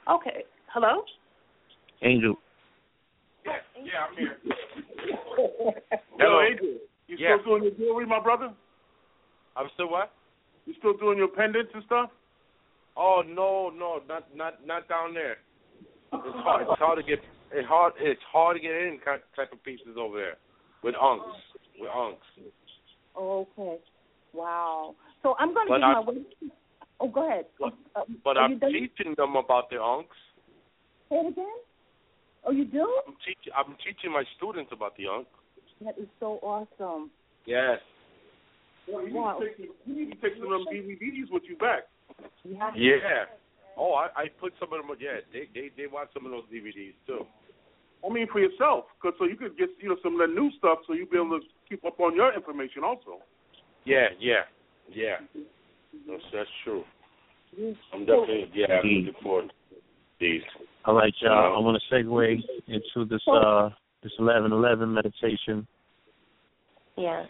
Okay. Hello? Angel. Yeah, yeah, I'm here. Hello. Adrian, you Yeah. still doing your jewelry, my brother? I'm still what? You still doing your pendants and stuff? Oh no, no, not not not down there. It's hard. It's hard to get. It's hard. It's hard to get in ki- type of pieces over there with ankhs. With ankhs. Okay. Wow. So I'm going to But give I- my way. Oh, go ahead. But- Uh, But I'm teaching them about the ankhs. Say it again. Oh, you do? I'm teaching. I'm teaching my students about the ankhs. That is so awesome. Yes. Well, you, Wow. need to take, you need to take some of them DVDs with you back. Yeah. Yeah. Oh, I, I put some of them. Yeah, they they they watch some of those DVDs too. I mean, for yourself, cause so you could get you know some of the new stuff, so you'll be able to keep up on your information also. Yeah, yeah, yeah. That's that's true. I'm definitely yeah. I'm looking forward to these. All right, y'all. I want to segue into this uh this eleven eleven meditation. Yes.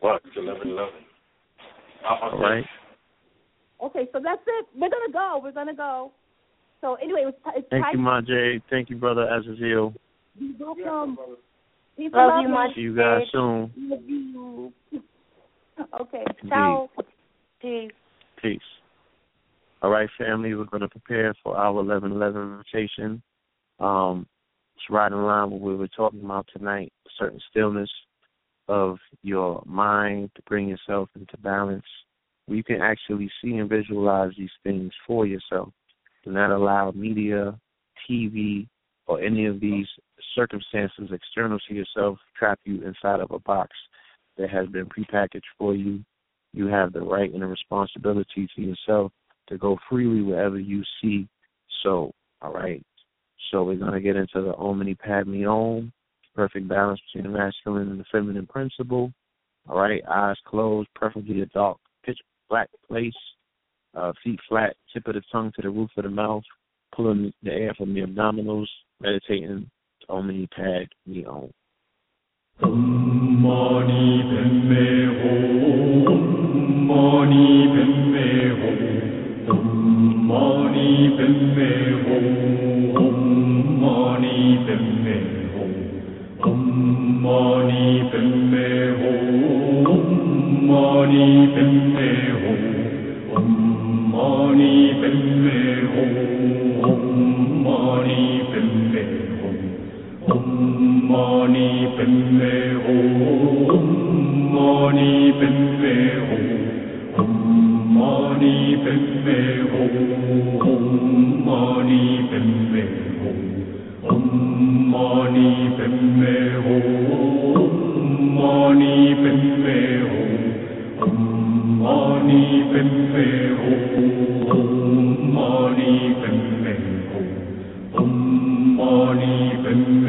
What? It's eleven eleven. All right. Okay, so that's it. We're going to go. We're going to go. So anyway, it's, it's Thank time. you, my J. Thank you, brother Azazel. You're welcome. Peace and Love love you much. See you guys soon. Love you. Okay. Ciao. Peace. Peace. All right, family, we're going to prepare for our 1111 rotation. Um, it's right in line with what we were talking about tonight, a certain stillness of your mind to bring yourself into balance. Where you can actually see and visualize these things for yourself. Do not allow media, TV, or any of these circumstances external to yourself trap you inside of a box that has been prepackaged for you. You have the right and the responsibility to yourself to go freely wherever you see so. All right. So we're gonna get into the Omni Padme Om, perfect balance between the masculine and the feminine principle. All right, eyes closed, preferably a dark flat place, uh, feet flat, tip of the tongue to the roof of the mouth, pulling the air from the abdominals, meditating on the pad we own. Kummani Bemmeho, Kummani Bemmeho, Kummani Bemmeho, Kummani Bemmeho, Kummani Bemmeho. Om Mani Padme Hum, Om Mani Padme Hum, Om Mani Padme Hum, Om Mani Padme Hum, Om Mani Padme Hum, Om Mani Padme Hum, Om Mani Padme Hum, Om Mani Padme Hum, Om Mani Padme Hum, Om Mani Padme Hum Om Mani Padme Hum Om Mani Padme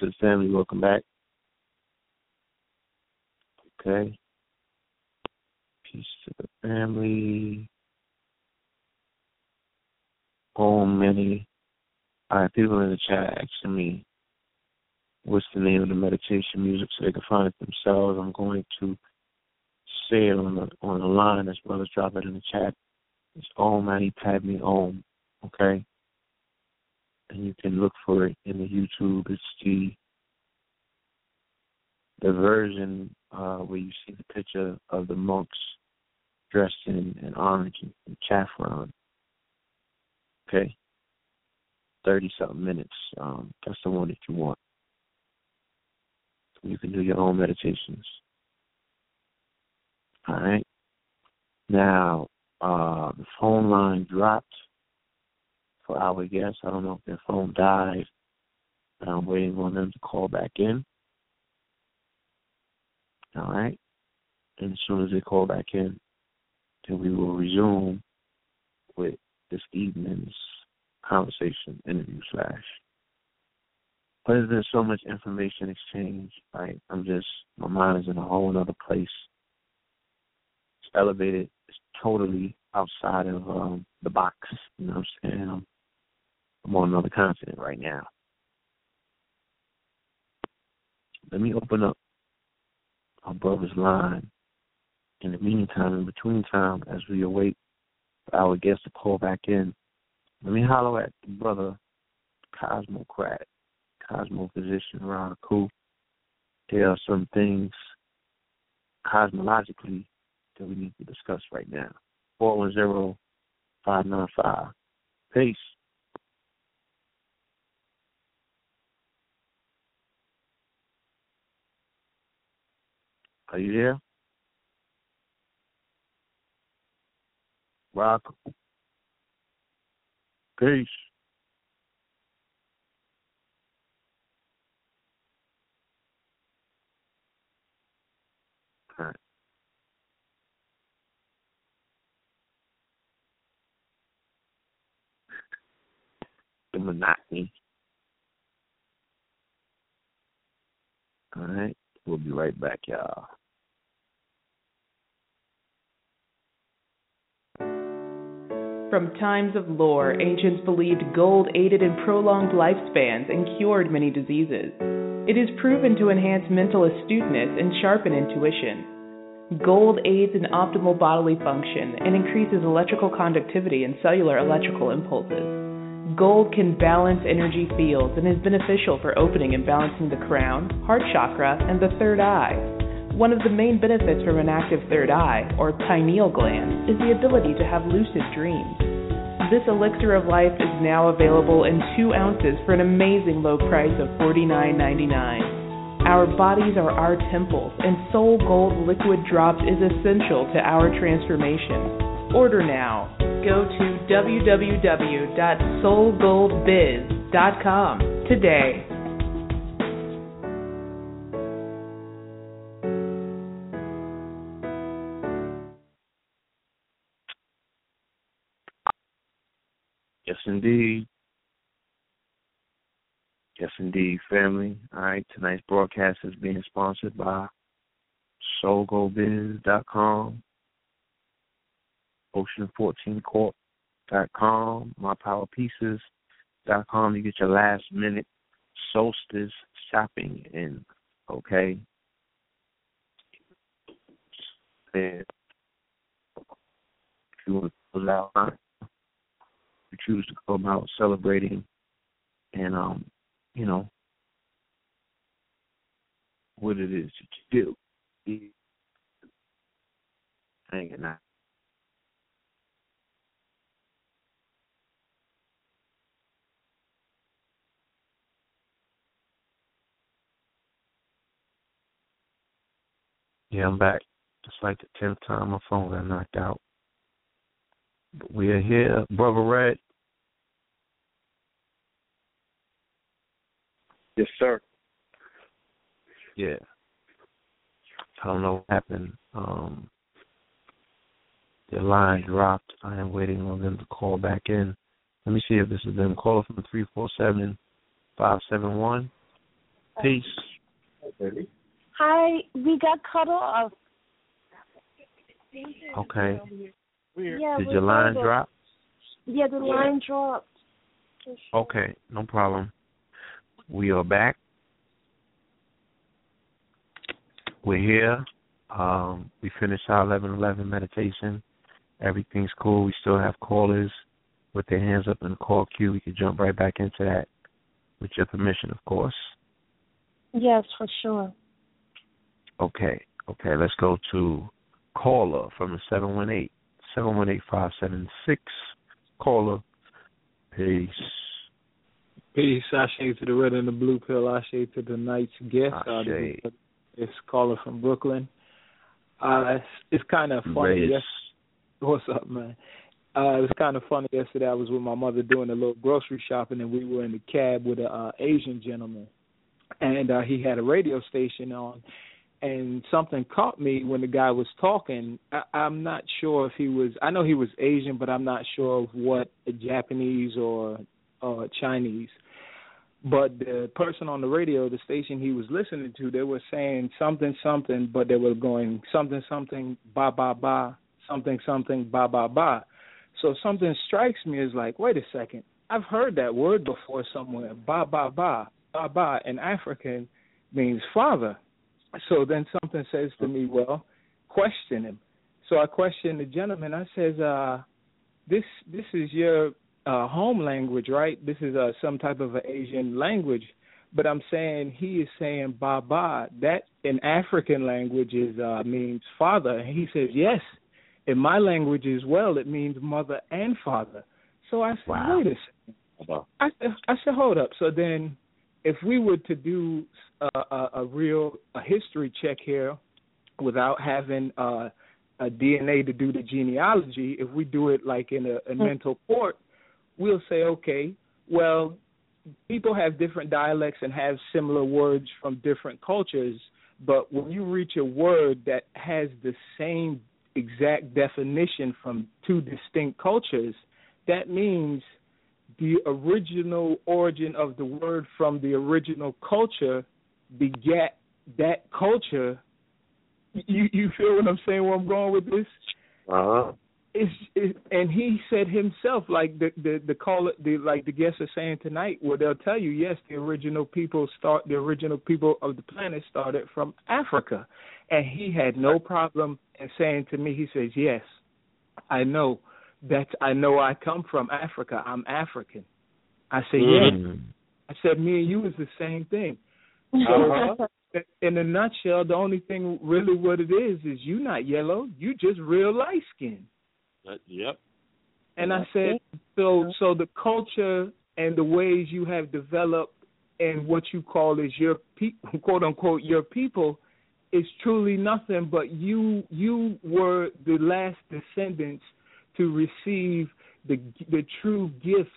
to the family. Welcome back. Okay. Peace to the family. Oh, many. All right, people in the chat asking me what's the name of the meditation music so they can find it themselves. I'm going to say it on the on the line as well as drop it in the chat. It's Mani Padme Om. Okay? And you can look for it in the YouTube. It's the the version uh, where you see the picture of the monks dressed in, in orange and, and saffron. Okay? 30 something minutes. Um, that's the one that you want. You can do your own meditations. All right. Now, uh, the phone line dropped for our guests. I don't know if their phone died, I'm waiting on them to call back in. All right. And as soon as they call back in, then we will resume with this evening's conversation, interview slash. But there's so much information exchange, right? I'm just my mind is in a whole other place. It's elevated. It's totally outside of um, the box. You know what I'm saying? I'm, I'm on another continent right now. Let me open up our brother's line. In the meantime, in between time, as we await our guest to call back in, let me holler at the brother Cosmocrat, Cosmo Physician Ron Cool. There are some things cosmologically that we need to discuss right now. 410 595. Peace. Are you there? Rock. Peace. Right. The monotony. All right. We'll be right back, y'all. From times of lore, ancients believed gold aided in prolonged lifespans and cured many diseases. It is proven to enhance mental astuteness and sharpen intuition. Gold aids in optimal bodily function and increases electrical conductivity and cellular electrical impulses. Gold can balance energy fields and is beneficial for opening and balancing the crown, heart chakra, and the third eye. One of the main benefits from an active third eye, or pineal gland, is the ability to have lucid dreams. This elixir of life is now available in two ounces for an amazing low price of $49.99. Our bodies are our temples, and Soul Gold Liquid Drops is essential to our transformation. Order now. Go to www.soulgoldbiz.com today. Yes, indeed. Yes, indeed, family. All right, tonight's broadcast is being sponsored by SoulGoldBiz.com, Ocean14Corp.com, MyPowerPieces.com. You get your last minute solstice shopping in, okay? And if you want to pull out, choose to go about celebrating and um, you know, what it is that you do. Hanging out. Yeah, I'm back. It's like the tenth time my phone got knocked out. But we are here, Brother Red. Yes, sir. Yeah. I don't know what happened. Um, their line dropped. I am waiting on them to call back in. Let me see if this is them. Call from three four seven five seven one. Peace. Hi, we got cut off. Okay. Yeah, Did your line got- drop? Yeah, the line dropped. Okay, no problem. We are back. We're here. Um, we finished our eleven eleven meditation. Everything's cool. We still have callers with their hands up in the call queue. We could jump right back into that with your permission, of course. Yes, for sure. Okay. Okay, let's go to caller from the 718 718 576. Caller. Peace. Peace. Ashe to the red and the blue pill. Ashe to the night's guest. Uh, it's caller from Brooklyn. Uh, it's, it's kind of funny. Yes. What's up, man? Uh, it was kind of funny yesterday. I was with my mother doing a little grocery shopping, and we were in the cab with a uh, Asian gentleman, and uh, he had a radio station on, and something caught me when the guy was talking. I, I'm not sure if he was. I know he was Asian, but I'm not sure of what Japanese or uh, Chinese. But the person on the radio, the station he was listening to, they were saying something something, but they were going something something ba ba ba, something something ba ba ba. So something strikes me as like, wait a second, I've heard that word before somewhere. Ba ba ba ba ba in African means father. So then something says to me, well, question him. So I questioned the gentleman. I says, uh, this this is your uh, home language, right? This is uh, some type of an Asian language. But I'm saying he is saying Baba. That in African language is uh, means father. And he says yes. In my language as well, it means mother and father. So I said, Wow. wait a second. I I said, hold up. So then, if we were to do a, a, a real a history check here, without having uh, a DNA to do the genealogy, if we do it like in a, a mental court, we'll say, okay, well, people have different dialects and have similar words from different cultures, but when you reach a word that has the same exact definition from two distinct cultures, that means the original origin of the word from the original culture begat that culture. You you feel what I'm saying? Where I'm going with this? Uh-huh. It's, it, and he said himself, like the the the call, the like the guests are saying tonight, where they'll tell you, yes, the original people start, the original people of the planet started from Africa, and he had no problem in saying to me, he says, yes, I know that I know I come from Africa, I'm African. I said, yes. Mm. I said, me and you is the same thing. Uh-huh. So, in a nutshell, the only thing really what it is is you not yellow, you just real light skinned. Uh, yep. And I said, so so the culture and the ways you have developed and what you call is your pe- quote unquote your people is truly nothing but you you were the last descendants to receive the the true gift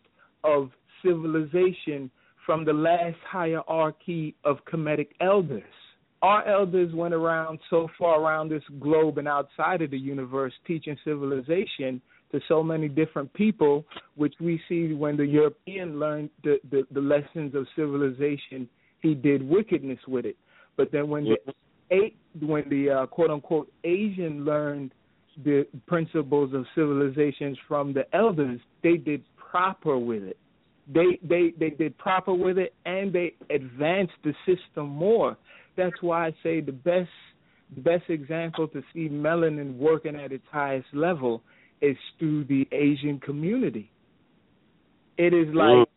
of civilization from the last hierarchy of Kemetic elders. Our elders went around so far around this globe and outside of the universe teaching civilization to so many different people, which we see when the European learned the, the, the lessons of civilization, he did wickedness with it. But then when the eight, when the uh, quote unquote Asian learned the principles of civilizations from the elders, they did proper with it. They they they did proper with it, and they advanced the system more. That's why I say the best best example to see melanin working at its highest level is through the Asian community. It is mm. like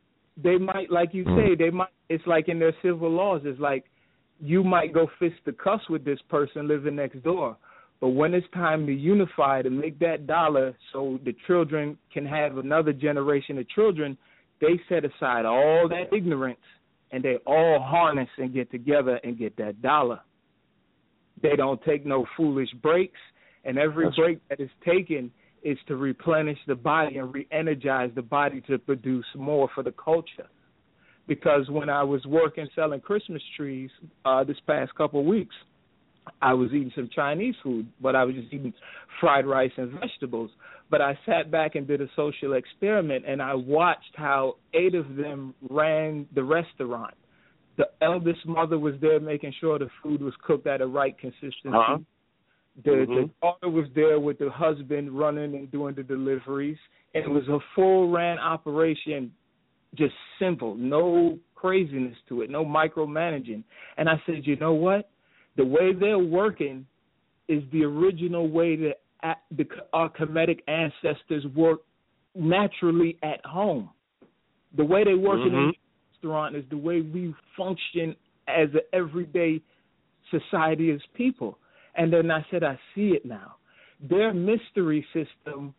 they might, like you mm. say, they might. It's like in their civil laws. It's like you might go fist the cuss with this person living next door, but when it's time to unify to make that dollar, so the children can have another generation of children, they set aside all that ignorance and they all harness and get together and get that dollar. They don't take no foolish breaks, and every That's break that is taken is to replenish the body and re-energize the body to produce more for the culture. Because when I was working selling Christmas trees uh, this past couple of weeks, I was eating some Chinese food, but I was just eating fried rice and vegetables. But I sat back and did a social experiment, and I watched how eight of them ran the restaurant. The eldest mother was there making sure the food was cooked at a right consistency. Uh-huh. The, Mhm. the daughter was there with the husband running and doing the deliveries. And it was a full ran operation, just simple, no craziness to it, no micromanaging. And I said, you know what? The way they're working is the original way that our Kemetic ancestors worked naturally at home. The way they work in Mhm. a restaurant is the way we function as an everyday society as people. And then I said, I see it now. Their mystery system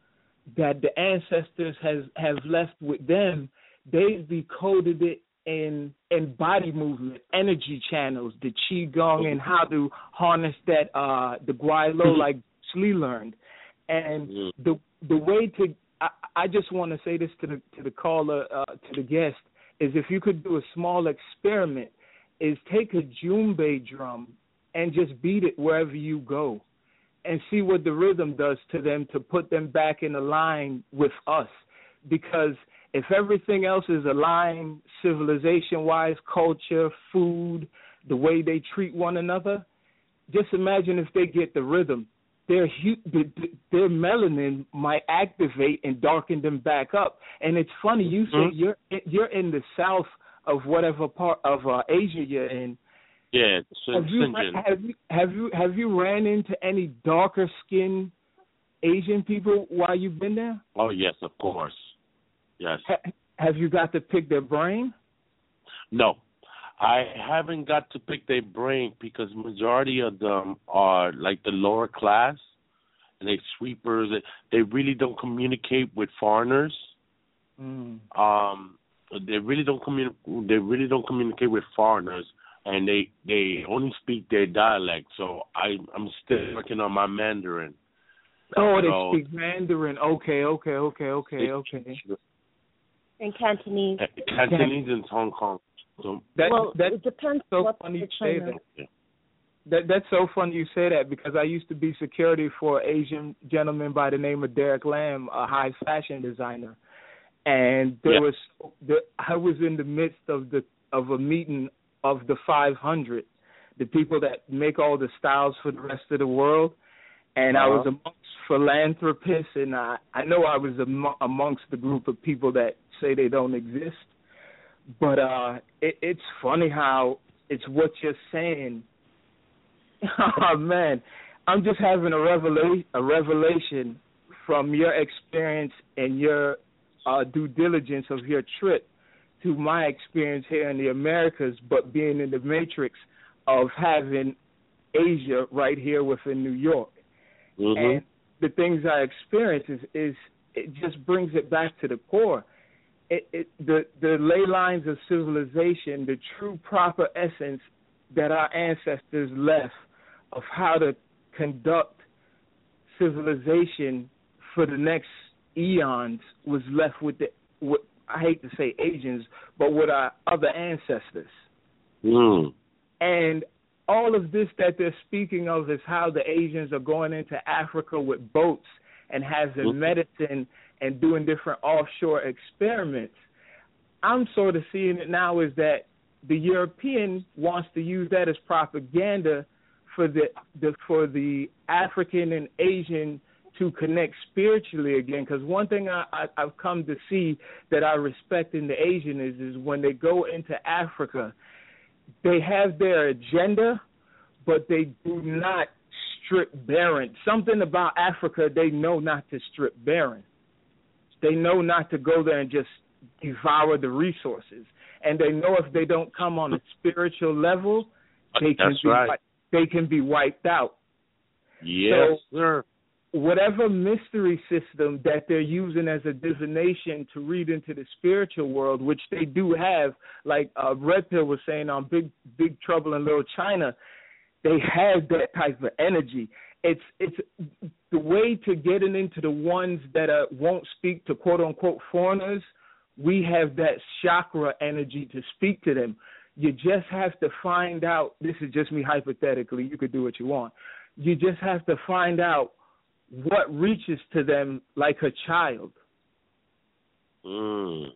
that the ancestors has have left with them, they've decoded it in in body movement, energy channels, the qigong, and how to harness that uh the guaylo like Bruce Lee learned. And the the way to I, I just want to say this to the to the caller uh, to the guest is if you could do a small experiment is take a djembe drum and just beat it wherever you go and see what the rhythm does to them to put them back in a line with us. Because if everything else is aligned civilization wise culture food the way they treat one another just imagine if they get the rhythm their hu- the- the- their melanin might activate and darken them back up and it's funny you say Mhm. you're you're in the south of whatever part of uh, Asia you're in Yeah, have you, have you have you have you ran into any darker skinned Asian people while you've been there? Oh yes, of course. Yes. Ha- have you got to pick their brain? No, I haven't got to pick their brain because majority of them are like the lower class, and they sweepers. They really don't communicate with foreigners. Mm. Um, they really don't communi- They really don't communicate with foreigners, and they they only speak their dialect. So I I'm still working on my Mandarin. Oh, they So- speak Mandarin. Okay, okay, okay, okay, okay. In Cantonese. Cantonese in Hong Kong. So That well, that it depends so what funny you say China. that. That that's so funny you say that because I used to be security for an Asian gentleman by the name of Derek Lam, a high fashion designer, and there Yeah. was the, I was in the midst of the of a meeting of the 500, the people that make all the styles for the rest of the world, and I was Uh-huh. amongst philanthropists, and I I know I was amo- amongst the group of people that say they don't exist, but uh, it, it's funny how it's what you're saying. oh man, I'm just having a revelation, a revelation from your experience and your uh, due diligence of your trip to my experience here in the Americas, but being in the matrix of having Asia right here within New York. Mhm. And the things I experience is, is it just brings it back to the core. It, it, the the ley lines of civilization, the true proper essence that our ancestors left of how to conduct civilization for the next eons was left with the with, I hate to say Asians, but with our other ancestors. Mm. And all of this that they're speaking of is how the Asians are going into Africa with boats and having Mhm. medicine and doing different offshore experiments. I'm sort of seeing it now is that the European wants to use that as propaganda for the, the for the African and Asian to connect spiritually again. Because one thing I, I, I've come to see that I respect in the Asian is is when they go into Africa, they have their agenda, but they do not strip barren. Something about Africa they know not to strip barren. They know not to go there and just devour the resources. And they know if they don't come on a spiritual level, they can That's be right. they can be wiped out. Yes, So- sir. Whatever mystery system that they're using as a divination to read into the spiritual world, which they do have, like uh, Red Pill was saying on Big Big Trouble in Little China, they have that type of energy. It's it's the way to getting into the ones that uh, won't speak to quote unquote foreigners. We have that chakra energy to speak to them. You just have to find out. This is just me hypothetically. You could do what you want. You just have to find out what reaches to them like a child. Mm.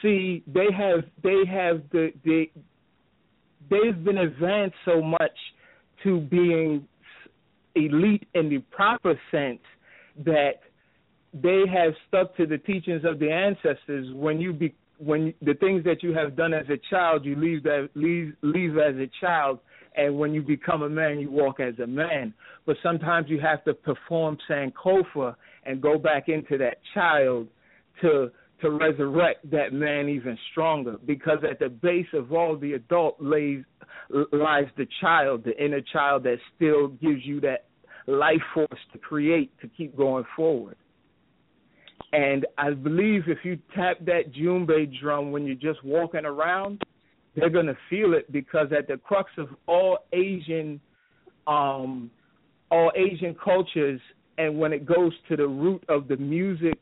See, they have they have the they they've been advanced so much to being elite in the proper sense that they have stuck to the teachings of the ancestors when you be when the things that you have done as a child you leave that leave leave as a child and when you become a man you walk as a man. But sometimes you have to perform sankofa and go back into that child to to resurrect that man even stronger. Because at the base of all the adult lays lies the child the inner child that still gives you that life force to create to keep going forward. And I believe if you tap that djembe drum when you're just walking around, they're gonna feel it because at the crux of all Asian, um, all Asian cultures, and when it goes to the root of the music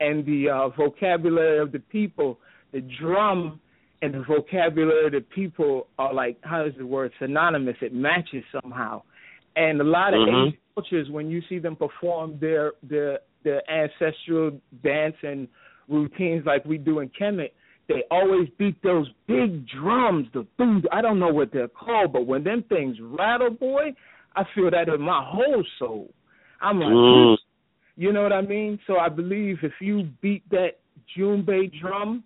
and the uh, vocabulary of the people, the drum and the vocabulary of the people are like how is the word synonymous? It matches somehow. And a lot of Mhm. Asian cultures, when you see them perform their their their ancestral dance and routines like we do in Kemet, they always beat those big drums. The boom. I don't know what they're called, but when them things rattle, boy, I feel that in my whole soul. I'm like, Mm. you know what I mean? So I believe if you beat that djembe drum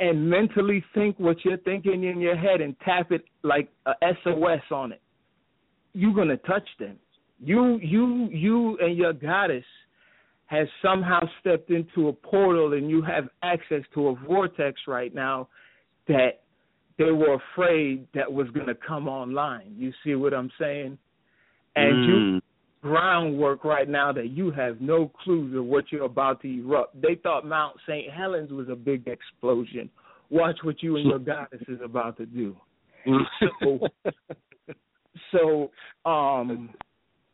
and mentally think what you're thinking in your head and tap it like a SOS on it, you're gonna touch them. You you you and your goddess has somehow stepped into a portal and you have access to a vortex right now that they were afraid that was going to come online. You see what I'm saying? And you Mm. groundwork right now that you have no clue to what you're about to erupt. They thought Mount St. Helens was a big explosion. Watch what you and your goddess is about to do. So, so um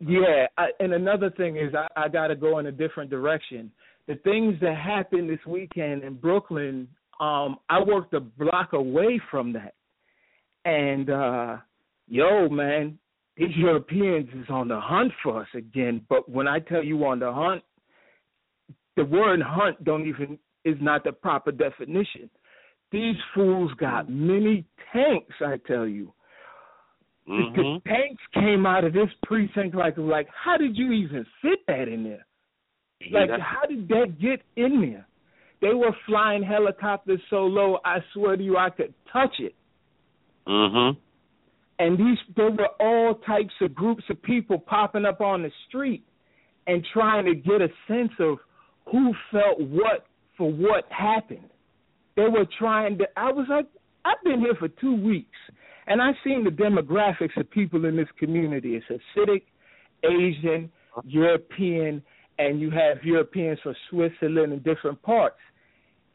yeah, I, and another thing is I, I got to go in a different direction. The things that happened this weekend in Brooklyn, um, I worked a block away from that, and uh yo, man, these Europeans is on the hunt for us again. But when I tell you on the hunt, the word hunt don't even is not the proper definition. These fools got many tanks, I tell you. Mhm. the tanks came out of this precinct like like how did you even fit that in there? Like Yeah. how did that get in there? They were flying helicopters so low, I swear to you, I could touch it. Mhm. And these there were all types of groups of people popping up on the street and trying to get a sense of who felt what for what happened. They were trying to I was like, I've been here for two weeks and I've seen the demographics of people in this community. It's Hasidic, Asian, European, and you have Europeans from Switzerland and different parts.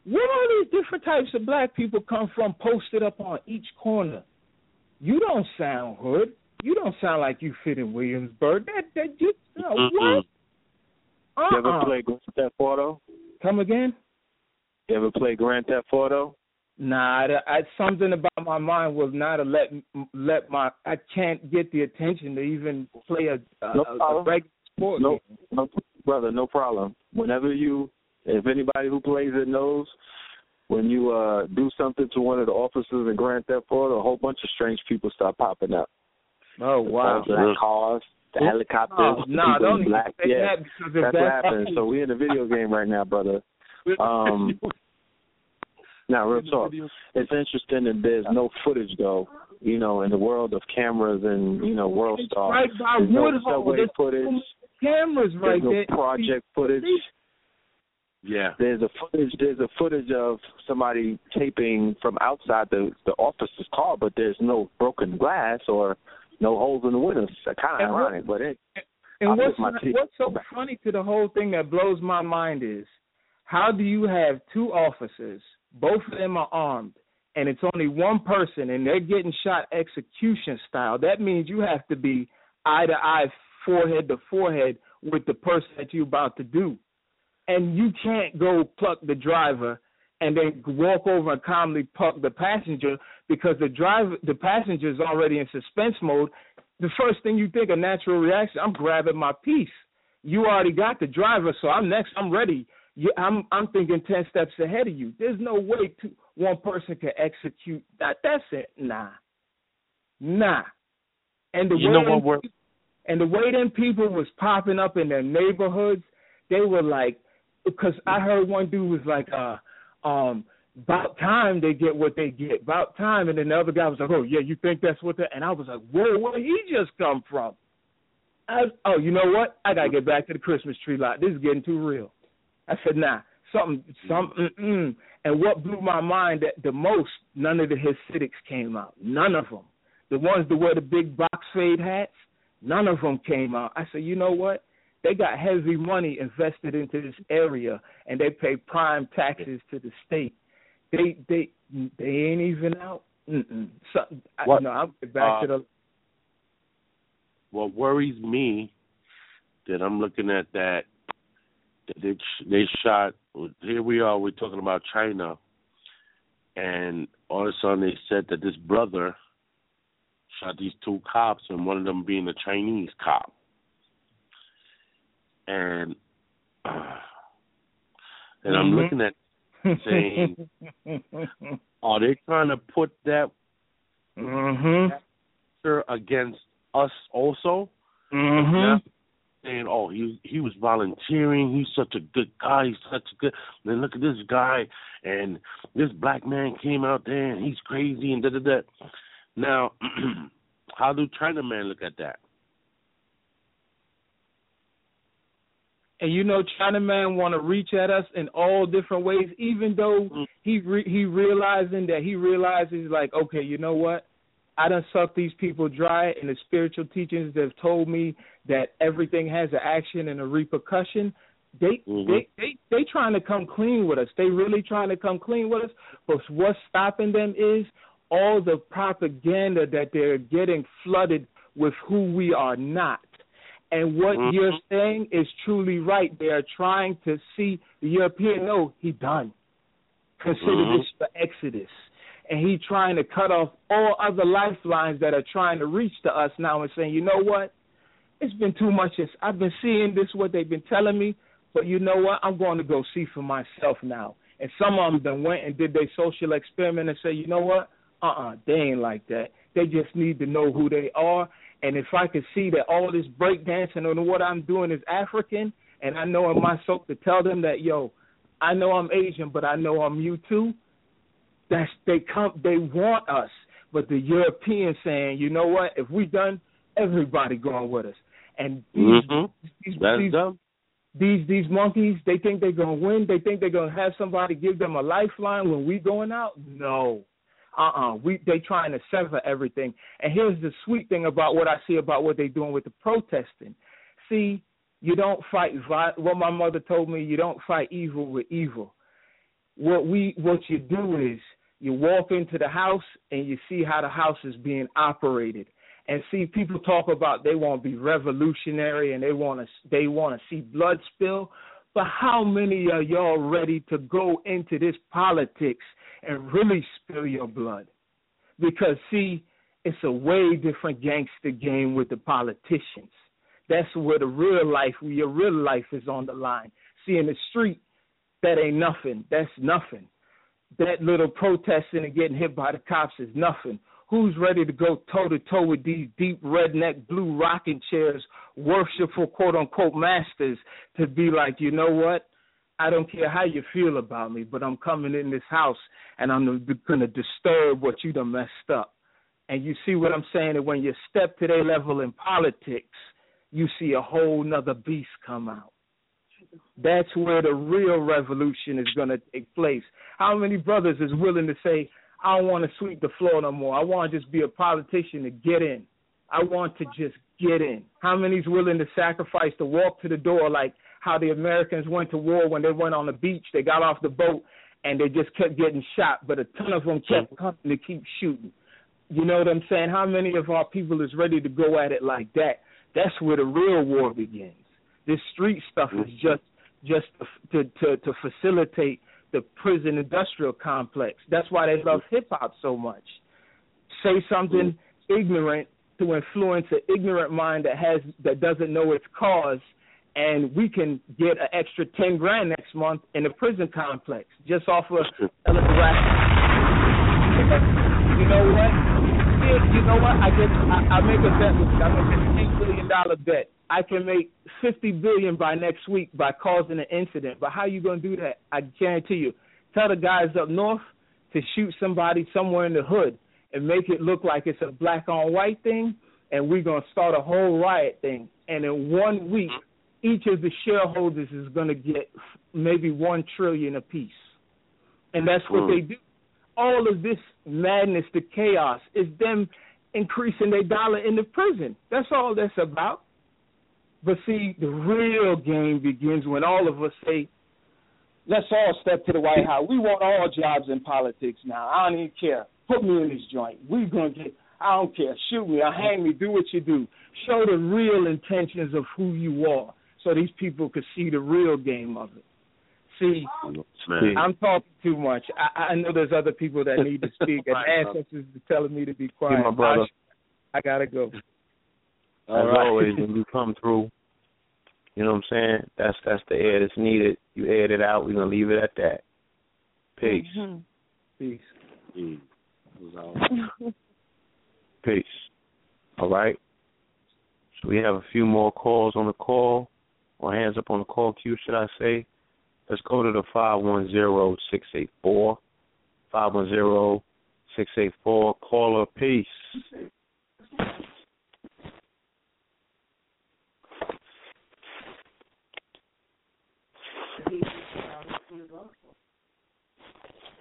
Where all these different types of black people come from posted up on each corner? You don't sound hood. You don't sound like you fit in Williamsburg. That that you know, what? Uh You ever uh play Grand Theft Auto? Come again? You ever play Grand Theft Auto? Nah, that- I, something about my mind will not let let my I can't get the attention to even play a a, No a, regular sport No, no, brother, no problem. Whenever you, if anybody who plays it knows, when you uh do something to one of the officers in Grand Theft Auto, a whole bunch of strange people start popping up. Oh wow! The black cars, the Oh, helicopters, no, no, don't in even black. say yeah, that because if that's that what happens. happens- So we're in a video game right now, brother. Um, now, real talk. It's interesting that there's no footage though. You know, in the world of cameras and you know world It's stars, right by there's no Woodhull. subway There's footage. cameras right There's no there. project footage. Yeah. There's a footage. There's a footage of somebody taping from outside the the officer's car, but there's no broken glass or no holes in the windows. It's kind of And what- ironic, but it. And I'll what's put my teeth what's so funny to the whole thing that blows my mind is how do you have two officers, both of them are armed, and it's only one person and they're getting shot execution style. That means you have to be eye to eye, forehead to forehead with the person that you're about to do. And you can't go pluck the driver and then walk over and calmly pluck the passenger because the driver, the passenger is already in suspense mode. The first thing you think, a natural reaction, I'm grabbing my piece. You already got the driver, so I'm next. I'm ready. You, I'm I'm thinking ten steps ahead of you. There's no way to, one person can execute that. That's it. Nah, nah. And the You way know what them and the way them people was popping up in their neighborhoods, they were like, because I heard one dude was like, uh, um, about time they get what they get, about time, and then the other guy was like, oh yeah, you think that's what that? And I was like, whoa, where he just come from? I, oh, you know what? I gotta get back to the Christmas tree lot. This is getting too real. I said, nah, something, something. Mm-mm. And what blew my mind that the most, none of the Hasidics came out. None of them. The ones that wear the big box fade hats, none of them came out. I said, you know what? They got heavy money invested into this area, and they pay prime taxes to the state. They they they ain't even out. Mm-mm. So, I, What? no, I'll get back Uh, to the what worries me that I'm looking at that they they shot. Here we are. We're talking about China, and all of a sudden they said that this brother shot these two cops, and one of them being a Chinese cop. And and I'm Mhm. looking at saying, are they trying to put that mm-hmm. factor against us also? Mm-hmm. Saying, "Oh, he he was volunteering. He's such a good guy. He's such a good." And then look at this guy, and this black man came out there, and he's crazy, and da da da. Now, how do Chinaman look at that? And you know, Chinaman want to reach at us in all different ways, even though mm. he re- he realizing that he realizes like, okay, you know what? I done sucked these people dry, and the spiritual teachings that have told me that everything has an action and a repercussion. They they they they trying to come clean with us. They really trying to come clean with us. But what's stopping them is all the propaganda that they're getting flooded with who we are not. And what Mhm. you're saying is truly right. They are trying to see the European. No, he done. Consider Mhm. this the Exodus, and he trying to cut off all other lifelines that are trying to reach to us now and saying, you know what? It's been too much. I've been seeing this what they've been telling me, but you know what? I'm going to go see for myself now. And some of them then went and did their social experiment and say, you know what? Uh-uh, they ain't like that. They just need to know who they are. And if I could see that all this breakdancing and what I'm doing is African, and I know in my soul to tell them that, yo, I know I'm Asian, but I know I'm you too. That's they come, they want us. But the Europeans saying, you know what? If we done, everybody going with us. And these Mhm. these, these, these these monkeys, they think they're gonna win. They think they're gonna have somebody give them a lifeline when we going out. No, uh uh We they trying to sever everything. And here's the sweet thing about what I see about what they're doing with the protesting. See, you don't fight. vi- What my mother told me, you don't fight evil with evil. What we what you do is you walk into the house and you see how the house is being operated. And see people talk about they want to be revolutionary and they want to they want to see blood spill. But how many are y'all ready to go into this politics and really spill your blood? Because see it's a way different gangster game with the politicians. That's where the real life where your real life is on the line. See in the street that ain't nothing. That's nothing that little protesting and getting hit by the cops is nothing. Who's ready to go toe to toe with these deep redneck blue rocking chairs, worshipful quote unquote masters, to be like, you know what? I don't care how you feel about me, but I'm coming in this house and I'm going to disturb what you done messed up. And you see what I'm saying? That when you step to their level in politics, you see a whole nother beast come out. That's where the real revolution is going to take place. How many brothers is willing to say, I don't want to sweep the floor no more. I want to just be a politician to get in. I want to just get in. How many's willing to sacrifice to walk to the door like how the Americans went to war when they went on the beach, they got off the boat and they just kept getting shot, but a ton of them kept coming to keep shooting. You know what I'm saying? How many of our people is ready to go at it like that? That's where the real war begins. This street stuff is mm-hmm. just just to to, to facilitate the prison industrial complex. That's why they love hip hop so much. Say something mm-hmm. ignorant to influence an ignorant mind that has that doesn't know its cause and we can get an extra ten grand next month in the prison complex just off of You know what? You know what? I get I, I make a bet with you. I make a eight billion dollar bet. I can make fifty billion by next week by causing an incident. But how are you gonna do that? I guarantee you. Tell the guys up north to shoot somebody somewhere in the hood and make it look like it's a black on white thing, and we're gonna start a whole riot thing. And in one week, each of the shareholders is gonna get maybe one trillion apiece, and that's what Mm. they do. All of this madness, the chaos, is them increasing their dollar in the prison. That's all that's about. But see, the real game begins when all of us say, let's all step to the White House. We want all jobs in politics now. I don't even care. Put me in this joint. We're going to get, I don't care. Shoot me or hang me. Do what you do. Show the real intentions of who you are so these people could see the real game of it. See, Man. I'm talking too much. I, I know there's other people that need to speak, and ancestors are telling me to be quiet. my brother. I, I gotta go. As always, when you come through, you know what I'm saying? That's that's the air that's needed. You aired it out. We're gonna leave it at that. Peace. Mm-hmm. Peace. Mm. Peace. All right. So we have a few more calls on the call, or hands up on the call queue, should I say? Let's go to the five one zero six eight four. Five one zero six eight four. Caller, peace.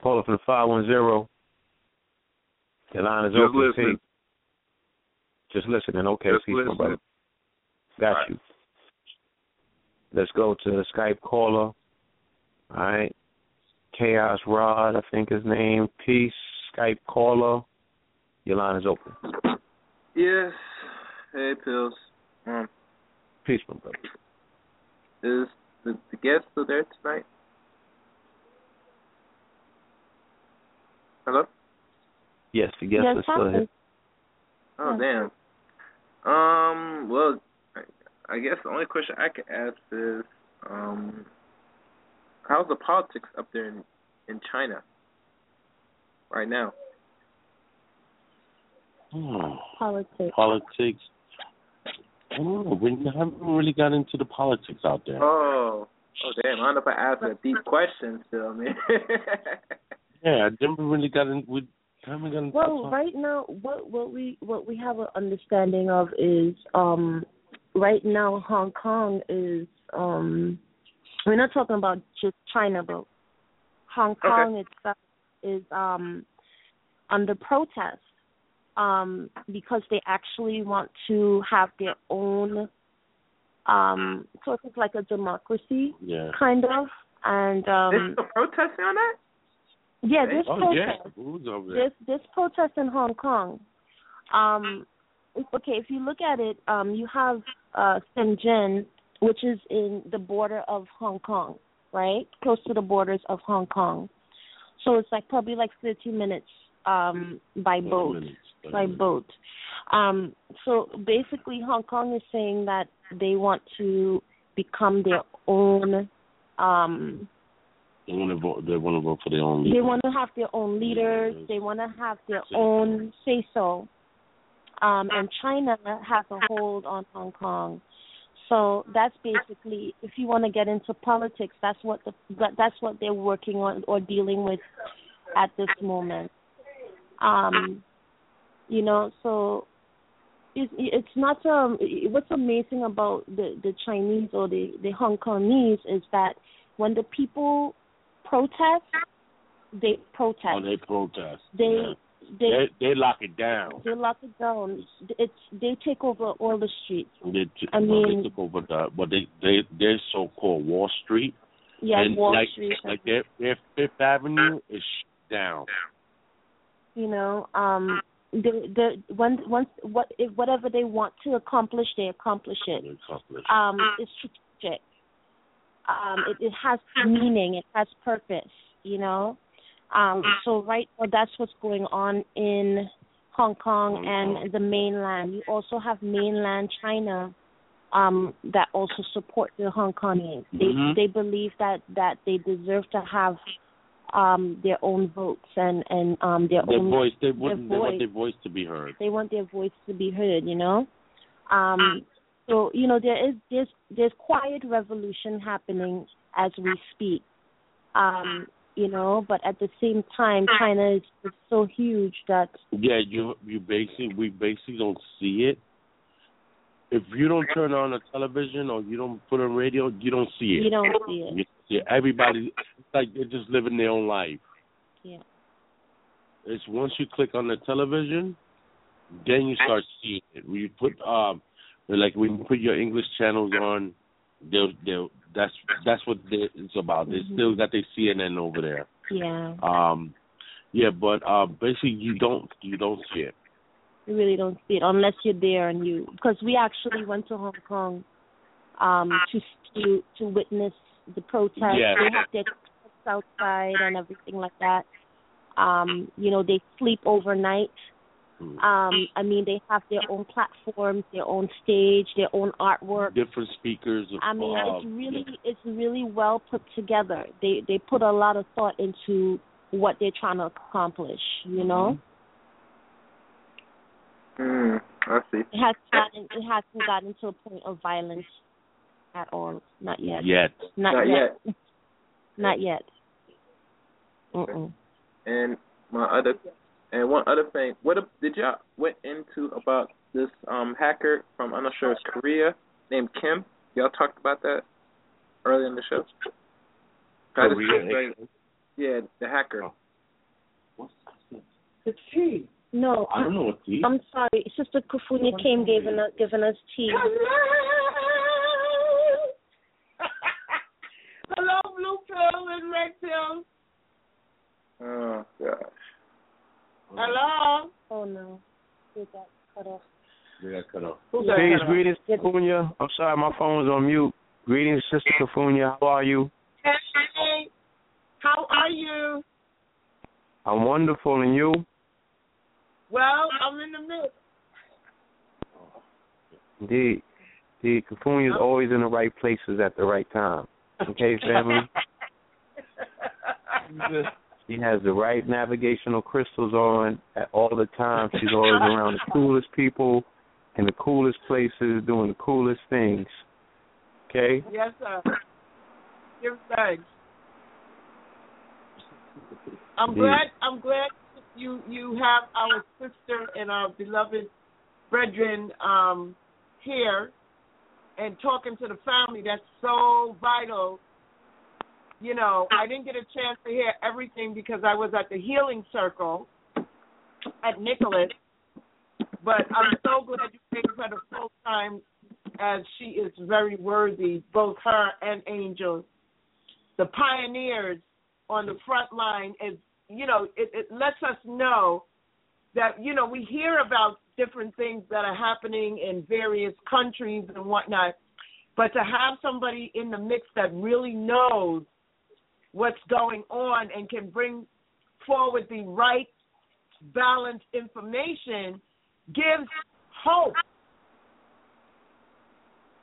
Caller from the five one zero. Your line is Just open. listening. Peace. Just listening. Okay, Just peace, my listening. brother. Got Right. you. Let's go to the Skype caller. All right. Chaos Rod, I think his name. Peace. Skype caller. Your line is open. Yes. Hey, Pills. Um, Peace, my brother. is the, the guest still there tonight? Hello? Yes, the guest Yes, is still here. Oh, damn. Um, well, I, I guess the only question I could ask is, um, how's the politics up there in, in China right now? Hmm. Politics. Politics. I don't know. We haven't really got into the politics out there. Oh, oh, damn. I don't know if I asked a deep question still, man. Yeah, I never really got in. We haven't got into Well, right now, what what we what we have an understanding of is um right now Hong Kong is um we're not talking about just China, but Hong Kong itself is um under protest um because they actually want to have their own um sort of like a democracy Yeah. kind of and They're um still protesting on that? Yeah this oh protest yeah, who's over there? there's there's protests in Hong Kong. Um, okay, if you look at it, um, you have uh, Shenzhen, which is in the border of Hong Kong, right, close to the borders of Hong Kong. So it's like probably like 30 minutes um, by boat. minutes, By minutes. boat. Um, so basically, Hong Kong is saying that they want to become their own um They want to vote. They want to vote for their own. they want to have their own leaders. Yes. They want to have their Say own say so. Um, and China has a hold on Hong Kong. So that's basically, if you want to get into politics, that's what the that's what they're working on or dealing with at this moment. Um, you know, so it's it's not um what's amazing about the the Chinese or the the Hong Kongese is that when the people protest, they protest. Oh, they protest. They yeah. they they they lock it down. they lock it down. It's they take over all the streets. They, t- I well, mean- they took over the, but they they they're so called Wall Street. Yeah, and Wall like, Street. Like their their Fifth Avenue is down. you know, um, the the when once what if whatever they want to accomplish, they accomplish it. They accomplish. Um, it's strategic. Um, it, it has meaning. It has purpose. you know. Um, so right now, that's what's going on in Hong Kong and the mainland. You also have mainland China um, that also support the Hong Kongers. They Mhm. they believe that that they deserve to have um, their own votes and and um, their, Their own voice, they, their want, they want their voice to be heard. They want their voice to be heard, you know. Um, so you know there is there's there's quiet revolution happening as we speak. Um, you know, but at the same time, China is, is so huge that Yeah, you you basically we basically don't see it. If you don't turn on the television or you don't put on radio, you don't see it. you don't see it. It. Everybody, it's like they're just living their own life. Yeah. It's once you click on the television, then you start seeing it. When you put um, like when you put your English channels on, they'll they'll that's that's what they, it's about. They Mhm. still got their CNN over there. Yeah, Um, yeah, but uh, basically you don't you don't see it. you really don't see it unless you're there and you because we actually went to Hong Kong um to to to witness the protest. Yes. They have their outside and everything like that. Um, you know, they sleep overnight. Um, I mean, they have their own platforms, their own stage, their own artwork. Different speakers. I mean, uh, it's really it's really well put together. They they put a lot of thought into what they're trying to accomplish. You know, Mm, I see. it has gotten it hasn't gotten to a point of violence at all. Not yet. Yet. Not, Not yet. Not yet. Mm-mm. And my other and one other thing, what did y'all went into about this um hacker from I'm not sure it's Korea named Kim? Y'all talked about that earlier in the show. I just- Korea? yeah, the hacker. The tea. No, I don't know what tea. I'm sorry. Sister Kufunya came giving us giving us tea. Hello, blue pill and red pill. Oh gosh. Hello. Oh no, we got cut off. They got cut off. Greetings, greetings, Cafunia. I'm sorry, my phone was on mute. Greetings, Sister Cafunia. How are you? Hey, how are you? I'm wonderful, and you? Well, I'm in the midst. Indeed. Indeed, is oh. always in the right places at the right time. Okay, family? She has the right navigational crystals on at all the time. She's always around the coolest people in the coolest places doing the coolest things. Okay? Yes, sir. Give thanks. I'm Indeed. glad. I'm glad you you have our sister and our beloved brethren um, here and talking to the family. That's so vital. You know, I didn't get a chance to hear everything because I was at the healing circle at Nicholas. But I'm so glad you gave her the full time as she is very worthy, both her and Angel. The pioneers on the front line is you know, it, it lets us know that, you know, we hear about different things that are happening in various countries and whatnot, but to have somebody in the mix that really knows what's going on and can bring forward the right balanced information gives hope.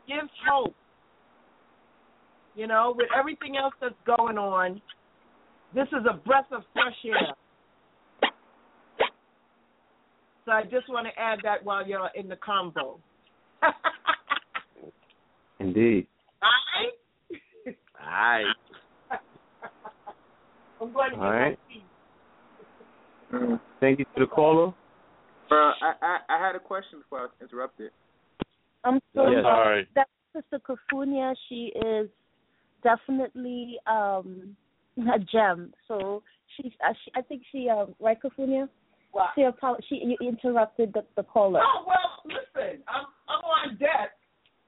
Gives hope. You know, with everything else that's going on, this is a breath of fresh air. So I just want to add that while you're in the combo. Indeed. All right? Hi. I'm going to All get right. my tea. Thank you to the caller. Uh, I, I I had a question before I was interrupted. I'm so Yes. Sorry. that Sister Kafunia, she is definitely um a gem. So she's uh, she, I think she um right Kafunia? What? She apo- she you interrupted the, the caller. Oh well, listen, I'm I'm on deck.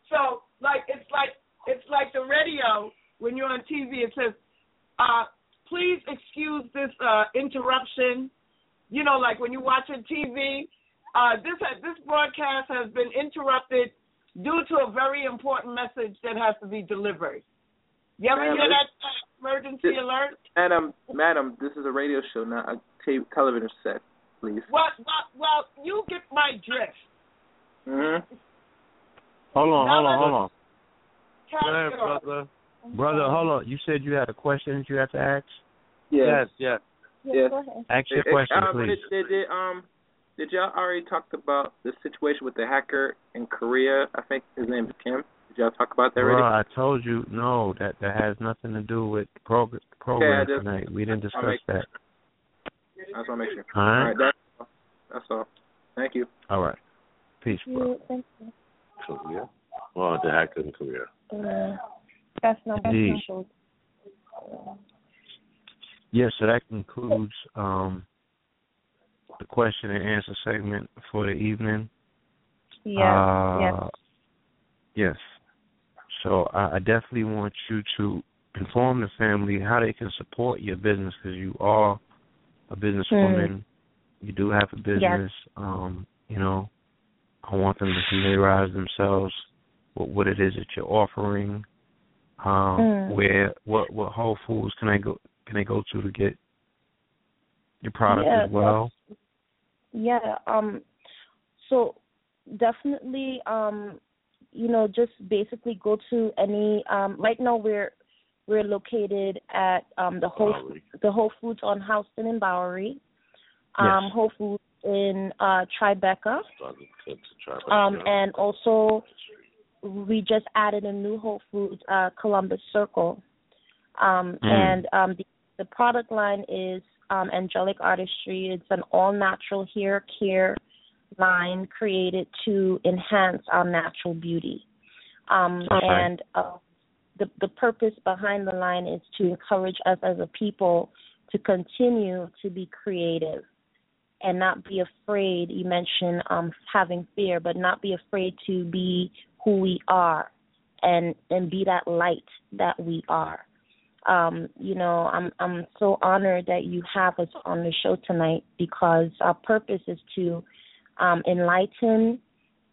So like it's like it's like the radio when you're on TV. It says, uh, "Please excuse this uh, interruption." You know, like when you're watching TV, uh, this this broadcast has been interrupted due to a very important message that has to be delivered. You ever Madam, hear this- that emergency this- alert? Madam, madam, this is a radio show, not a television set, please. Well, well, well, you get my drift. Mm-hmm. Hold on, hold on, hold on. Go ahead, brother. Brother, hold on. You said you had a question that you had to ask? Yes. yes. Yes. Ask your eh, question, um, please. Did, did, did, um, did y'all already talk about the situation with the hacker in Korea? I think his name is Kim. Did y'all talk about that Well, already? I told you no. That that has nothing to do with prog- program I just- tonight. We didn't I'll discuss make- that. I just want to make sure. All right. All right. That's all. That's all. Thank you. All right. Peace, bro. Thank you. Korea. Well, the hacker in Korea. Uh, that's not Indeed. Yes, so that concludes um, the question and answer segment for the evening. Yeah. yes. Uh, Yes. So I, I definitely want you to inform the family how they can support your business because you are a businesswoman. You do have a business. Um, you know, I want them to familiarize themselves with what it is that you're offering. Um, Mm. Where what what Whole Foods can I go can they go to to get your product Yeah, as well? Yeah, um so definitely um you know just basically go to any um right now we're we're located at um the Whole Bowery. the Whole Foods on Houston and Bowery. Um Yes. Whole Foods in uh Tribeca. Started to, to try to- Um and also we just added a new Whole Foods uh Columbus Circle. Um Mm. and um the the product line is um Angelic Artistry. It's an all natural hair care line created to enhance our natural beauty. Um Okay. and uh the the purpose behind the line is to encourage us as a people to continue to be creative and not be afraid you mentioned um having fear but not be afraid to be who we are and and be that light that we are um you know i'm i'm so honored that you have us on the show tonight because our purpose is to um enlighten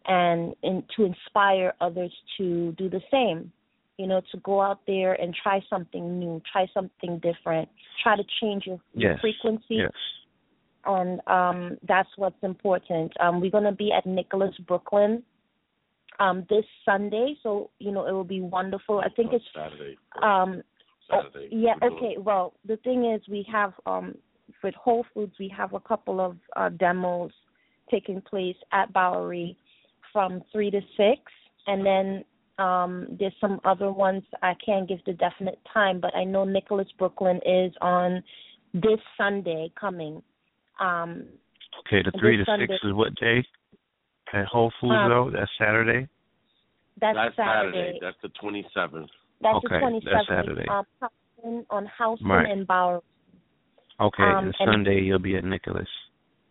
and and to inspire others to do the same you know to go out there and try something new try something different try to change your, Yes. frequency Yes. and um that's what's important. Um we're gonna be at Nicholas Brooklyn um this Sunday, so you know it will be wonderful. I think it's Saturday. um oh, Saturday. yeah, okay. Well the thing is we have um with Whole Foods we have a couple of uh demos taking place at Bowery from three to six and then um there's some other ones I can't give the definite time, but I know Nicholas Brooklyn is on this Sunday coming. Um Okay, the three to Sunday. six is what day? At Whole Foods Um, though? That's Saturday? that's, That's Saturday. That's the 27th. That's Okay, the twenty seventh. that's seventh. Saturday. Um on Houston Right. and Bowery. Okay, Um, and and- Sunday you'll be at Nicholas.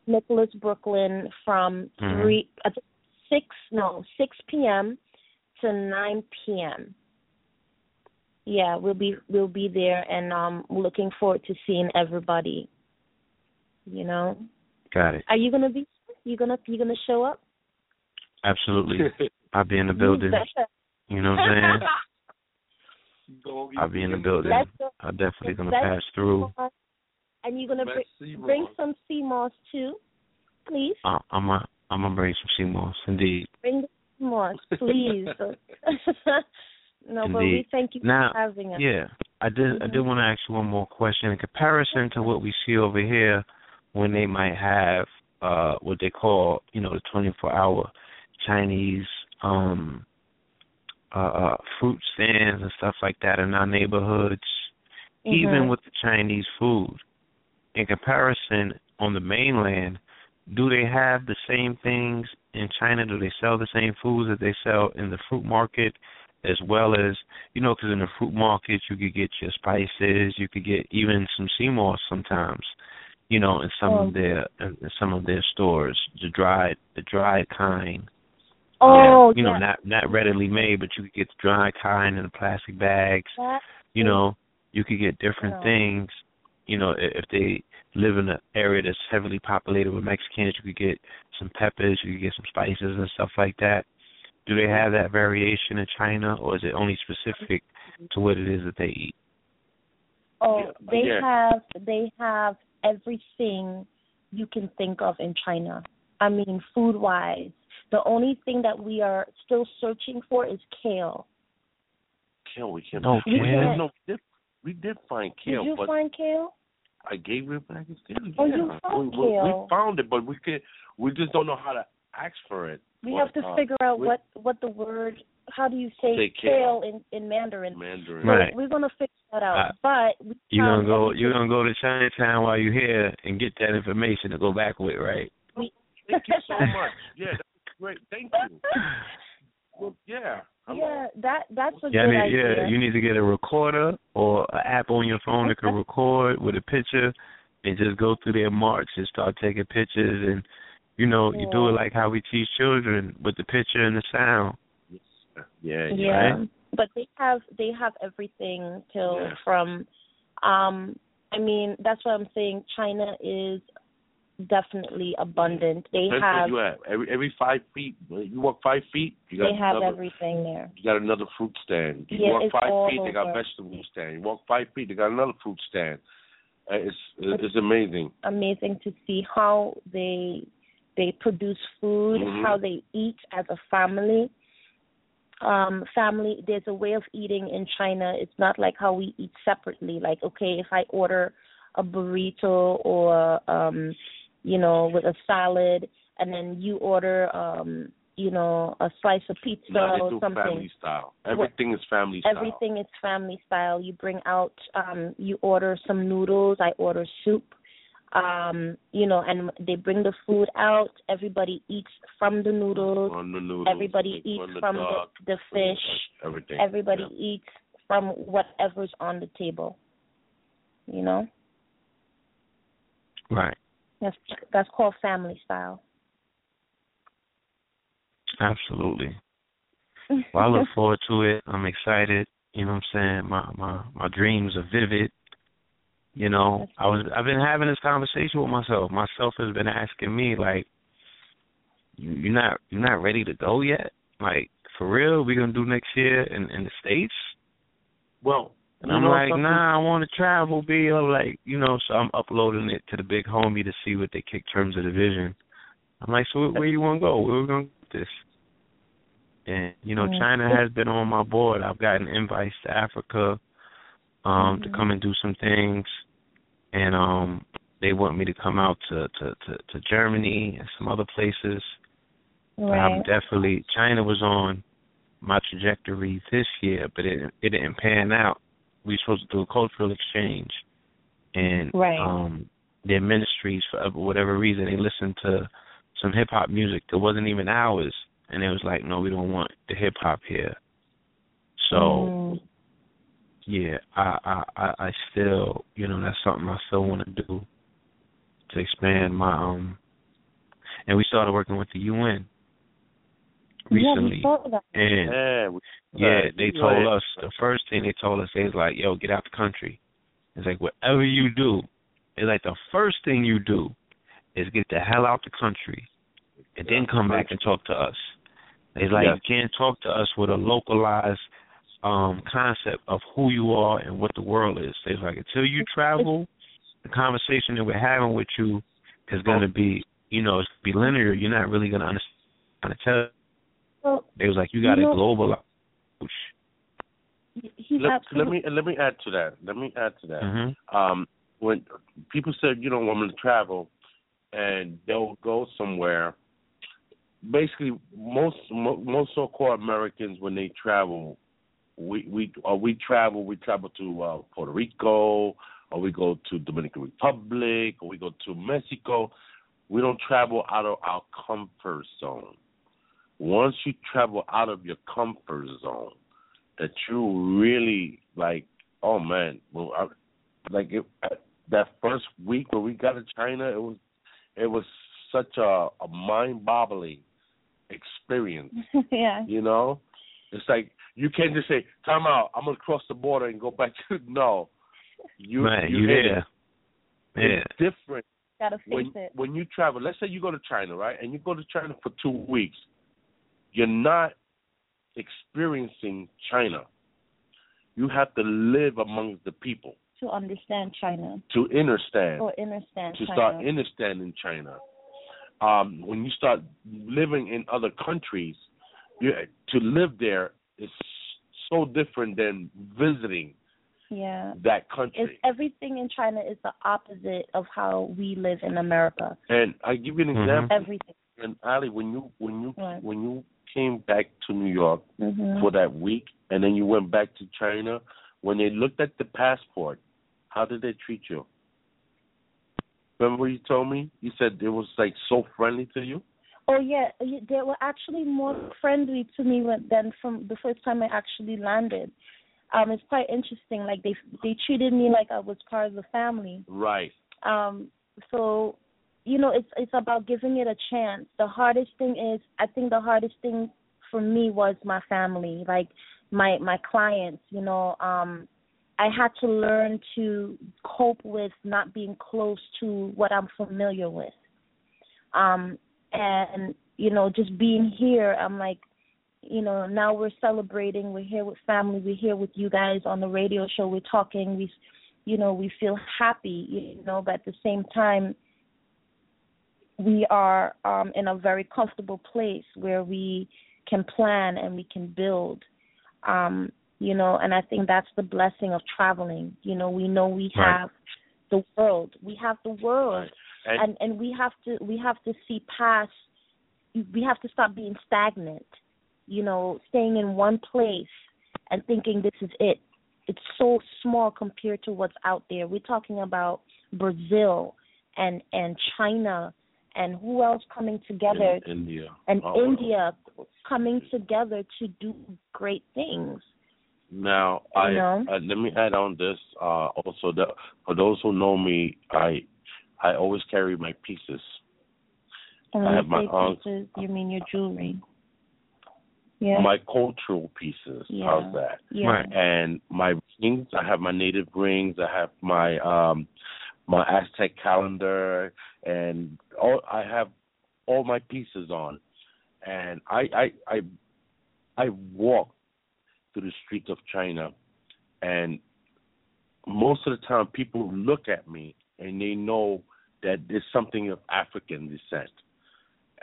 Nicholas Brooklyn from Mhm. three uh, six no, six PM to nine PM. Yeah, we'll be we'll be there and um looking forward to seeing everybody. You know. Got it. Are you gonna be you gonna you gonna show up? Absolutely. I'll be in the building. You know what I'm saying? I'll be in the building. I'm definitely gonna pass through. And you're gonna Let's bring, see bring more. some sea moss too, please. Uh, I'm a, I'm gonna bring some sea moss, indeed. Bring the sea moss, please. no, but we Indeed. thank you Now, for having us. Yeah, I did. I did want to ask you one more question. In comparison to what we see over here, when they might have uh what they call, you know, the 24-hour Chinese um uh, uh fruit stands and stuff like that in our neighborhoods, even Mhm. with the Chinese food. In comparison, on the mainland, do they have the same things in China? Do they sell the same foods that they sell in the fruit market? as well as you know, because in the fruit market you could get your spices, you could get even some sea moss sometimes, you know, in some Oh. of their in some of their stores, the dried the dried kind. Oh, you know, yeah. not not readily made, but you could get the dried kind in the plastic bags. That You is- know, you could get different Yeah. things. You know, if they live in an area that's heavily populated with Mexicans, you could get some peppers, you could get some spices and stuff like that. Do they have that variation in China, or is it only specific to what it is that they eat. Oh, they Yeah. have they have everything you can think of in China. I mean, food wise, the only thing that we are still searching for is kale. Kale, we can't. No we, kale? No, we did, we did find kale, Did you but find kale? I gave it back instead. Oh, yeah. you found we, we, we found it, but we can We just don't know how to ask for it. We But, have to uh, figure out we- what what the word. How do you say, Say kale kale. in in Mandarin? Mandarin. So Right. we're gonna figure that out. Uh, but You're gonna go. everything- You're gonna go to Chinatown while you're here and get that information to go back with, right? Thank you so much. Yeah, that's great. Thank you. Well, yeah. I'm- yeah, that that's a Yeah, I good mean, idea. yeah. You need to get a recorder or an app on your phone that can record with a picture, and just go through their march and start taking pictures. And you know, you do it like how we teach children with the picture and the sound. Yeah, yeah. Right? But they have they have everything till Yeah. from um I mean, that's what I'm saying. China is definitely abundant. They have you at. Every every five feet, you walk five feet, you got they have another, everything there. You got another fruit stand. You Yeah, walk it's five feet, they got over. vegetable stand. You walk five feet, they got another fruit stand. Uh, it's it's amazing. Amazing to see how they they produce food, Mhm. how they eat as a family. Um, family there's a way of eating in China. It's not like how we eat separately. Like, okay, if I order a burrito or um, you know, with a salad and then you order um, you know, a slice of pizza No, or they do something. family style. Everything is family style. Everything is family style. You bring out um you order some noodles, I order soup. Um, you know, and they bring the food out, everybody eats from the noodles, On the noodles, everybody they eats on the from duck, the, the fish, everything. everybody eats from whatever's on the table. You know? Right. That's that's called family style. Absolutely. Well, I look forward to it. I'm excited. You know what I'm saying? My my my dreams are vivid. You know, I was I've been having this conversation with myself. Myself has been asking me like, you, you're not you're not ready to go yet. Like for real, we gonna do next year in in the states? Well, And I'm like, something? nah, I want to travel, be I'm like, you know, so I'm uploading it to the big homie to see what they kick terms of division. I'm like, so where, you want to go? Where we going to this? And you know. China has been on my board. I've gotten invites to Africa um to Mhm. come and do some things, and um they want me to come out to to to, to Germany and some other places. But I'm Right. definitely China was on my trajectory this year, but it it didn't pan out. We were supposed to do a cultural exchange, and Right. um their ministries for whatever reason they listened to some hip hop music that wasn't even ours, and it was like, no, we don't want the hip hop here. So Mm. yeah, I, I I I still you know that's something I still want to do to expand my um, and we started working with the UN recently. Yeah, we saw that. And Yeah, yeah, they told us the first thing they told us they was like, "Yo, get out the country." It's like whatever you do, it's like the first thing you do is get the hell out the country, and then come back and talk to us. It's like Yes. you can't talk to us with a localized um concept of who you are and what the world is. It's like until you travel, the conversation that we're having with you is going to be, you know, it's be linear. You're not really going to understand. How to tell. Well, It was like you got to you know- globalize. he's let, let me let me add to that. Let me add to that. Mhm. Um, when people said you don't want me to travel, and they'll go somewhere. Basically, most mo- most so-called Americans when they travel, we we or we travel. We travel to uh, Puerto Rico, or we go to Dominican Republic, or we go to Mexico. We don't travel out of our comfort zone. Once you travel out of your comfort zone, that you really like. Oh man, well, I, like it, that first week when we got to China, it was it was such a, a mind-boggling experience. yeah. You know, it's like you can't just say, "Time out, I'm gonna cross the border and go back to." No, you Right, you you in Yeah. It's different Gotta face when it. when you travel. Let's say you go to China, right, and you go to China for two weeks. You're not experiencing China. you have to live among the people to understand China to understand or understand to China. start understanding China. Um, when you start living in other countries, you, to live there is so different than visiting yeah. that country. It's everything in China is the opposite of how we live in America. And I give you an Mhm. example. Everything. And Allie, when you when you Right. when you came back to New York Mhm. for that week, and then you went back to China, when they looked at the passport, how did they treat you? Remember what you told me? You said it was like so friendly to you. Oh yeah, they were actually more friendly to me than from the first time I actually landed. Um, it's quite interesting. Like they they treated me like I was part of the family. Right. Um, so, you know, it's it's about giving it a chance. The hardest thing is, I think the hardest thing for me was my family, like my my clients. You know, um, I had to learn to cope with not being close to what I'm familiar with. Um, and you know, just being here, I'm like, you know, now we're celebrating. We're here with family. We're here with you guys on the radio show. We're talking. We, you know, we feel happy. You know, but at the same time, we are um, in a very comfortable place where we can plan and we can build. Um, you know, and I think that's the blessing of traveling. You know, we know we Right. have the world. We have the world, And- and and we have to we have to see past. We have to stop being stagnant. You know, staying in one place and thinking this is it. It's so small compared to what's out there. We're talking about Brazil and and China and who else coming together In India. and Oh, India coming together to do great things. Now, I You know? uh, let me add on this. Uh, also, that for those who know me, I I always carry my pieces. And I have you my say aunt- pieces, you mean your jewelry. Yeah. My cultural pieces. Yeah. How's that? Yeah. Right. And my rings. I have my native rings. I have my um my Aztec calendar, and all I have all my pieces on. And I I I I walk through the streets of China, and most of the time people look at me and they know that there's something of African descent.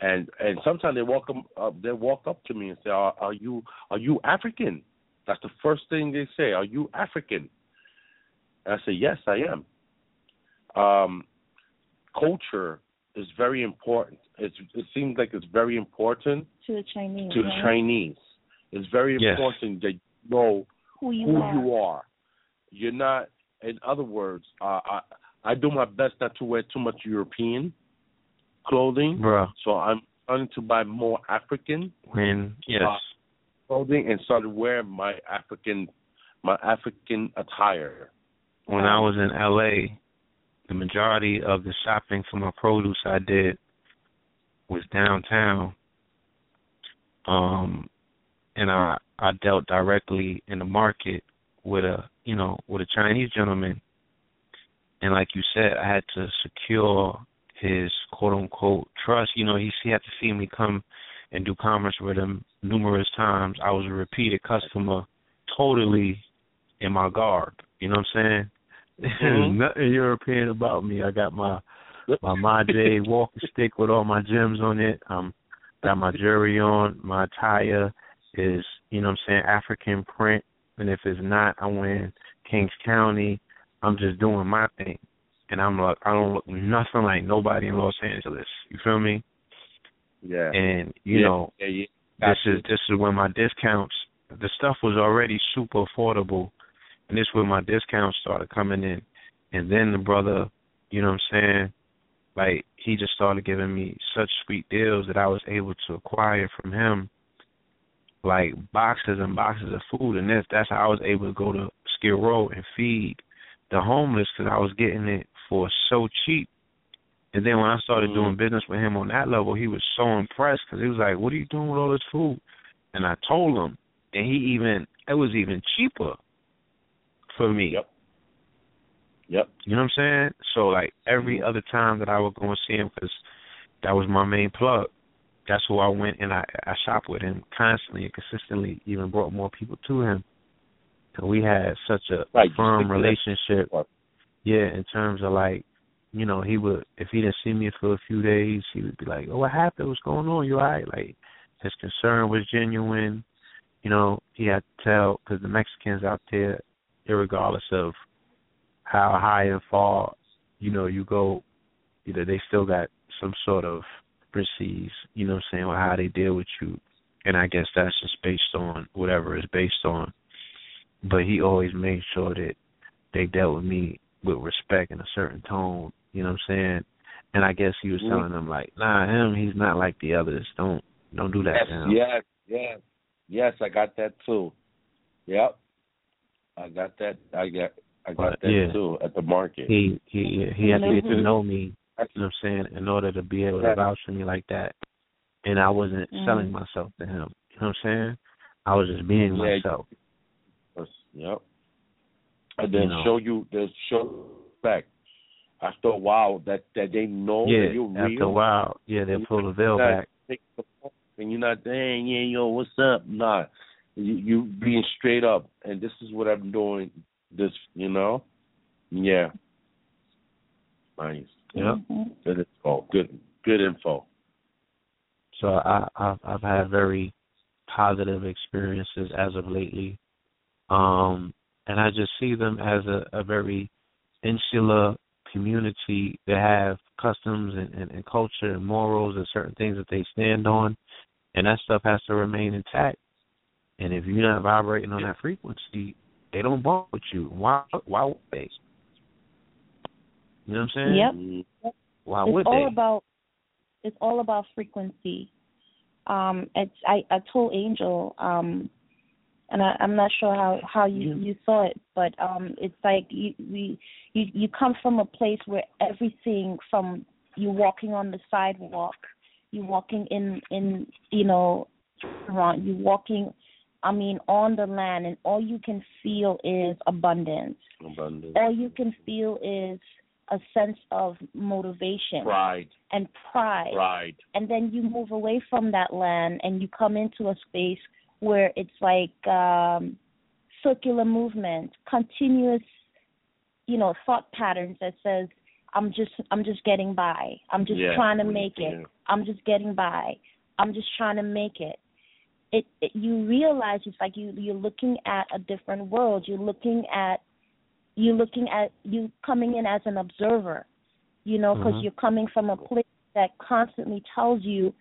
And and sometimes they walk up, uh, they walk up to me and say, are, "Are you are you African?" That's the first thing they say. Are you African? And I say, "Yes, I am." Um, culture is very important. It's, it seems like it's very important to the Chinese. to the right? Chinese. It's very Yes. important that you know Who you who are. you are. You're not. In other words, uh, I I do my best not to wear too much European clothing. Bruh. So I'm starting to buy more African When yes. uh, clothing and started wearing my African my African attire. when I was in LA, the majority of the shopping for my produce I did was downtown. Um and I I dealt directly in the market with a you know, with a Chinese gentleman. And like you said, I had to secure his quote unquote trust. You know, he he had to see me come and do commerce with him numerous times. I was a repeated customer, totally in my garb. You know what I'm saying? There's Mhm. nothing European about me. I got my my my J walking stick with all my gems on it. Um got my jewelry on. My attire is, you know what I'm saying, African print. And if it's not, I'm wearing Kings County. I'm just doing my thing. And I'm like I don't look nothing like nobody in Los Angeles. You feel me? Yeah. And you Yeah, know, yeah, yeah. this is this is when my discounts the stuff was already super affordable and this is when my discounts started coming in. And then the brother, you know what I'm saying, like he just started giving me such sweet deals that I was able to acquire from him like boxes and boxes of food and this that's how I was able to go to Skid Row and feed the homeless because I was getting it for so cheap. And then when I started mm-hmm. doing business with him on that level, he was so impressed because he was like, "What are you doing with all this food?" And I told him, and he even it was even cheaper for me. Yep. Yep. You know what I'm saying? So like every mm-hmm. other time that I would go and see him, because that was my main plug. That's who I went and I I shopped with him constantly and consistently. Even brought more people to him. and we had such a Right, firm stick to that. relationship. Yeah, in terms of like, you know, he would if he didn't see me for a few days, he would be like, "Oh, what happened? What's going on? You alright?" Like his concern was genuine. You know, he had to tell because the Mexicans out there, regardless of how high and far, you know, you go, you know, they still got some sort of proceeds, you know what I'm saying, or how they deal with you. And I guess that's just based on whatever it's based on. But he always made sure that they dealt with me with respect and a certain tone, you know what I'm saying? And I guess he was Mhm. telling them like, nah, him, he's not like the others. Don't don't do that Yes, to him. yes, yes, yes. I got that too. Yep, I got that. I got I got But, that yeah. too at the market. He he he had to get to Mhm. know me, you know what I'm saying, in order to be able to vouch for me like that. And I wasn't Mhm. selling myself to him. You know what I'm saying? I was just being Yeah. myself. Yep. And then You know. show you the show back. After a while, that that they know yeah, that you're real. after a while, yeah, they'll pull the veil Not back. take the phone And you're not saying, yeah, yo, what's up? Nah, you, you being straight up, and this is what I'm doing. This, you know, yeah, nice. Yep. Good info. Good, good info. So I, I've I've had very positive experiences as of lately, um, and I just see them as a, a very insular community that have customs and, and, and culture and morals and certain things that they stand on, and that stuff has to remain intact. And if you're not vibrating on that frequency, they don't bump with you. Why? Why would they? You know what I'm saying? Yep. Why it's would all they? about it's all about frequency. Um, it's I, I told Angel, um, and I, I'm not sure how how you you saw it, but um, it's like you we you you come from a place where everything from you walking on the sidewalk, you walking in in you know, you walking. I mean, on the land, and all you can feel is abundance. Abundance. All you can feel is a sense of motivation Pride. and pride. Pride. And then you move away from that land and you come into a space where it's like um circular movement, continuous, you know, thought patterns that says, I'm just I'm just getting by. I'm just Yeah. trying to make it. Yeah. I'm just getting by. I'm just trying to make it. It, it you realize it's like you you're looking at a different world. You're looking at you're looking at you coming in as an observer, you know, because Mhm. you're coming from a place that constantly tells you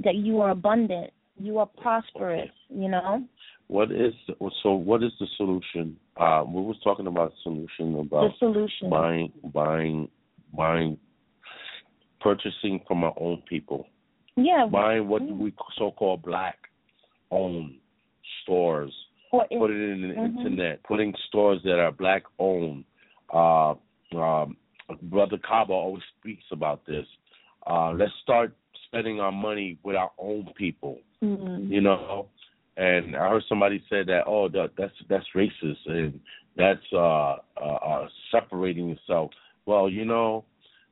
that you are abundant, you are prosperous, you know. What is so? What is the solution? Uh, we was talking about solution about The solution. buying, buying, buying, purchasing from our own people. Yeah. Buying what we so-called black-owned stores. Or in- Put it in the Mhm. internet. Putting stores that are black-owned. Uh, um, Brother Kaba always speaks about this. Uh, let's start spending our money with our own people Mhm. you know. And I heard somebody say that, oh, that, that's that's racist and that's uh, uh, uh, separating yourself. Well, you know,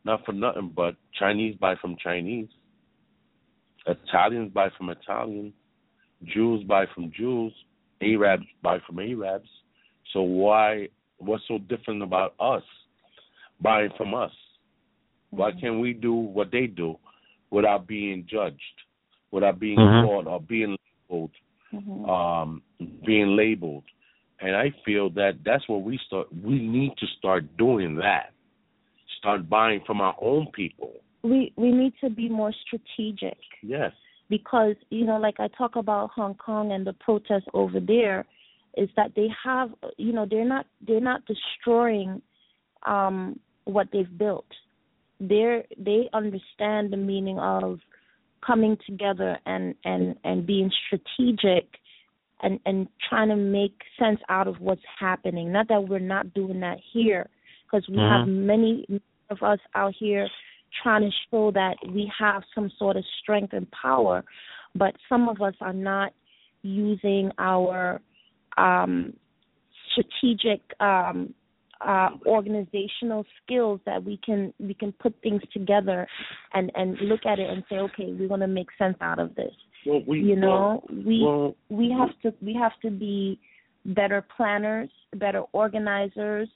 not for nothing, but Chinese buy from Chinese, Italians buy from Italians, Jews buy from Jews, Arabs buy from Arabs. So why? What's so different about us buying from us? Why can't we do what they do without being judged, without being Mhm. called or being labeled, Mhm. um, being labeled? And I feel that that's what we start. We need to start doing that. Start buying from our own people. We we need to be more strategic. Yes. Because you know like i talk about hong kong and the protests over there is that they have you know they're not they're not destroying um what they've built they're they understand the meaning of coming together and and and being strategic and and trying to make sense out of what's happening not that we're not doing that here because we have Mhm. many of us out here trying to show that we have some sort of strength and power, but some of us are not using our um, strategic um, uh, organizational skills that we can we can put things together and and look at it and say, okay, we're going to make sense out of this. Well, we, you know, well, we well, we have to we have to be better planners, better organizers.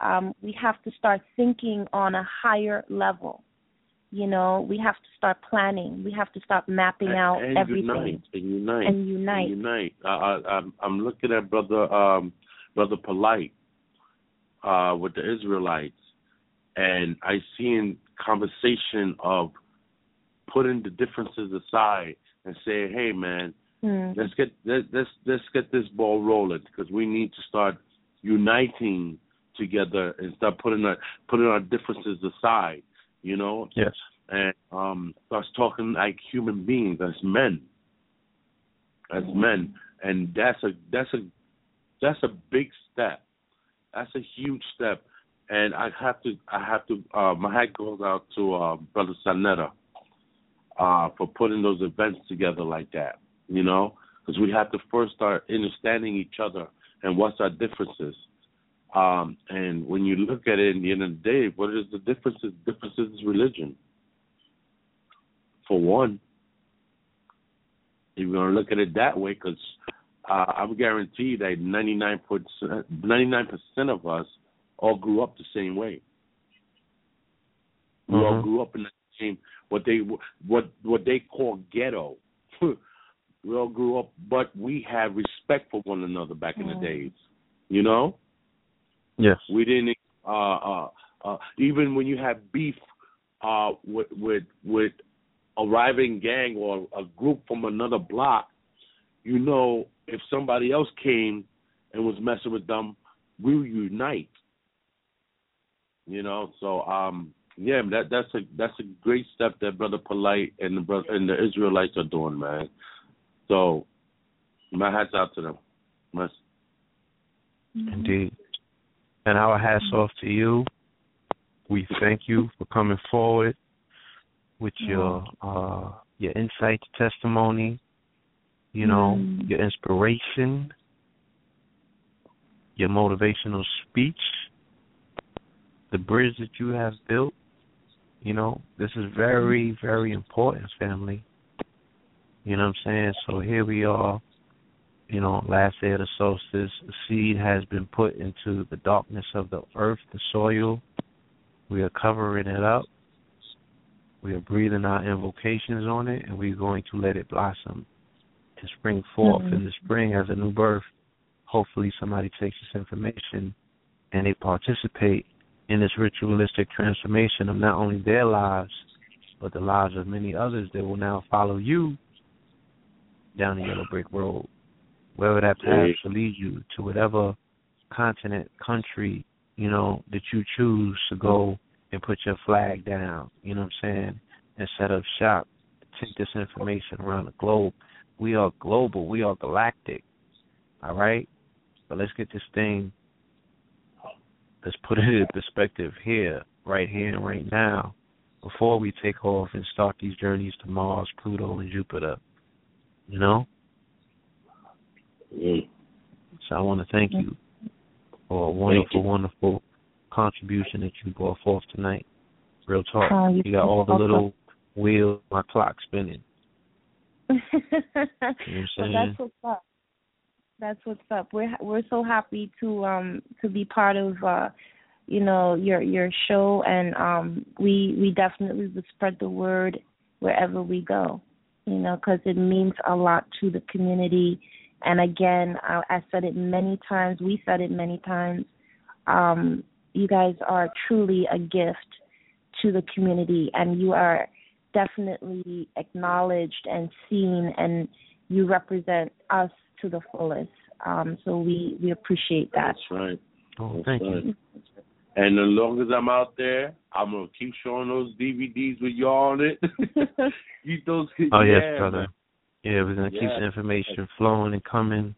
Um, we have to start thinking on a higher level. You know, we have to start planning. We have to start mapping out and everything unite and unite and unite. and unite. I, I, I'm I'm looking at brother um brother Polite uh with the Israelites, and I seen conversation of putting the differences aside and saying, hey man, Mm. let's get let, let's let's get this ball rolling because we need to start uniting together and start putting our putting our differences aside. You know, Yes. and um starts talking like human beings as men. As men. And that's a that's a that's a big step. That's a huge step. And i have to i have to uh my hat goes out to uh brother sanetta uh for putting those events together like that you know? Because we have to first start understanding each other and what's our differences um, and when you look at it, in the end of the day, what is the differences? Differences is religion. For one, if you're gonna look at it that way, because uh, I'm guaranteed that 99 percent, 99 percent of us all grew up the same way. We all Mhm. grew up in the same what they what what they call ghetto. we all grew up, but we had respect for one another back in the days. You know. Yes. We didn't uh uh uh even when you have beef uh with with with a rivaling gang or a group from another block, you know if somebody else came and was messing with them, we unite. You know, so um yeah, that that's a that's a great step that Brother Polite and the brother and the Israelites are doing, man. So my hats out to them. My, Indeed. And our hats off to you. We thank you for coming forward with your uh your insight, testimony, you know, Mm. your inspiration, your motivational speech, the bridge that you have built. You know, this is very, very important, family. You know what I'm saying? So here we are, you know, last day of the solstice. A seed has been put into the darkness of the earth, the soil. We are covering it up. We are breathing our invocations on it, and we're going to let it blossom and spring forth Mhm. in the spring as a new birth. Hopefully, somebody takes this information and they participate in this ritualistic transformation of not only their lives, but the lives of many others that will now follow you down the yellow brick road, wherever that path shall lead you to whatever continent, country, you know, that you choose to go and put your flag down, you know what I'm saying, and set up shop. Take this information around the globe. We are global, we are galactic. All right? But let's get this thing let's put it in perspective here, right here and right now, before we take off and start these journeys to Mars, Pluto and Jupiter. You know? So I want to thank you for a wonderful, wonderful contribution that you brought forth tonight. Real talk. You got all the little wheels, my clock spinning. well, saying? that's what's up. That's what's up. We're we're so happy to um to be part of uh you know your your show and um we we definitely would spread the word wherever we go. You know, because it means a lot to the community. And again, I, I said it many times. We said it many times. Um, you guys are truly a gift to the community, and you are definitely acknowledged and seen, and you represent us to the fullest. Um, so we we appreciate that. That's right. Oh, That's thank right. you. And as long as I'm out there, I'm gonna keep showing those DVDs with y'all on it. Keep those. Oh yes, yeah, brother. Yeah, we're gonna keep the information flowing and coming.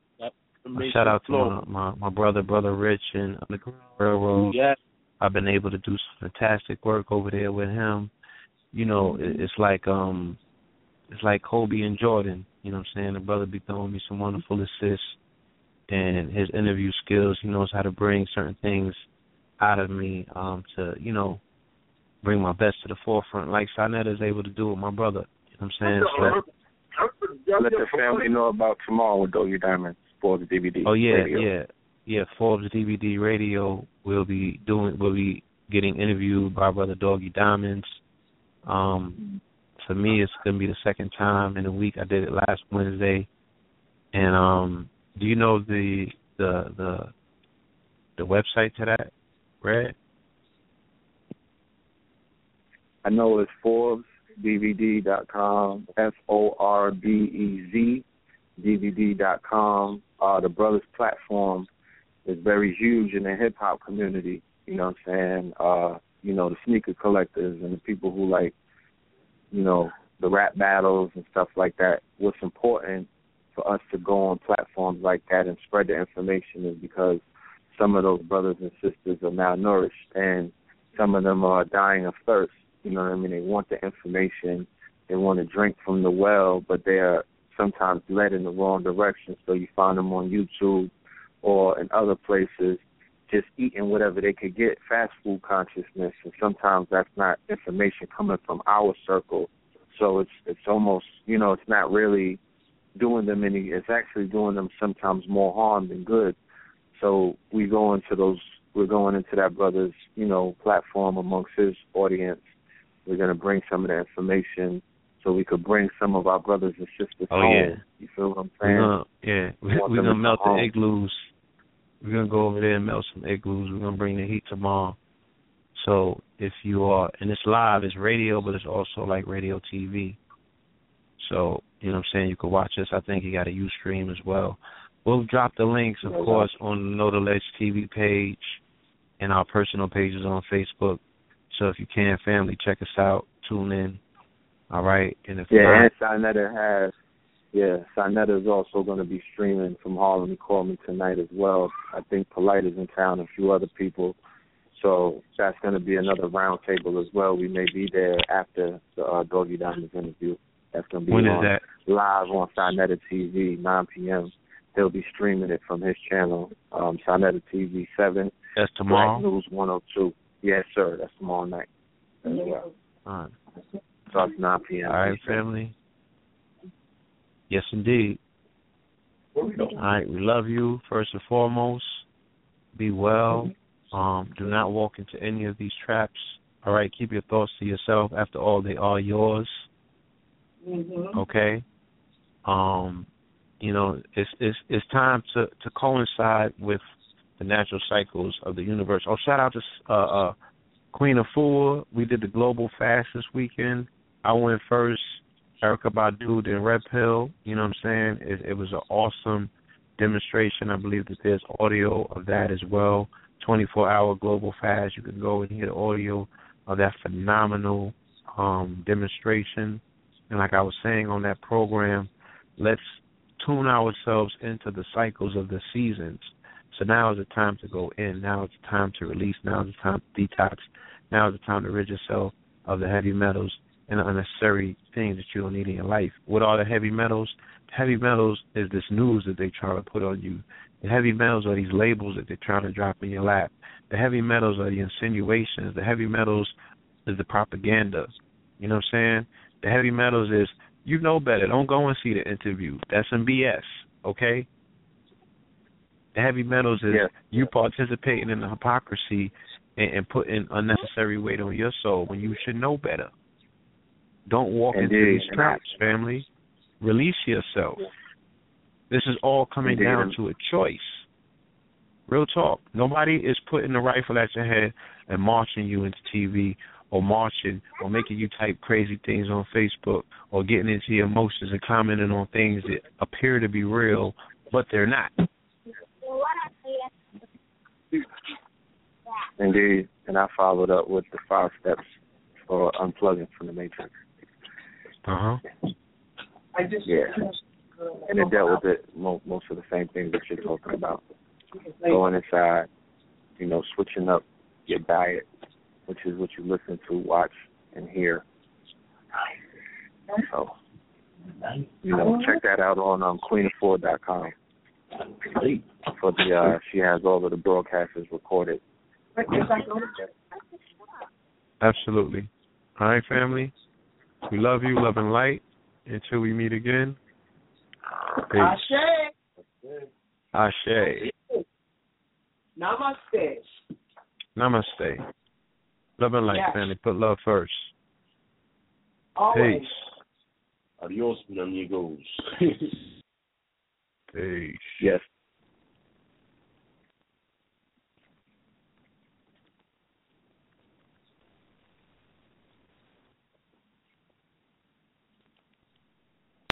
Information shout out to my, my my brother, brother Rich, and Underground Railroad. Yeah. I've been able to do some fantastic work over there with him. You know, it, it's like um, it's like Kobe and Jordan. You know what I'm saying? The brother be throwing me some wonderful assists, and his interview skills. He knows how to bring certain things out of me um to you know bring my best to the forefront, like Sonetta is able to do with my brother. You know what I'm saying? So, Let the family know about tomorrow with Doggy Diamonds. Forbez DVD. Oh yeah, radio. yeah, yeah. Forbez DVD Radio will be doing. Will be getting interviewed by Brother Doggy Diamonds. Um, for me, it's gonna be the second time in a week. I did it last Wednesday, and um, do you know the the the the website to that, Red? I know it's ForbezDVD.com, F O R B E Z, DVD.com. Uh, the Brothers platform is very huge in the hip hop community. You know what I'm saying? Uh, you know, the sneaker collectors and the people who like, you know, the rap battles and stuff like that. What's important for us to go on platforms like that and spread the information is because some of those brothers and sisters are malnourished and some of them are dying of thirst. You know what I mean? They want the information, they want to drink from the well, but they are sometimes led in the wrong direction. So you find them on YouTube or in other places just eating whatever they could get, fast food consciousness, and sometimes that's not information coming from our circle. So it's it's almost you know it's not really doing them any. It's actually doing them sometimes more harm than good. So we go into those. We're going into that brother's you know platform amongst his audience. We're going to bring some of the information so we could bring some of our brothers and sisters Oh, home. yeah. You feel what I'm We're saying? gonna, yeah, We we're them gonna melt come the home. igloos. We're gonna go over there and melt some igloos. We're gonna bring the heat tomorrow. So if you are, and it's live, it's radio, but it's also like radio TV. So you know what I'm saying. You can watch us. I think you got a UStream as well. We'll drop the links, of Yeah, course, on the Know the Ledge TV page and our personal pages on Facebook. So if you can, family, check us out. Tune in. All right, and if Yeah, not, and Sinetta has. Yeah, Sinetta is also going to be streaming from Harlem and Me tonight as well. I think Polite is in town, and a few other people. So that's going to be another roundtable as well. We may be there after the uh, Doggy Diamonds interview. That's going to be When is on, that? live on Sinetta TV, 9 p.m. He'll be streaming it from his channel, um, Sinetta TV 7. that's tomorrow. Black News 102. Yes, sir. That's tomorrow night as well. All right. Starts 9 p.m. All right, family. Yes, indeed. All right, we love you first and foremost. Be well. Um, do not walk into any of these traps. All right, keep your thoughts to yourself. After all, they are yours. Okay. Um, you know, it's it's it's time to to coincide with the natural cycles of the universe. Oh, shout out to uh, uh, Queen of Four. We did the global fast this weekend. I went first. Erykah Badu then Red Pill. You know what I'm saying? It, it was an awesome demonstration. I believe that there's audio of that as well. 24 hour global fast. You can go and hear the audio of that phenomenal um, demonstration. And like I was saying on that program, let's tune ourselves into the cycles of the seasons. So now is the time to go in. Now is the time to release. Now is the time to detox. Now is the time to rid yourself of the heavy metals and the unnecessary things that you don't need in your life. What are the heavy metals? Heavy metals is this news that they try to put on you. The heavy metals are these labels that they're trying to drop in your lap. The heavy metals are the insinuations. The heavy metals is the propaganda. You know what I'm saying? The heavy metals is you know better. Don't go and see the interview. That's some BS. Okay. The heavy metals is Yeah. you participating in the hypocrisy and, and putting unnecessary weight on your soul when you should know better. Don't walk into these traps, family. Release yourself. This is all coming Indeed. down to a choice. Real talk. Nobody is putting the rifle at your head and marching you into TV or marching or making you type crazy things on Facebook or getting into your emotions and commenting on things that appear to be real, but they're not. Indeed. And I followed up with the five steps for unplugging from the matrix. Uh huh. I just Yeah. And it dealt with it mo- most of the same things that you're talking about. Going inside, you know, switching up your diet, which is what you listen to, watch, and hear. So, you know, check that out on um, queenoffour.com. For the, uh, she has all of the broadcasts recorded. Absolutely. All right, family. We love you, love and light. Until we meet again. Peace. Ashe. Ashe. Namaste. Namaste. Love and light, Yes. family. Put love first. Always. Peace. Adios, mi amigos. Peace. Yes.